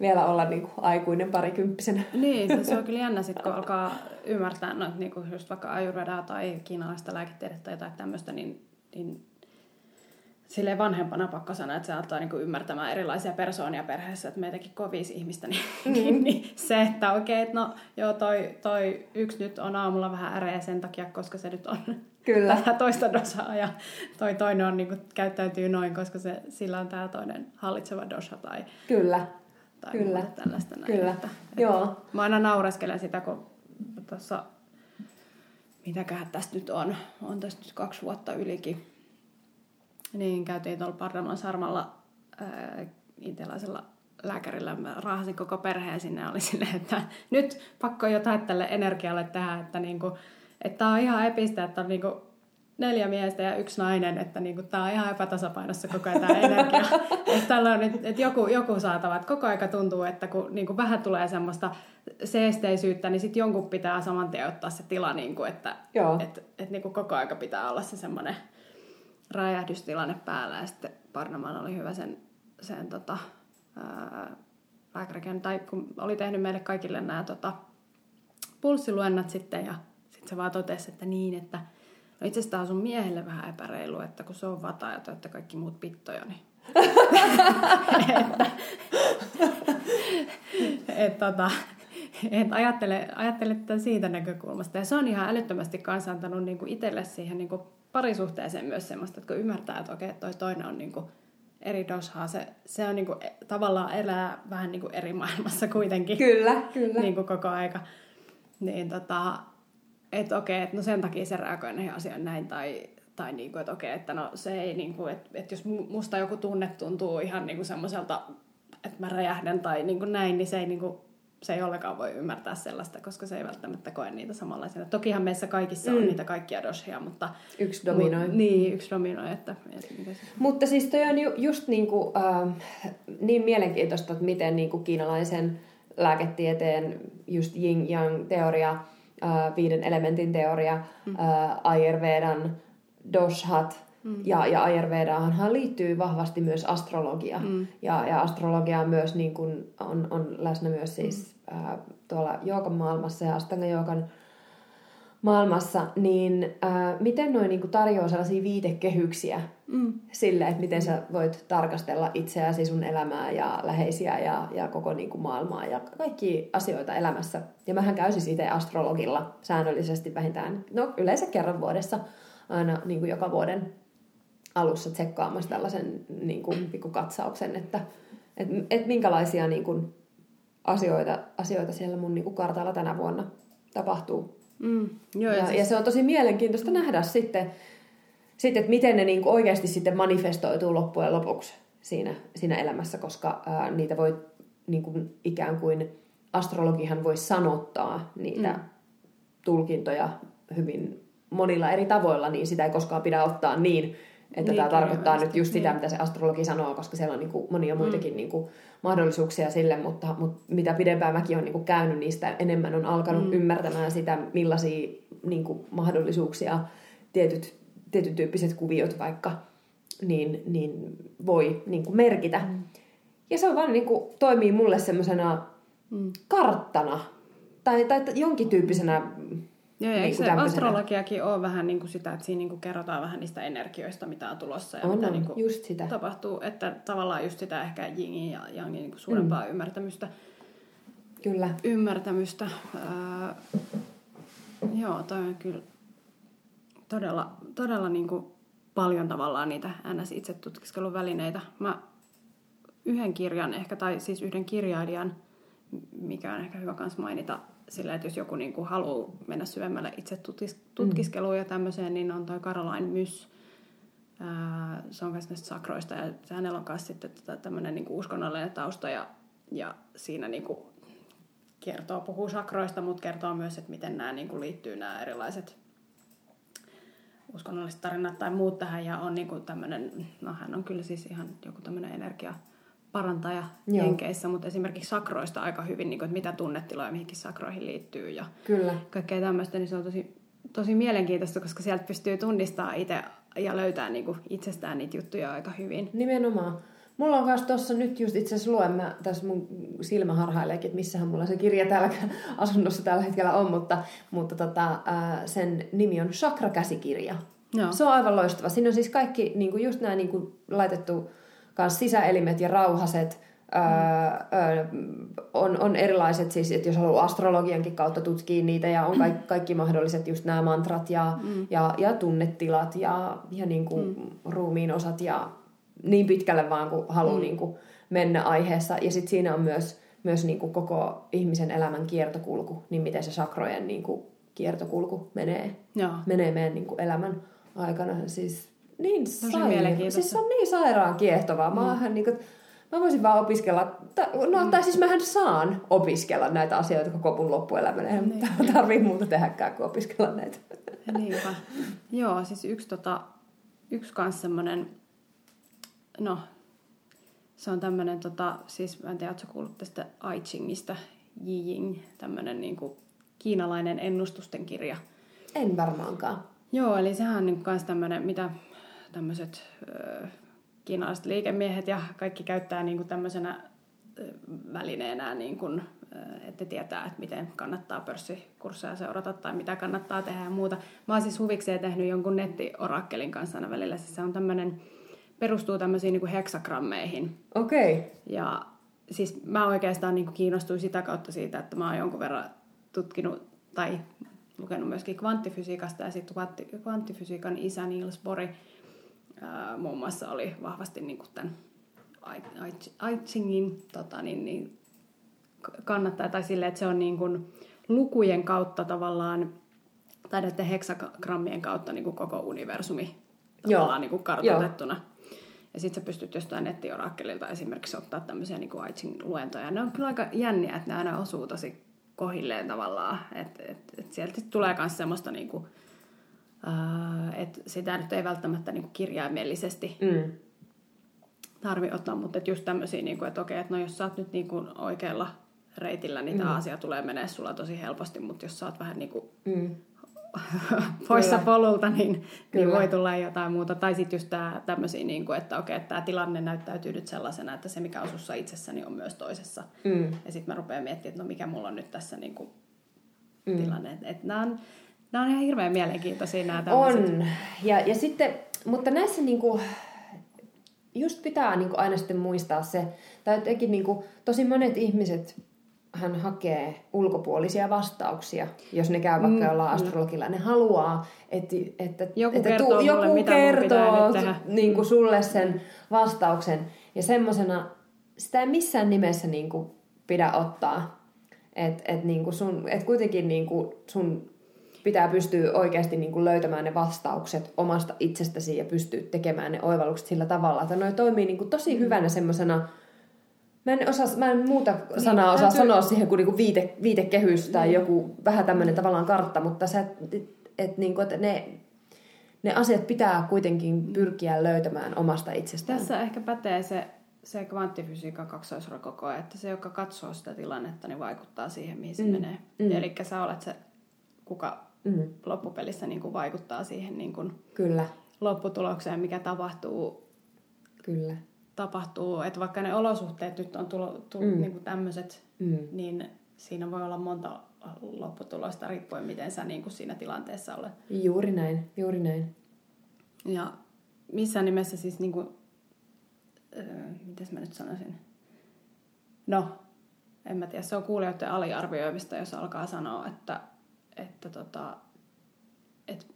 vielä olla niin kuin aikuinen parikymppisenä. Niin, se on kyllä jännä sitten, kun alkaa ymmärtää no, niin kuin just vaikka ayurvedaa tai kiinalaista lääketiedettä tai jotain tämmöistä, niin, niin sille vanhempana pakko sanoa, että se auttaa niin ymmärtämään erilaisia persoonia perheessä, että meitäkin on viisi ihmistä, niin, mm. niin, niin se, että okei, okay, no joo, toi, toi yksi nyt on aamulla vähän äreä sen takia, koska se nyt on Kyllä. tätä toista dosaa ja toi toinen on, niin kuin, käyttäytyy noin, koska se, sillä on tämä toinen hallitseva dosa tai, Kyllä tai Kyllä. tällaista näin. Kyllä. Että, että Joo. Mä aina naureskelen sitä, kun tuossa, mitäköhän tästä nyt on, on tästä nyt kaksi vuotta ylikin, niin käytiin tuolla Pardaman Sarmalla ää, intialaisella lääkärillä. Mä raahasin koko perheen sinne ja oli silleen, että nyt pakko jotain tälle energialle tehdä, että, niinku, että on ihan epistä, että on niinku neljä miestä ja yksi nainen, että niinku, tämä on ihan epätasapainossa koko ajan tämä energia. että on, että, että joku, joku saatava, että koko aika tuntuu, että kun niinku, vähän tulee semmoista seesteisyyttä, niin sitten jonkun pitää saman tien ottaa se tila, niinku, että Joo. et, et, niinku, koko aika pitää olla se semmoinen räjähdystilanne päällä. Ja sitten Parnaman oli hyvä sen, sen tota, lääkärikin, tai kun oli tehnyt meille kaikille nämä tota, pulssiluennat sitten, ja sitten se vaan totesi, että niin, että No itse asiassa sun miehelle vähän epäreilu, että kun se on vata ja te kaikki muut pittoja, niin... että, et, tota, et ajattele, ajattele tätä siitä näkökulmasta. Ja se on ihan älyttömästi kanssa antanut niinku itselle siihen niinku parisuhteeseen myös semmoista, että kun ymmärtää, että okei, toi toinen on niinku eri doshaa, se, se on niinku, tavallaan elää vähän niinku eri maailmassa kuitenkin. Kyllä, kyllä. Niinku koko aika. Niin tota, että okei, että no sen takia se reagoi näihin asioihin näin, tai, tai niin kuin, että okei, että no se ei, niin kuin, että, että jos musta joku tunne tuntuu ihan niin kuin semmoiselta, että mä räjähdän tai niin kuin näin, niin se ei, niin kuin, se ei ollenkaan voi ymmärtää sellaista, koska se ei välttämättä koe niitä samanlaisia. Tokihan meissä kaikissa mm. on niitä kaikkia doshia, mutta... Yksi dominoi. Mu, niin, yksi dominoi. Että, että se... Mutta siis toi on ju, just niin, kuin, äh, niin mielenkiintoista, että miten niin kuin kiinalaisen lääketieteen just yin-yang-teoria – äh, viiden elementin teoria, mm. äh, Ayurvedan doshat, mm. ja, ja Ayurvedaanhan liittyy vahvasti myös astrologia. Mm. Ja, ja astrologia myös niin kuin on, on läsnä myös siis mm. äh, tuolla joogan maailmassa ja astanga joogan maailmassa, niin äh, miten noin niin tarjoaa sellaisia viitekehyksiä mm. sille, että miten sä voit tarkastella itseäsi, sun elämää ja läheisiä ja, ja koko niin kuin maailmaa ja kaikki asioita elämässä. Ja mähän käysin siitä astrologilla säännöllisesti vähintään, no yleensä kerran vuodessa, aina niin kuin joka vuoden alussa tsekkaamassa tällaisen niin kuin, katsauksen, että et, et minkälaisia niin kuin, asioita, asioita siellä mun niin kuin kartalla tänä vuonna tapahtuu Mm, joo, ja, siis... ja se on tosi mielenkiintoista nähdä sitten, sitten että miten ne niin kuin oikeasti sitten manifestoituu loppujen lopuksi siinä, siinä elämässä, koska ää, niitä voi niin kuin ikään kuin astrologihan voi sanottaa niitä mm. tulkintoja hyvin monilla eri tavoilla, niin sitä ei koskaan pidä ottaa niin, että Niin, tämä tarkoittaa nyt just sitä, niin. mitä se astrologi sanoo, koska siellä on niin kuin monia muitakin niin kuin mahdollisuuksia sille, mutta, mutta mitä pidempään mäkin olen niin kuin käynyt, niistä enemmän on alkanut mm. ymmärtämään sitä, millaisia niin kuin mahdollisuuksia tietyt, tietyn tyyppiset kuviot vaikka niin, niin voi niin kuin merkitä. Mm. Ja se on vaan niin kuin, toimii mulle semmoisena Mm. karttana tai, tai jonkin tyyppisenä Joo, ja Niin se astrologiakin ole vähän niin kuin sitä, että siinä niin kuin kerrotaan vähän niistä energioista, mitä on tulossa ja On, mitä on, niin kuin just sitä. tapahtuu, että tavallaan just sitä ehkä jingin ja jangin niin kuin suurempaa mm. ymmärtämystä. Kyllä. ymmärtämystä. Ää, joo, toi on kyllä todella, todella niin kuin paljon tavallaan niitä ns. itse tutkiskelun välineitä. Mä yhden kirjan ehkä, tai siis yhden kirjailijan, mikä on ehkä hyvä myös mainita, sillä että jos joku niin kuin haluaa mennä syvemmälle itse tutkis- tutkiskeluun ja tämmöiseen, niin on toi Caroline Myss. Ää, se on myös näistä sakroista ja hänellä on myös sitten tämmöinen niin uskonnollinen tausta ja, ja siinä niin kuin kertoo, puhuu sakroista, mutta kertoo myös, että miten nämä niin kuin liittyy nämä erilaiset uskonnolliset tarinat tai muut tähän ja on niin kuin tämmöinen, no hän on kyllä siis ihan joku tämmöinen energia parantaja Joo. Jenkeissä, mutta esimerkiksi sakroista aika hyvin, niin kuin, että mitä tunnetiloja mihinkin sakroihin liittyy ja Kyllä. kaikkea tämmöistä, niin se on tosi, tosi mielenkiintoista, koska sieltä pystyy tunnistamaan itse ja löytää niin kuin itsestään niitä juttuja aika hyvin. Nimenomaan. Mulla on myös tuossa nyt just itse asiassa luen, mä tässä mun silmä harhaileekin, että missähän mulla se kirja täällä asunnossa tällä hetkellä on, mutta, mutta tota, sen nimi on Chakra-käsikirja. Joo. Se on aivan loistava. Siinä on siis kaikki niin kuin just nämä niin kuin laitettu kans sisäelimet ja rauhaset. Öö, öö, on, on erilaiset, siis, että jos haluaa astrologiankin kautta tutkia niitä ja on kaikki, kaikki mahdolliset just nämä mantrat ja, mm. ja, ja tunnetilat ja, ja niin kuin mm. ruumiin osat ja niin pitkälle vaan kuin haluaa mm. niin kuin mennä aiheessa. Ja sitten siinä on myös, myös niin kuin koko ihmisen elämän kiertokulku, niin miten se sakrojen niin kuin kiertokulku menee, Joo. menee meidän niin kuin elämän aikana. Siis niin sairaan. Siis se on niin sairaan kiehtovaa. Mä, mm. niin kuin, mä voisin vaan opiskella, no mm. tai siis mähän saan opiskella näitä asioita koko mun loppuelämän. Eihän niin. tarvii muuta tehdäkään kuin opiskella näitä. Niinpä. Joo, siis yksi, tota, yksi kans semmonen, no, se on tämmönen, tota, siis mä en tiedä, ootko kuullut tästä I Chingistä, Ying, tämmönen niinku kiinalainen ennustusten kirja. En varmaankaan. Joo, eli sehän on niin kans tämmönen, mitä tämmöiset kiinalaiset liikemiehet ja kaikki käyttää niin kuin tämmöisenä välineenä, niin kuin, että tietää, että miten kannattaa pörssikursseja seurata tai mitä kannattaa tehdä ja muuta. Mä oon siis huvikseen tehnyt jonkun nettiorakkelin kanssa aina välillä. Siis se on tämmöinen, perustuu tämmöisiin niin kuin heksagrammeihin. Okei. Okay. Ja siis mä oikeastaan niin kuin kiinnostuin sitä kautta siitä, että mä oon jonkun verran tutkinut tai lukenut myöskin kvanttifysiikasta ja sitten kvantti, kvanttifysiikan isä Niels Bohr ää, muun muassa oli vahvasti niin kuin tämän I- I- I Chingin tota, niin, niin, kannattaa, tai silleen, että se on niin kuin lukujen kautta tavallaan, tai näiden heksagrammien kautta niin kuin koko universumi tavallaan niin kuin kartoitettuna. Ja sitten sä pystyt jostain nettiorakkelilta esimerkiksi ottaa tämmöisiä niin kuin I Ching-luentoja. Ne on kyllä aika jänniä, että ne aina osuu tosi kohilleen tavallaan. Että et, et sieltä tulee myös semmoista, niin kuin, että sitä nyt ei välttämättä niin kuin kirjaimellisesti Mm. tarvi ottaa, mutta et just tämmöisiä, niin kuin, että okei, että no jos sä oot nyt niin kuin oikealla reitillä, niin tämä Mm. asia tulee menee sulla tosi helposti, mutta jos sä oot vähän niin kuin Mm. poissa Kyllä. polulta, niin, niin Kyllä. voi tulla jotain muuta. Tai sitten just tää, tämmöisiä, niin kuin, että okei, että tämä tilanne näyttäytyy nyt sellaisena, että se mikä on sussa itsessäni on myös toisessa. Mm. Ja sitten mä rupean miettimään, että no mikä mulla on nyt tässä niin kuin, Mm. tilanne. Että et nämä on, nämä on ihan hirveän mielenkiintoisia nämä tämmöiset. On. Ja, ja sitten, mutta näissä niinku, just pitää niinku aina sitten muistaa se, tai jotenkin niinku, tosi monet ihmiset hän hakee ulkopuolisia vastauksia, jos ne käy vaikka Mm, jollain astrologilla. Ne haluaa, että, että, Joku että kertoo mulle, joku mitä pitää kertoo tehdä. niin kuin sulle sen vastauksen. Ja semmosena, sitä ei missään nimessä niin kuin pidä ottaa. Että et niin sun, et kuitenkin niin kuin sun pitää pystyä oikeasti niin kuin löytämään ne vastaukset omasta itsestäsi ja pystyä tekemään ne oivallukset sillä tavalla, että noi toimii niin kuin tosi hyvänä semmoisena Mä en, osaa, mä en muuta sanaa osaa täytyy- sanoa siihen kuin niinku viite, viitekehys tai joku vähän tämmöinen tavallaan kartta, mutta sä, et, et, niinku, että ne, ne asiat pitää kuitenkin pyrkiä löytämään omasta itsestään. Tässä ehkä pätee se, se kvanttifysiikan kaksoisrokoko, että se, joka katsoo sitä tilannetta, niin vaikuttaa siihen, mihin se mm. menee. Mm. Eli sä olet se, kuka mm. loppupelissä niin kuin vaikuttaa siihen niin kuin Kyllä. lopputulokseen, mikä tapahtuu. Kyllä. Tapahtuu, että vaikka ne olosuhteet nyt on tullut, mm. niin tämmöiset, mm. niin siinä voi olla monta lopputulosta riippuen, miten sä niin kuin siinä tilanteessa olet. Juuri näin, juuri näin. Ja missään nimessä siis, niin kuin, äh, miten mä nyt sanoisin, no, en mä tiedä, se on kuulijoiden aliarvioimista, jos alkaa sanoa, että, että tota, että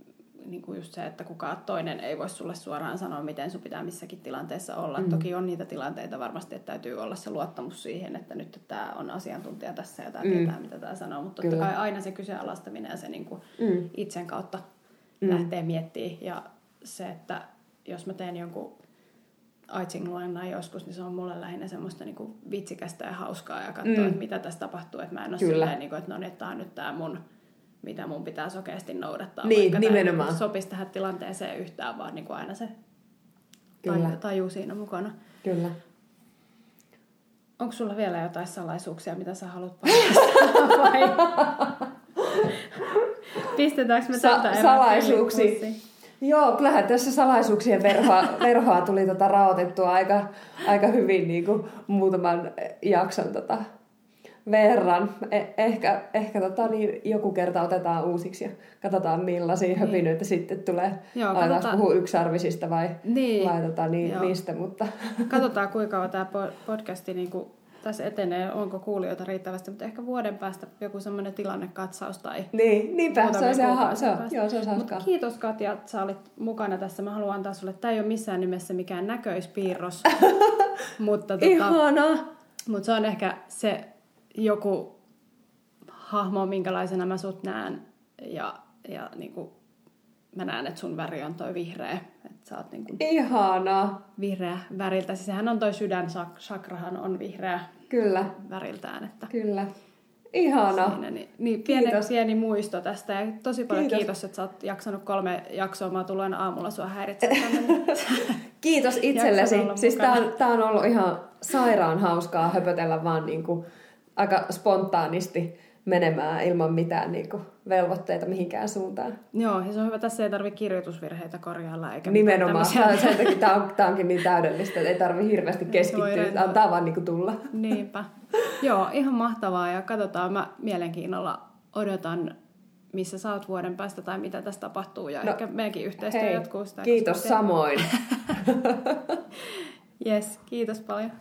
niin kuin just se, että kukaan toinen ei voi sulle suoraan sanoa, miten sun pitää missäkin tilanteessa olla. Mm. Toki on niitä tilanteita varmasti, että täytyy olla se luottamus siihen, että nyt tämä on asiantuntija tässä ja tämä mm. tietää, mitä tämä sanoo. Mutta totta kai aina se kyseenalaistaminen ja se niin kuin mm. itsen kautta mm. lähtee miettimään. Ja se, että jos mä teen jonkun Aiching joskus, niin se on mulle lähinnä semmoista niin kuin vitsikästä ja hauskaa ja katsoa, mm. että mitä tässä tapahtuu. Että mä en ole Kyllä. silleen, niin kuin, että no niin, tämä on nyt tämä mun mitä mun pitää sokeasti noudattaa. Niin, nimenomaan. Tämä sopisi tähän tilanteeseen yhtään, vaan niin kuin aina se Kyllä. taju siinä mukana. Kyllä. Onko sulla vielä jotain salaisuuksia, mitä sä haluat paljastaa? Pistetäänkö me Sa- salaisuuksia? Joo, kyllähän tässä salaisuuksien verhoa, verhoa tuli tota raotettua aika, aika hyvin niin kuin muutaman jakson tota, verran. Eh- ehkä ehkä tota, niin joku kerta otetaan uusiksi ja katsotaan millaisia niin. höpinöitä sitten tulee. Joo, katsotaan... puhua yksarvisista vai niin. laitetaan niin, Joo. mistä. Mutta... Katsotaan kuinka kauan tämä podcasti niin kuin tässä etenee, onko kuulijoita riittävästi, mutta ehkä vuoden päästä joku semmoinen tilannekatsaus tai Niin, niinpä, se on, se, on, se, on, joo, se on Mutta kiitos Katja, että sä olit mukana tässä. Mä haluan antaa sulle, tämä ei ole missään nimessä mikään näköispiirros. mutta, tota, Ihana! Mutta se on ehkä se joku hahmo, minkälaisena mä sut näen. Ja, ja niin kuin, mä näen, että sun väri on toi vihreä. Että sä oot niin kuin Ihana. vihreä väriltä. Siis sehän on toi sydän, sakrahan on vihreä Kyllä. väriltään. Että Kyllä. Ihana. Siinä, niin, niin pieni, kiitos. pieni muisto tästä ja tosi paljon kiitos. kiitos, että sä oot jaksanut kolme jaksoa. Mä tulen aamulla sua häiritsemään. kiitos itsellesi. Siis tää on, tää on ollut ihan sairaan hauskaa höpötellä vaan niinku aika spontaanisti menemään ilman mitään niin kuin, velvoitteita mihinkään suuntaan. Joo, ja se on hyvä, tässä ei tarvitse kirjoitusvirheitä korjailla. Eikä Nimenomaan, tämä, sen takia tämä on, tämä onkin niin täydellistä, että ei tarvitse hirveästi keskittyä, että antaa vaan niin kuin tulla. Niinpä. Joo, ihan mahtavaa ja katsotaan, mä mielenkiinnolla odotan missä sä oot vuoden päästä tai mitä tässä tapahtuu ja no, ehkä meidänkin yhteistyö hei, jatkuu sitä. Kiitos samoin. yes, kiitos paljon.